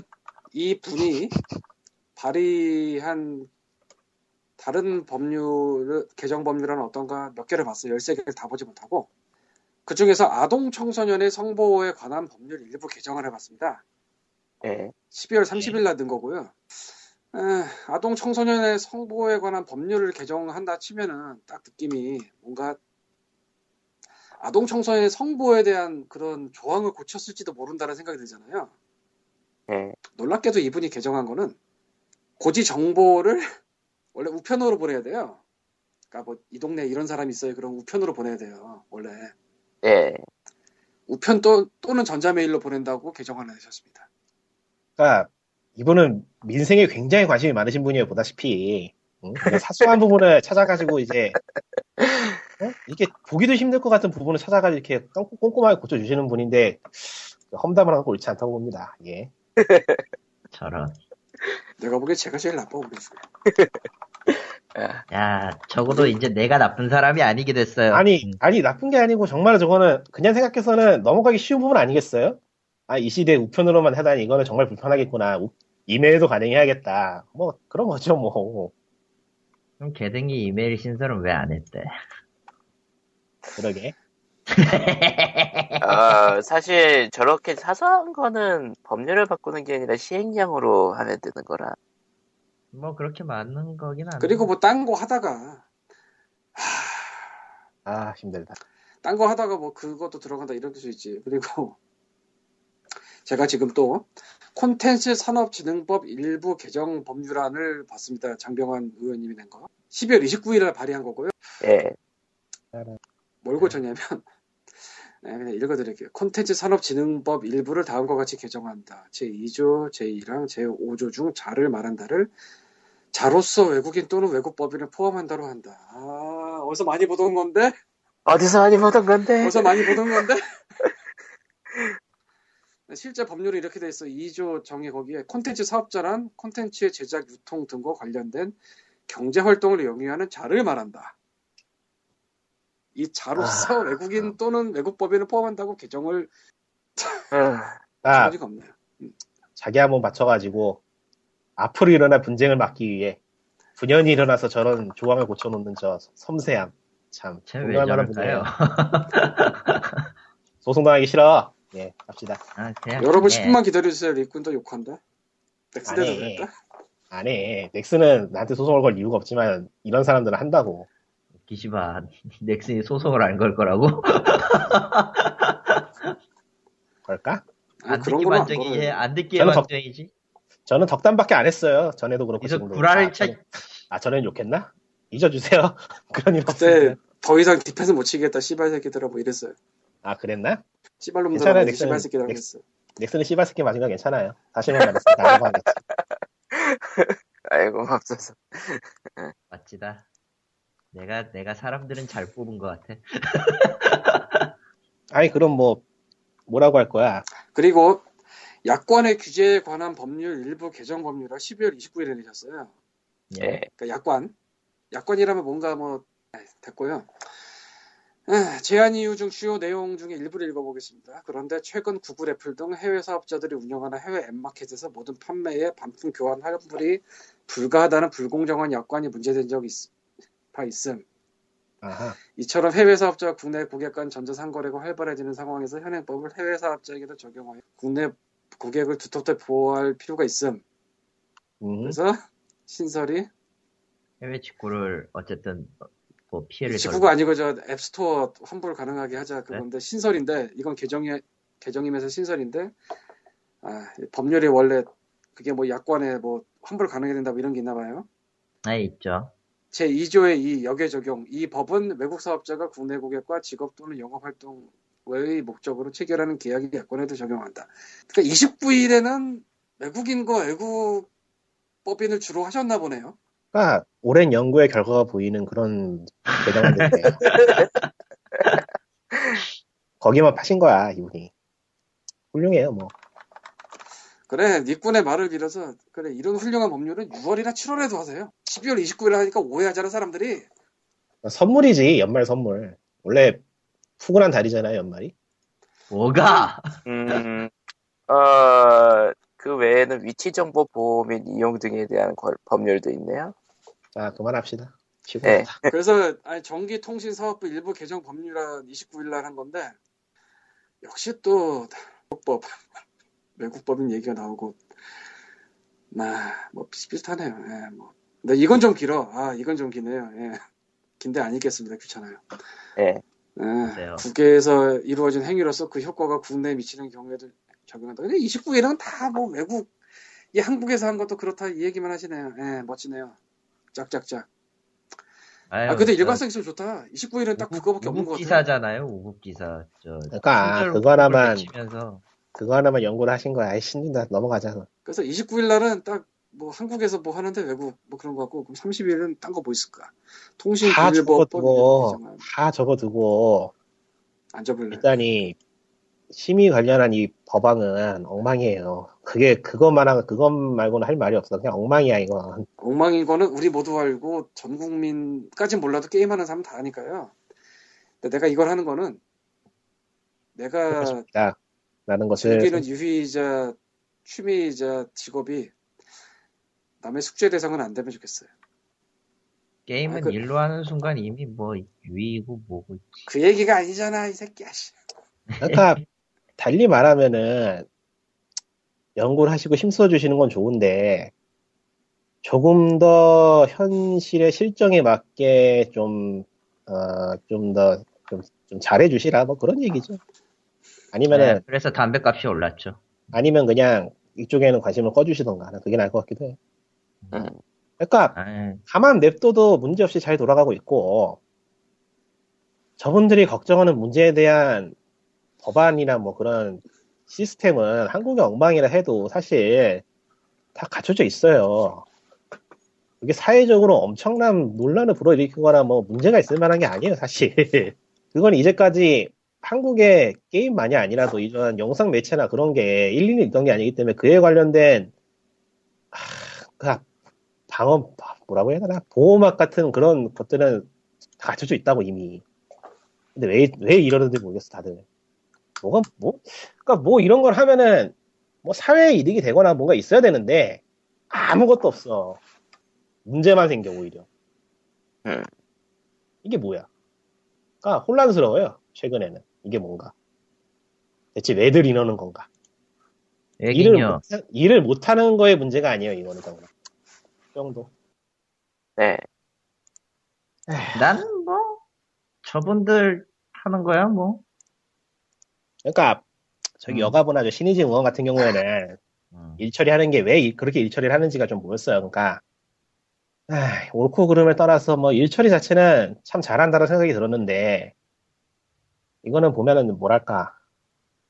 [SPEAKER 3] 이
[SPEAKER 4] 분이 발의한 다른 법률, 개정 법률은 어떤가 몇 개를 봤어요. 13개를 다 보지 못하고. 그 중에서 아동 청소년의 성보호에 관한 법률 일부 개정을 해봤습니다.
[SPEAKER 2] 예.
[SPEAKER 4] 12월 30일 날 든 거고요. 에, 아동 청소년의 성보호에 관한 법률을 개정한다 치면은 딱 느낌이 뭔가 아동 청소년의 성보호에 대한 그런 조항을 고쳤을지도 모른다는 생각이 들잖아요.
[SPEAKER 2] 예.
[SPEAKER 4] 놀랍게도 이분이 개정한 거는 고지 정보를 원래 우편으로 보내야 돼요. 그러니까 뭐 이 동네 에 이런 사람이 있어요. 그럼 우편으로 보내야 돼요. 원래
[SPEAKER 2] 예.
[SPEAKER 4] 우편 또, 또는 전자메일로 보낸다고 개정안을 내셨습니다.
[SPEAKER 3] 그러니까 이분은 민생에 굉장히 관심이 많으신 분이에요. 보다시피 응? 사소한 부분을 찾아가지고 이제 어? 이게 보기도 힘들 것 같은 부분을 찾아가지고 이렇게 꼼- 꼼꼼하게 고쳐주시는 분인데 험담을 거 옳지 않다고 봅니다. 예.
[SPEAKER 1] 저런.
[SPEAKER 4] 내가 보기엔 제가 제일 나빠.
[SPEAKER 2] 아,
[SPEAKER 1] 야, 적어도 이제 내가 나쁜 사람이 아니게 됐어요.
[SPEAKER 3] 아니
[SPEAKER 1] 음.
[SPEAKER 3] 아니 나쁜 게 아니고 정말 저거는 그냥 생각해서는 넘어가기 쉬운 부분 아니겠어요? 아 이 시대에 우편으로만 하다니 이거는 정말 불편하겠구나. 우- 이메일도 가능해야겠다. 뭐 그런 거죠 뭐.
[SPEAKER 1] 그럼 개등이 이메일 신설은 왜 안 했대?
[SPEAKER 3] 그러게.
[SPEAKER 2] 어, 사실 저렇게 사소한 거는 법률을 바꾸는 게 아니라 시행령으로 하면 되는 거라.
[SPEAKER 1] 뭐 그렇게 많은 거긴 한데.
[SPEAKER 4] 그리고 뭐 딴 거 하다가
[SPEAKER 3] 아 힘들다.
[SPEAKER 4] 딴 거 하다가 뭐 그것도 들어간다 이럴 수 있지. 그리고 제가 지금 또 콘텐츠 산업진흥법 일부 개정 법률안을 봤습니다. 장병환 의원님이 낸 거. 12월 29일에 발의한 거고요.
[SPEAKER 2] 예.
[SPEAKER 4] 뭘 고쳤냐면 네, 그냥 읽어드릴게요. 콘텐츠 산업진흥법 일부를 다음과 같이 개정한다. 제2조, 제2랑 제5조 중 자를 말한다를 자로서 외국인 또는 외국 법인을 포함한다로 한다. 아, 어디서 많이 보던 건데?
[SPEAKER 2] 어디서 많이 보던 건데?
[SPEAKER 4] 어디서 많이 보던 건데? 실제 법률이 이렇게 돼 있어. 2조 정의 거기에 콘텐츠 사업자란 콘텐츠의 제작, 유통 등과 관련된 경제 활동을 영위하는 자를 말한다. 이 자로서
[SPEAKER 3] 아.
[SPEAKER 4] 외국인 또는 외국 법인을 포함한다고 개정을
[SPEAKER 2] 음,
[SPEAKER 3] 아,
[SPEAKER 4] 처지가 없네요.
[SPEAKER 3] 자기 한번 맞춰가지고 앞으로 일어날 분쟁을 막기 위해 분연이 일어나서 저런 조항을 고쳐놓는 저 섬세함 참
[SPEAKER 1] 쟤왜
[SPEAKER 3] 공감할 만한
[SPEAKER 1] 저럴까요?
[SPEAKER 3] 분이에요. 소송당하기 싫어. 예, 갑시다.
[SPEAKER 1] 아,
[SPEAKER 4] 여러분
[SPEAKER 1] 예.
[SPEAKER 4] 10분만 기다려주세요. 리꾼도 욕한다.
[SPEAKER 3] 아니.
[SPEAKER 4] 그랬다.
[SPEAKER 3] 안 해. 넥슨은 나한테 소송을 걸 이유가 없지만 이런 사람들은 한다고.
[SPEAKER 1] 기시바 넥슨이 소송을 안 걸 거라고?
[SPEAKER 3] 걸까?
[SPEAKER 4] 아,
[SPEAKER 1] 안
[SPEAKER 4] 그런
[SPEAKER 1] 듣기
[SPEAKER 4] 거는 안.
[SPEAKER 1] 안 듣기에
[SPEAKER 3] 저는 더-
[SPEAKER 1] 반정이지
[SPEAKER 3] 저는 덕담밖에 안 했어요. 전에도 그렇고
[SPEAKER 1] 그래서
[SPEAKER 3] 지금도.
[SPEAKER 1] 구라를
[SPEAKER 3] 아,
[SPEAKER 1] 차
[SPEAKER 3] 저는- 아, 전엔 욕했나? 잊어주세요. 그런 일
[SPEAKER 4] 그때
[SPEAKER 3] 없으니까.
[SPEAKER 4] 더 이상 디펜스 못 치겠다. 씨발 새끼들아 뭐 이랬어요.
[SPEAKER 3] 아, 그랬나?
[SPEAKER 4] 씨발 놈들아
[SPEAKER 3] 괜찮아요,
[SPEAKER 4] 뭐
[SPEAKER 3] 넥슨은-
[SPEAKER 4] 씨발 새끼들
[SPEAKER 3] 넥-
[SPEAKER 4] 그랬어.
[SPEAKER 3] 넥슨은 씨발 새끼 맞은 거 괜찮아요. 다시만 말했습니다. 라고 하겠지.
[SPEAKER 2] 아이고 맙소사.
[SPEAKER 1] 맞지다 내가 내가 사람들은 잘 뽑은 것 같아
[SPEAKER 3] 아니, 그럼 뭐, 뭐라고 할 거야?
[SPEAKER 4] 그리고 약관의 규제에 관한 법률 일부 개정 법률을 12월 29일에 내셨어요.
[SPEAKER 2] 예.
[SPEAKER 4] 그러니까 약관. 약관이라면 뭔가 뭐 네, 됐고요. 아, 제안 이유 중 주요 내용 중에 일부를 읽어보겠습니다. 그런데 최근 구글, 애플 등 해외 사업자들이 운영하는 해외 앱마켓에서 모든 판매에 반품 교환 환불이 불가하다는 불공정한 약관이 문제된 적이 있, 바 있음.
[SPEAKER 3] 아하.
[SPEAKER 4] 이처럼 해외 사업자와 국내 고객 간 전자상거래가 활발해지는 상황에서 현행법을 해외 사업자에게도 적용하여 국내 고객을 두텁게 보호할 필요가 있음.
[SPEAKER 3] 음.
[SPEAKER 4] 그래서 신설이
[SPEAKER 1] 해외 직구를 어쨌든 뭐 피해를
[SPEAKER 4] 직구가 아니고 저 앱스토어 환불 가능하게 하자 그건데 신설인데 이건 개정이 개정이면서 신설인데 아, 법률이 원래 그게 뭐 약관에 뭐 환불 가능해야 된다 뭐 이런 게 있나 봐요.
[SPEAKER 1] 네 있죠
[SPEAKER 4] 제 2조의 이 역의 적용. 이 법은 외국 사업자가 국내 고객과 직업 또는 영업 활동의 목적으로 체결하는 계약의 약관에도 적용한다. 그러니까 29일에는 외국인과 외국 법인을 주로 하셨나 보네요.
[SPEAKER 3] 그러니까 오랜 연구의 결과가 보이는 그런 했네요. 거기만 파신 거야, 이분이. 훌륭해요, 뭐.
[SPEAKER 4] 그래, 니꾼의 말을 빌어서 그래 이런 훌륭한 법률은 6월이나 7월에도 하세요. 12월 29일 하니까 오해하잖아 사람들이.
[SPEAKER 3] 선물이지, 연말 선물. 원래 푸근한 달이잖아요, 연말이.
[SPEAKER 1] 뭐가
[SPEAKER 2] 음, 어, 그 외에는 위치 정보 보호 및 이용 등에 대한 걸- 법률도 있네요.
[SPEAKER 3] 자, 그만합시다.
[SPEAKER 2] 네.
[SPEAKER 4] 그래서 아니, 전기통신사업부 일부 개정 법률안 29일 날 한 건데 역시 또 외국법 외국법인 얘기가 나오고 나뭐 비슷비슷하네요. 예, 뭐. 근데 이건 좀 길어. 아 이건 좀 기네요. 예. 긴데 안 읽겠습니다. 귀찮아요.
[SPEAKER 2] 예.
[SPEAKER 4] 예. 국외에서 이루어진 행위로서 그 효과가 국내에 미치는 경우에도 적용한다. 근데 29일은 다 뭐 외국 이 한국에서 한 것도 그렇다 이 얘기만 하시네요. 예, 멋지네요. 짝짝짝.
[SPEAKER 1] 아유,
[SPEAKER 4] 아 근데
[SPEAKER 1] 저
[SPEAKER 4] 일관성 있으면 좋다. 29일은 딱
[SPEAKER 1] 우국-
[SPEAKER 4] 그거밖에 없는 것 같아요.
[SPEAKER 1] 기사잖아요 우국 기사 저
[SPEAKER 3] 그러니까
[SPEAKER 1] 친절
[SPEAKER 3] 그거 하나만
[SPEAKER 1] 외치면서
[SPEAKER 3] 그거 하나만 연구를 하신 거야. 아이 신진다 넘어가자.
[SPEAKER 4] 그래서 29일 날은 딱 뭐 한국에서 뭐 하는데 외국 뭐 그런 거 같고 그럼 30일은 딴 거 뭐 있을까? 통신
[SPEAKER 3] 다 접어두고 다 접어두고
[SPEAKER 4] 안 접을래.
[SPEAKER 3] 일단 이 심의 관련한 이 법안은 엉망이에요. 그게 그것만 그것 말고는 할 말이 없어. 그냥 엉망이야 이건.
[SPEAKER 4] 엉망인 거는 우리 모두 알고 전 국민까진 몰라도 게임하는 사람 다 아니까요. 내가 이걸 하는 거는 내가
[SPEAKER 3] 자, 라는 것을
[SPEAKER 4] 즐기는 유희이자 취미이자 직업이 남의 숙제 대상은 안 되면 좋겠어요.
[SPEAKER 1] 게임은
[SPEAKER 4] 아, 그-
[SPEAKER 1] 일로 하는 순간 이미 뭐 유의고 뭐고
[SPEAKER 4] 그 얘기가 아니잖아 이 새끼야. 씨.
[SPEAKER 3] 그러니까 달리 말하면은 연구를 하시고 힘써 주시는 건 좋은데 조금 더 현실의 실정에 맞게 좀 어, 좀더좀좀 잘해 주시라 뭐 그런 얘기죠. 아니면은
[SPEAKER 1] 네, 그래서 담배값이 올랐죠
[SPEAKER 3] 아니면 그냥 이쪽에는 관심을 꺼주시던가 는 그게 나을 것 같기도 해.
[SPEAKER 2] 음,
[SPEAKER 3] 그러니까
[SPEAKER 1] 아유,
[SPEAKER 3] 가만 냅둬도 문제없이 잘 돌아가고 있고 저분들이 걱정하는 문제에 대한 법안이나 뭐 그런 시스템은 한국의 엉망이라 해도 사실 다 갖춰져 있어요. 그게 사회적으로 엄청난 논란을 불어일으키거나 뭐 문제가 있을 만한 게 아니에요, 사실. 그건 이제까지 한국의 게임만이 아니라도 이런 영상 매체나 그런 게 일일이 있던 게 아니기 때문에 그에 관련된 하, 그 방어 뭐라고 해야 되나 보호막 같은 그런 것들은 다 갖춰져 있다고 이미. 근데 왜 왜 이러는지 모르겠어 다들. 뭐가 뭐 그러니까 뭐 이런 걸 하면은 뭐 사회에 이득이 되거나 뭔가 있어야 되는데 아무것도 없어. 문제만 생겨 오히려.
[SPEAKER 2] 음.
[SPEAKER 3] 이게 뭐야? 그러니까 혼란스러워요. 최근에는 이게 뭔가. 대체 왜들 이러는 건가? 일을. 못, 일을 못하는 거의 문제가 아니에요, 이거는 정말. 그 정도.
[SPEAKER 2] 네.
[SPEAKER 1] 나는 뭐 저분들 하는 거야 뭐.
[SPEAKER 3] 그러니까 저기
[SPEAKER 1] 음.
[SPEAKER 3] 여가부나 저 신의진 의원 같은 경우에는
[SPEAKER 1] 음.
[SPEAKER 3] 일 처리하는 게 왜 그렇게 일 처리를 하는지가 좀 보였어요. 그러니까 아, 옳고 그름을 떠나서 뭐 일 처리 자체는 참 잘한다는 생각이 들었는데 이거는 보면은 뭐랄까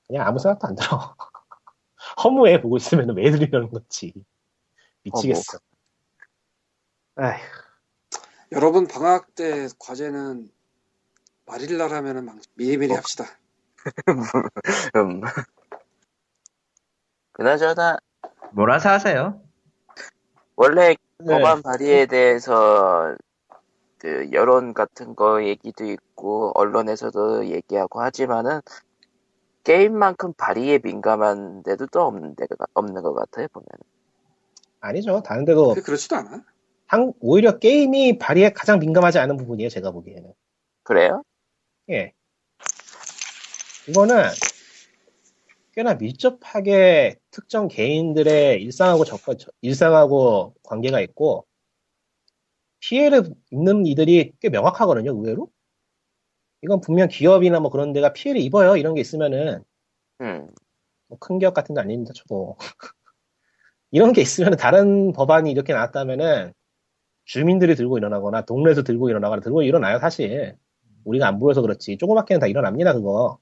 [SPEAKER 3] 그냥 아무 생각도 안 들어. 허무해 보고 있으면 왜 들이려는 건지 미치겠어.
[SPEAKER 4] 여러분 방학 때 과제는 마릴라라면은 막 미리미리
[SPEAKER 2] 어.
[SPEAKER 4] 합시다.
[SPEAKER 2] 음. 그나저나
[SPEAKER 1] 몰아서 하세요.
[SPEAKER 2] 원래
[SPEAKER 3] 네.
[SPEAKER 2] 법안 발의에 대해서 그 여론 같은 거 얘기도 있고 언론에서도 얘기하고 하지만은 게임만큼 발의에 민감한 데도 또 없는 데가 없는 것 같아요 보면.
[SPEAKER 3] 아니죠. 다른 데도
[SPEAKER 4] 그렇지도 않아.
[SPEAKER 3] 한- 오히려 게임이 발의에 가장 민감하지 않은 부분이에요. 제가 보기에는.
[SPEAKER 2] 그래요?
[SPEAKER 3] 예. 이거는 꽤나 밀접하게 특정 개인들의 일상하고 접근, 일상하고 관계가 있고, 피해를 입는 이들이 꽤 명확하거든요, 의외로. 이건 분명 기업이나 뭐 그런 데가 피해를 입어요. 이런 게 있으면은,
[SPEAKER 2] 음.
[SPEAKER 3] 뭐 큰 기업 같은 데 아닙니다, 저도. 이런 게 있으면 다른 법안이 이렇게 나왔다면은, 주민들이 들고 일어나거나, 동네에서 들고 일어나거나, 들고 일어나요, 사실. 우리가 안 보여서 그렇지. 조그맣게는 다 일어납니다, 그거.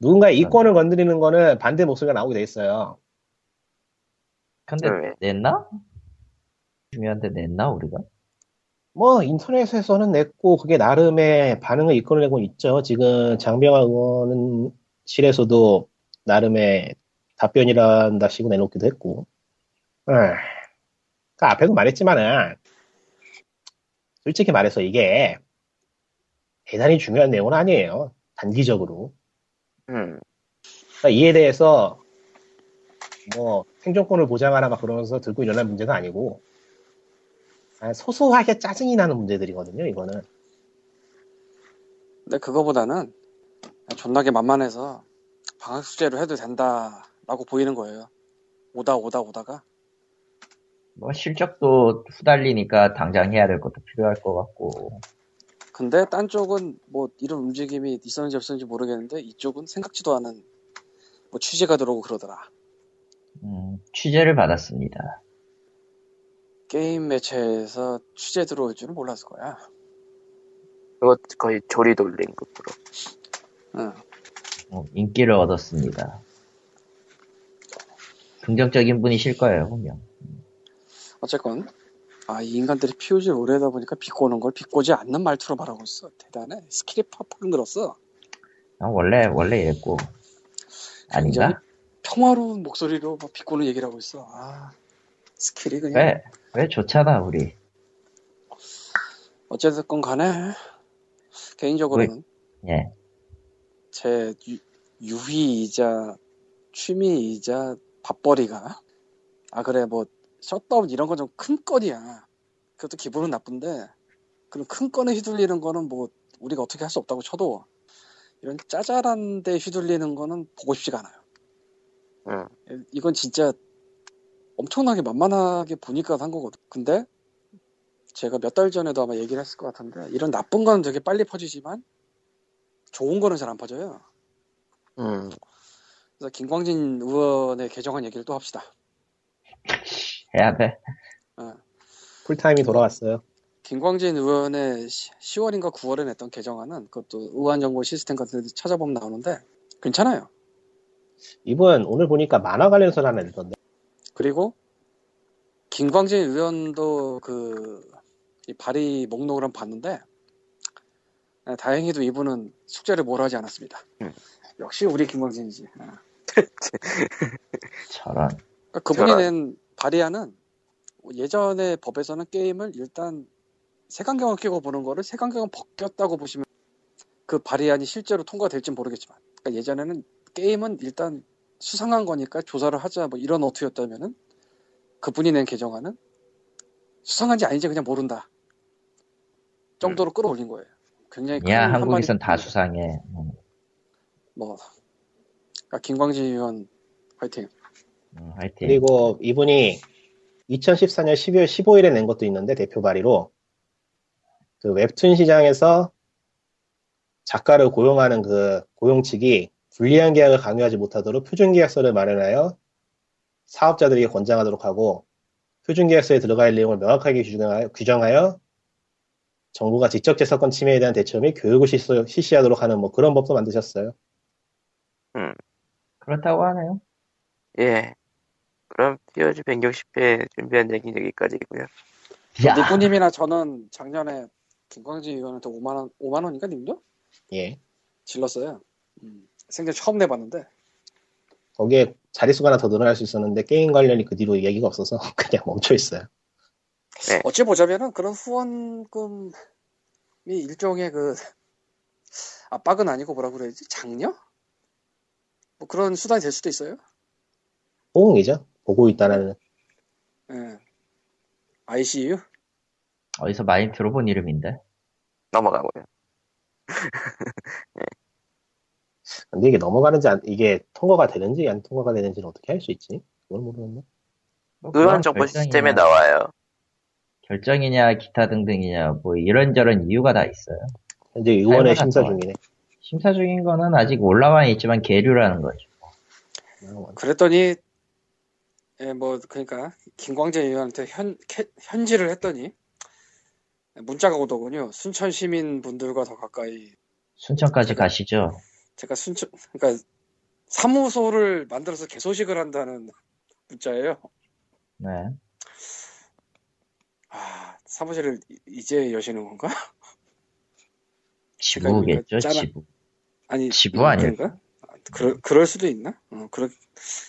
[SPEAKER 3] 누군가의 이권을 건드리는 거는 반대 목소리가 나오게 돼 있어요.
[SPEAKER 1] 근데
[SPEAKER 2] 왜?
[SPEAKER 1] 냈나? 중요한데 냈나 우리가?
[SPEAKER 3] 뭐, 인터넷에서는 냈고, 그게 나름의 반응을 이끌어내고 있죠. 지금 장병화 의원은 실에서도 나름의 답변이란다 시고 내놓기도 했고. 에, 그 앞에도 말했지만은, 솔직히 말해서 이게 대단히 중요한 내용은 아니에요. 단기적으로.
[SPEAKER 2] 음.
[SPEAKER 3] 그러니까 이에 대해서 뭐 생존권을 보장하라 막 그러면서 들고 일어난 문제가 아니고 아, 소소하게 짜증이 나는 문제들이거든요. 이거는
[SPEAKER 4] 근데 그거보다는 존나게 만만해서 방학 숙제로 해도 된다라고 보이는 거예요. 오다 오다 오다가
[SPEAKER 1] 뭐 실적도 후달리니까 당장 해야 될 것도 필요할 것 같고.
[SPEAKER 4] 근데 딴 쪽은 뭐 이런 움직임이 있었는지 없었는지 모르겠는데 이쪽은 생각지도 않은 뭐 취재가 들어오고 그러더라.
[SPEAKER 1] 음, 취재를 받았습니다.
[SPEAKER 4] 게임 매체에서 취재 들어올 줄은 몰랐을 거야.
[SPEAKER 2] 그거 거의 조리 돌린 급으로.
[SPEAKER 4] 응.
[SPEAKER 1] 어, 인기를 얻었습니다. 긍정적인 분이실 거예요, 분명.
[SPEAKER 4] 어쨌건 아 이 인간들이 POG를 오래 하다 보니까 비꼬는 걸 비꼬지 않는 말투로 말하고 있어. 대단해. 스킬이 팍팍 늘었어.
[SPEAKER 1] 아, 원래 원래 이랬고 아닌가?
[SPEAKER 4] 평화로운 목소리로 막 비꼬는 얘기를 하고 있어. 아 스킬이 그냥
[SPEAKER 1] 왜? 왜 좋잖아 우리.
[SPEAKER 4] 어쨌든 간에 개인적으로는
[SPEAKER 1] 예.
[SPEAKER 4] 제 유, 유희이자 취미이자 밥벌이가 아 그래 뭐 셧다운 이런 건 좀 큰 건이야 그것도 기분은 나쁜데 그런 큰 건에 휘둘리는 거는 뭐 우리가 어떻게 할 수 없다고 쳐도 이런 짜잘한 데 휘둘리는 거는 보고 싶지가 않아요
[SPEAKER 2] 음.
[SPEAKER 4] 이건 진짜 엄청나게 만만하게 보니까 한 거거든 근데 제가 몇 달 전에도 아마 얘기를 했을 것 같은데 이런 나쁜 거는 되게 빨리 퍼지지만 좋은 거는 잘 안 퍼져요
[SPEAKER 2] 음.
[SPEAKER 4] 그래서 김광진 의원의 개정안 얘기를 또 합시다.
[SPEAKER 1] 해야 돼.
[SPEAKER 3] 풀타임이 돌아왔어요.
[SPEAKER 4] 김광진 의원의 10월인가 9월에 냈던 개정안은 그것도 의안정보 시스템 같은 데 찾아보면 나오는데 괜찮아요.
[SPEAKER 3] 이분 오늘 보니까 만화 관련해서 하나 냈던데.
[SPEAKER 4] 그리고 김광진 의원도 그, 이 발의 목록을 한번 봤는데, 아, 다행히도 이분은 숙제를 뭘 하지 않았습니다.
[SPEAKER 2] 음.
[SPEAKER 4] 역시 우리 김광진이지. 아.
[SPEAKER 1] 저런.
[SPEAKER 4] 그러니까 그분이. 낸 발의안은 예전의 법에서는 게임을 일단 색안경을 끼고 보는 거를 색안경을 벗겼다고 보시면 그 발의안이 실제로 통과될지 모르겠지만 그러니까 예전에는 게임은 일단 수상한 거니까 조사를 하자 뭐 이런 어투였다면은 그분이 낸 개정안은 수상한지 아닌지 그냥 모른다 정도로 끌어올린 거예요. 굉장히 큰
[SPEAKER 1] 야,
[SPEAKER 4] 한
[SPEAKER 1] 한국에선 다 수상해. 음,
[SPEAKER 4] 뭐 그러니까 김광진 의원 화이팅.
[SPEAKER 1] 음, 화이팅.
[SPEAKER 3] 그리고 이분이 2014년 12월 15일에 낸 것도 있는데 대표 발의로 그 웹툰 시장에서 작가를 고용하는 그 고용 측이 불리한 계약을 강요하지 못하도록 표준 계약서를 마련하여 사업자들에게 권장하도록 하고 표준 계약서에 들어갈 내용을 명확하게 규정하여, 규정하여 정부가 지적재산권 침해에 대한 대처 및 교육을 실시- 실시하도록 하는 뭐 그런 법도 만드셨어요.
[SPEAKER 1] 그렇다고 하네요.
[SPEAKER 2] 예. 그럼 POG 160회 준비한 얘기는 여기까지고요.
[SPEAKER 1] 야,
[SPEAKER 4] 니꾸님이나 저는 작년에 김광진 의원한테 5만 원, 5만 원인가 님도
[SPEAKER 3] 예.
[SPEAKER 4] 질렀어요. 음, 생전 처음 내봤는데
[SPEAKER 3] 거기에 자릿수가 하나 더 늘어날 수 있었는데 게임 관련이 그 뒤로 얘기가 없어서 그냥 멈춰 있어요.
[SPEAKER 4] 어찌 보자면은 그런 후원금이 일종의 그 압박은 아니고 뭐라 그래야지 장려? 뭐 그런 수단이 될 수도 있어요.
[SPEAKER 3] 호응이죠. 보고 있다라는.
[SPEAKER 4] 예. ICU?
[SPEAKER 1] 어디서 많이 들어본 이름인데.
[SPEAKER 2] 넘어가고요.
[SPEAKER 3] 근데 이게 넘어가는지 안- 이게 통과가 되는지 안 통과가 되는지는 어떻게 할 수 있지? 그걸 모르겠네.
[SPEAKER 1] 뭐
[SPEAKER 2] 의원
[SPEAKER 1] 그건
[SPEAKER 2] 정보
[SPEAKER 1] 결정이냐,
[SPEAKER 2] 시스템에 나와요.
[SPEAKER 1] 결정이냐, 기타 등등이냐, 뭐 이런저런 이유가 다 있어요.
[SPEAKER 3] 현재 의원의 심사. 중이네.
[SPEAKER 1] 심사 중인 거는 아직 올라와 있지만 계류라는 거죠.
[SPEAKER 4] 그랬더니 예, 뭐 그러니까 김광재 의원한테 현 캐- 현지를 했더니 문자가 오더군요. 순천 시민 분들과 더 가까이
[SPEAKER 1] 순천까지 가시죠.
[SPEAKER 4] 제가 순천 그러니까 사무소를 만들어서 개소식을 한다는 문자예요.
[SPEAKER 1] 네.
[SPEAKER 4] 아, 사무실을 이- 이제 여시는 건가?
[SPEAKER 1] 지부겠죠,
[SPEAKER 4] 짠한-
[SPEAKER 1] 지부.
[SPEAKER 4] 아니
[SPEAKER 1] 지부 아닐까?
[SPEAKER 4] 그런가? 아, 그럴, 그럴 수도 있나? 어, 그럴,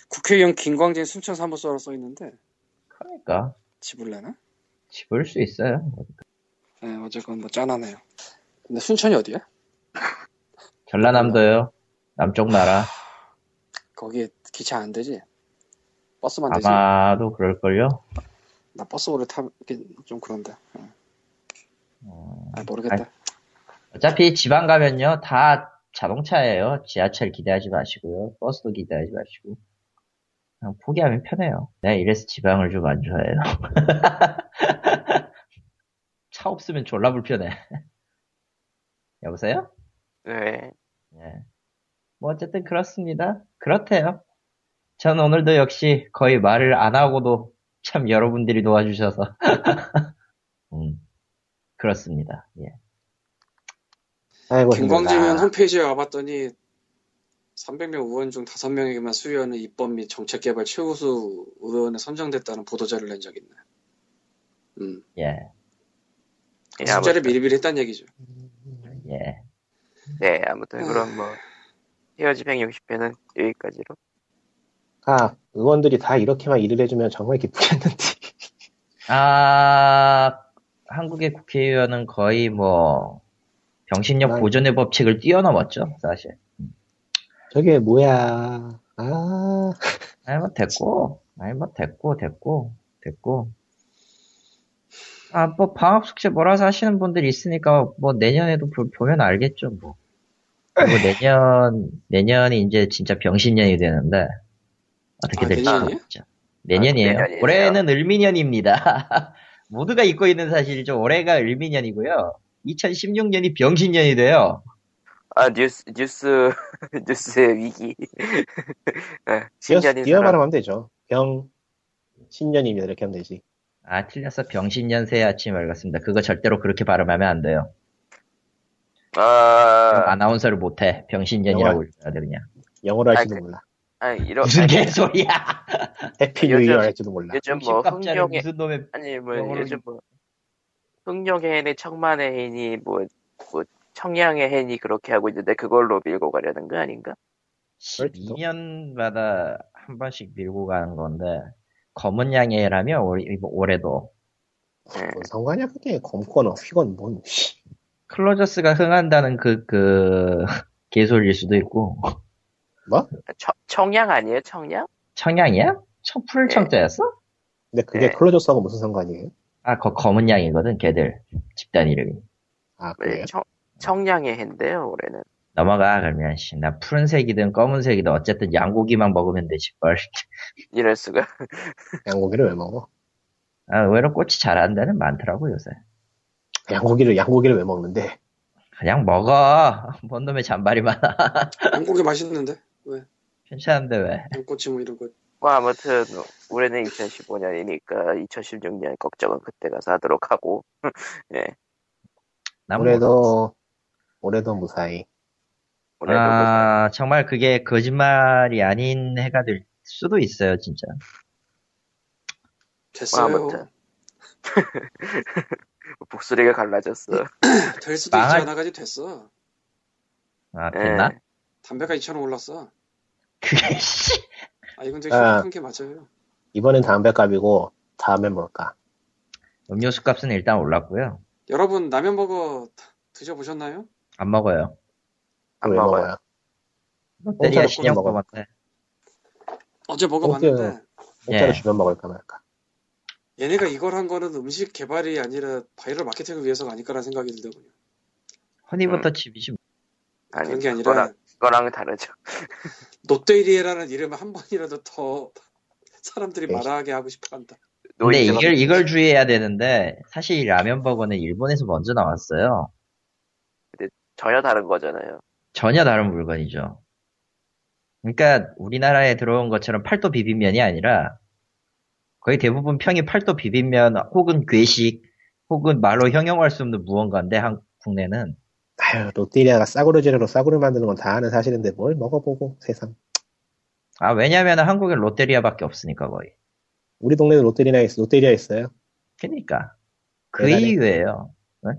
[SPEAKER 4] 국회의원 김광진 순천 사무소로 써 있는데
[SPEAKER 1] 그러니까,
[SPEAKER 4] 지불래나?
[SPEAKER 1] 지부일 수 있어요.
[SPEAKER 4] 네, 어쨌건 뭐 짠하네요. 근데 순천이 어디야?
[SPEAKER 1] 전라남도요. 남쪽 나라.
[SPEAKER 4] 거기에 기차 안 되지? 버스만 되지?
[SPEAKER 1] 아마도 그럴걸요?
[SPEAKER 4] 나 버스 오래 타긴 좀 그런데. 어.
[SPEAKER 1] 어,
[SPEAKER 4] 아, 모르겠다.
[SPEAKER 1] 어차피 지방 가면요, 다 자동차예요. 지하철 기대하지 마시고요. 버스도 기대하지 마시고. 그냥 포기하면 편해요. 내가 이래서 지방을 좀 안 좋아해요. 차 없으면 졸라 불편해. 여보세요?
[SPEAKER 2] 네.
[SPEAKER 1] 예. 뭐 어쨌든 그렇습니다. 그렇대요. 전 오늘도 역시 거의 말을 안 하고도 참 여러분들이 도와주셔서 음, 그렇습니다. 예.
[SPEAKER 3] 아이고
[SPEAKER 4] 김광진 의원
[SPEAKER 3] 힘들다.
[SPEAKER 4] 홈페이지에 와봤더니 300명 의원 중 5명에게만 수여하는 입법 및 정책 개발 최우수 의원에 선정됐다는 보도자를 낸 적이 있네. 음,
[SPEAKER 1] 예.
[SPEAKER 2] 예,
[SPEAKER 4] 숫자를 미리미리 했다는 얘기죠.
[SPEAKER 1] 예.
[SPEAKER 2] 네, 아무튼 그럼 뭐 POG 160회는 여기까지로.
[SPEAKER 3] 아 의원들이 다 이렇게만 일을 해주면 정말 기쁘겠는데.
[SPEAKER 1] 아, 한국의 국회의원은 거의 뭐 병신력
[SPEAKER 3] 난-
[SPEAKER 1] 보존의 법칙을 뛰어넘었죠, 사실.
[SPEAKER 3] 저게 뭐야? 아
[SPEAKER 1] 아니 뭐 됐고, 아니 뭐 됐고, 됐고, 됐고. 아, 뭐 방학 숙제 몰아서 하시는 분들이 있으니까 뭐 내년에도 보, 보면 알겠죠, 뭐. 그리고 내년 내년이 이제 진짜 병신년이 되는데 어떻게
[SPEAKER 4] 아,
[SPEAKER 1] 될지
[SPEAKER 4] 내년이에요?
[SPEAKER 1] 모르겠죠. 내년이에요.
[SPEAKER 2] 내년이네요.
[SPEAKER 1] 올해는 을미년입니다. 모두가 잊고 있는 사실이죠. 올해가 을미년이고요. 2016년이 병신년이 돼요.
[SPEAKER 2] 아, 뉴스, 뉴스, 뉴스의 위기. 네, 신년인
[SPEAKER 3] 뛰어
[SPEAKER 2] 사람.
[SPEAKER 3] 발음하면 되죠. 병 신년입니다 이렇게 하면 되지.
[SPEAKER 1] 아, 틀렸어. 병신년 새해 아침 밝았습니다. 그거 절대로 그렇게 발음하면 안 돼요.
[SPEAKER 2] 아,
[SPEAKER 1] 아나운서를 못해. 병신년이라고 읽어야 돼, 그냥.
[SPEAKER 3] 영어로
[SPEAKER 2] 아,
[SPEAKER 3] 할지도
[SPEAKER 2] 그-
[SPEAKER 3] 몰라.
[SPEAKER 2] 아니 이런
[SPEAKER 1] 무슨 개소리야?
[SPEAKER 3] 해피
[SPEAKER 2] 요즘-
[SPEAKER 3] 뉴이어 할지도 몰라.
[SPEAKER 2] 요즘 뭐
[SPEAKER 1] 60갑짜리
[SPEAKER 2] 흥룡의
[SPEAKER 1] 무슨 놈의
[SPEAKER 2] 아니 뭐
[SPEAKER 1] 영어로
[SPEAKER 2] 요즘 뭐 흥룡의 해니 청만의 해니 뭐, 뭐 청량의 해니 그렇게 하고 있는데 그걸로 밀고 가려는 거 아닌가?
[SPEAKER 1] 12년마다 한 번씩 밀고 가는 건데 검은 양의 해라며 올- 올해도
[SPEAKER 2] 예.
[SPEAKER 3] 뭔 상관이야 그게 검거나 휘건 뭔 씨.
[SPEAKER 1] 클로저스가 흥한다는 그, 그, 개소리일 수도 있고.
[SPEAKER 3] 뭐?
[SPEAKER 2] 청, 청량 아니에요 청량?
[SPEAKER 1] 청양이야? 청, 풀
[SPEAKER 2] 네.
[SPEAKER 1] 청자였어?
[SPEAKER 3] 근데 그게
[SPEAKER 2] 네.
[SPEAKER 3] 클로저스하고 무슨 상관이에요?
[SPEAKER 1] 아, 거, 검은 양이거든, 걔들. 집단 이름이.
[SPEAKER 3] 아
[SPEAKER 2] 네,
[SPEAKER 3] 그래요?
[SPEAKER 2] 청, 청량의 해인데요 올해는
[SPEAKER 1] 넘어가, 그러면, 씨. 나 푸른색이든 검은색이든 어쨌든 양고기만 먹으면 되지, 뭘.
[SPEAKER 2] 이럴 수가
[SPEAKER 3] 양고기를 왜 먹어?
[SPEAKER 1] 아, 의외로 꽃이 잘하는 데는 많더라고, 요새.
[SPEAKER 3] 양고기를 양고기를 왜 먹는데?
[SPEAKER 1] 그냥 먹어. 뭔 놈의 잔발이 많아.
[SPEAKER 5] 양고기 맛있는데 왜
[SPEAKER 1] 괜찮은데 왜.
[SPEAKER 5] 양꼬치 뭐 이런 거
[SPEAKER 2] 뭐 아무튼 올해는 2015년이니까 2016년 걱정은 그때 가서 하도록 하고
[SPEAKER 1] 예난 뭐-
[SPEAKER 3] 올해도 올해도 무사히.
[SPEAKER 2] 올해도 뭐
[SPEAKER 1] 아, 정말 그게 거짓말이 아닌 해가 될 수도 있어요, 진짜.
[SPEAKER 2] 뭐
[SPEAKER 5] 됐어요
[SPEAKER 2] 아무튼 목소리가 갈라졌어
[SPEAKER 5] 될 수도
[SPEAKER 1] 망할-
[SPEAKER 5] 있지 않아가지고 됐어
[SPEAKER 1] 아, 됐나?
[SPEAKER 2] 예.
[SPEAKER 5] 담배가 2,000원 올랐어
[SPEAKER 1] 그게, 씨.
[SPEAKER 5] 아 이건 되게
[SPEAKER 3] 아.
[SPEAKER 5] 심각한 게 맞아요
[SPEAKER 3] 이번엔 담배값이고 다음엔 뭘까?
[SPEAKER 1] 음료수 값은 일단 올랐고요.
[SPEAKER 5] 여러분 라면버거 드셔보셨나요?
[SPEAKER 1] 안 먹어요.
[SPEAKER 3] 안왜
[SPEAKER 2] 먹어요.
[SPEAKER 3] 먹어요?
[SPEAKER 1] 롯데리아 신형
[SPEAKER 3] 먹어.
[SPEAKER 1] 먹었는데.
[SPEAKER 5] 어제 먹어봤는데
[SPEAKER 3] 어, 공짜로
[SPEAKER 1] 예.
[SPEAKER 3] 주면 먹을까 말까.
[SPEAKER 5] 얘네가 이걸 한 거는 음식 개발이 아니라 viral marketing을 위해서가 아닐까라는 생각이 들더군요
[SPEAKER 1] 허니버터 칩이지.
[SPEAKER 2] 아니
[SPEAKER 5] 그런 게 아니라
[SPEAKER 2] 그거랑, 그거랑 다르죠
[SPEAKER 5] 롯데리아라는 이름을 한 번이라도 더 사람들이
[SPEAKER 3] 네.
[SPEAKER 5] 말하게 하고 싶어한다
[SPEAKER 1] 근데 이걸, 이걸 주의해야 되는데, 사실 이 라면 버거는 일본에서 먼저 나왔어요.
[SPEAKER 2] 전혀 다른 거잖아요
[SPEAKER 1] 전혀 다른 물건이죠. 그러니까 우리나라에 들어온 것처럼 팔도 비빔면이 아니라 거의 대부분 평이 팔도 비빔면 혹은 괴식 혹은 말로 형용할 수 없는 무언가인데 한 국내는
[SPEAKER 3] 아유 롯데리아가 싸구려 재료로 싸구려 만드는 건 다 아는 사실인데 뭘 먹어보고 세상.
[SPEAKER 1] 아 왜냐면 한국엔 롯데리아밖에 없으니까 거의
[SPEAKER 3] 우리 동네는 롯데리아 있 롯데리아 있어요.
[SPEAKER 1] 그러니까 그
[SPEAKER 3] 대단해.
[SPEAKER 1] 이유예요. 네?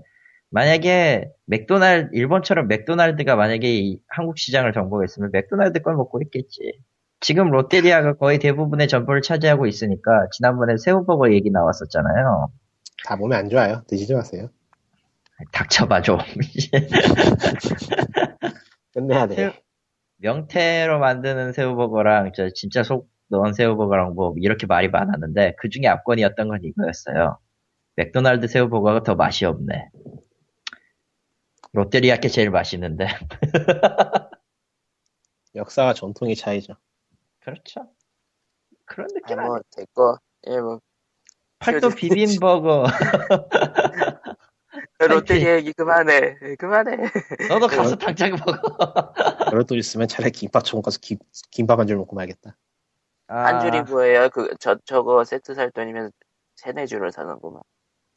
[SPEAKER 1] 만약에 맥도날 일본처럼 맥도날드가 만약에 이 한국 시장을 정복했으면 맥도날드 걸 먹고 있겠지. 지금 롯데리아가 거의 대부분의 점포를 차지하고 있으니까 지난번에 새우버거 얘기 나왔었잖아요.
[SPEAKER 3] 다 몸에 안 좋아요. 드시지 마세요.
[SPEAKER 1] 닥쳐봐 좀.
[SPEAKER 3] 끝내야
[SPEAKER 1] 새우-
[SPEAKER 3] 돼.
[SPEAKER 1] 명태로 만드는 새우버거랑 저 진짜 속 넣은 새우버거랑 뭐 이렇게 말이 많았는데 그 중에 압권이었던 건 이거였어요. 맥도날드 새우버거가 더 맛이 없네. 롯데리아 게 제일 맛있는데.
[SPEAKER 3] 역사와 전통의 차이죠.
[SPEAKER 1] 그렇죠. 그런 느낌 아니야.
[SPEAKER 2] 아뭐 됐고 예 뭐
[SPEAKER 1] 팔도 비빔 버거.
[SPEAKER 2] 롯데리아 얘기 그만해 그만해
[SPEAKER 1] 너도 가서 당장 먹어.
[SPEAKER 3] 그럴 돈 있으면 차라리 김밥 처먹 가서 김, 김밥 한 줄 먹고 말겠다.
[SPEAKER 2] 한
[SPEAKER 1] 아,
[SPEAKER 2] 줄이 뭐예요 그 저 저거 세트 살 돈이면 세네 줄을 사는구만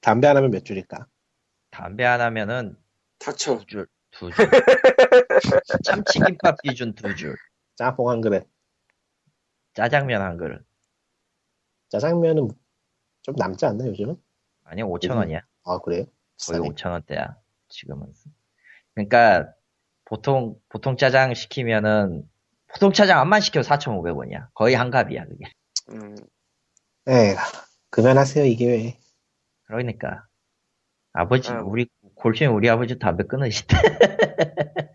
[SPEAKER 3] 담배 하나면 몇 줄일까?
[SPEAKER 1] 담배 하나면은
[SPEAKER 5] 닥쳐
[SPEAKER 1] 두 줄, 두 줄. 참치김밥 기준 두 줄.
[SPEAKER 3] 짬뽕 한 그릇.
[SPEAKER 1] 짜장면 한 그릇.
[SPEAKER 3] 짜장면은 좀 남지 않나 요즘은?
[SPEAKER 1] 아니 5천 원이야.
[SPEAKER 3] 아 그래요?
[SPEAKER 1] 거의
[SPEAKER 3] 비싸네.
[SPEAKER 1] 5천 원대야. 지금은. 그러니까 보통 보통 짜장 시키면은 보통 짜장 안만 시켜 4,500원이야. 거의 한갑이야 그게.
[SPEAKER 2] 음
[SPEAKER 3] 에휴 그만하세요 이게 왜?
[SPEAKER 1] 그러니까 아버지
[SPEAKER 2] 아이고.
[SPEAKER 1] 우리 골치는 우리 아버지 담배 끊으시대.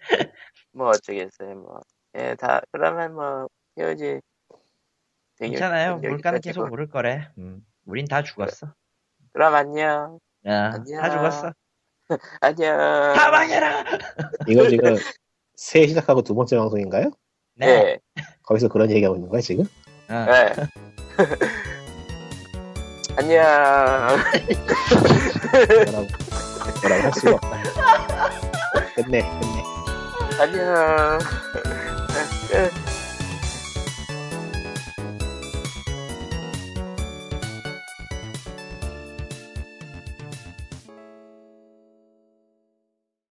[SPEAKER 2] 뭐 어쩌겠어요 뭐 예 다 그러면 뭐 헤어지
[SPEAKER 1] 괜찮아요. 물가는 계속 오를 거래. 음, 우린 다 죽었어.
[SPEAKER 2] 그럼 안녕
[SPEAKER 1] 야,
[SPEAKER 2] 안녕.
[SPEAKER 1] 다 죽었어.
[SPEAKER 2] 안녕
[SPEAKER 1] 다 망해라.
[SPEAKER 3] 이거 지금 새해 시작하고 두 번째 방송인가요?
[SPEAKER 1] 네.
[SPEAKER 2] 네.
[SPEAKER 3] 거기서 그런 얘기하고 있는 거야 지금?
[SPEAKER 1] 어.
[SPEAKER 2] 네. 안녕
[SPEAKER 3] 뭐라고 뭐라고 할 수가 없다. 끝내 끝내.
[SPEAKER 2] 안녕 끝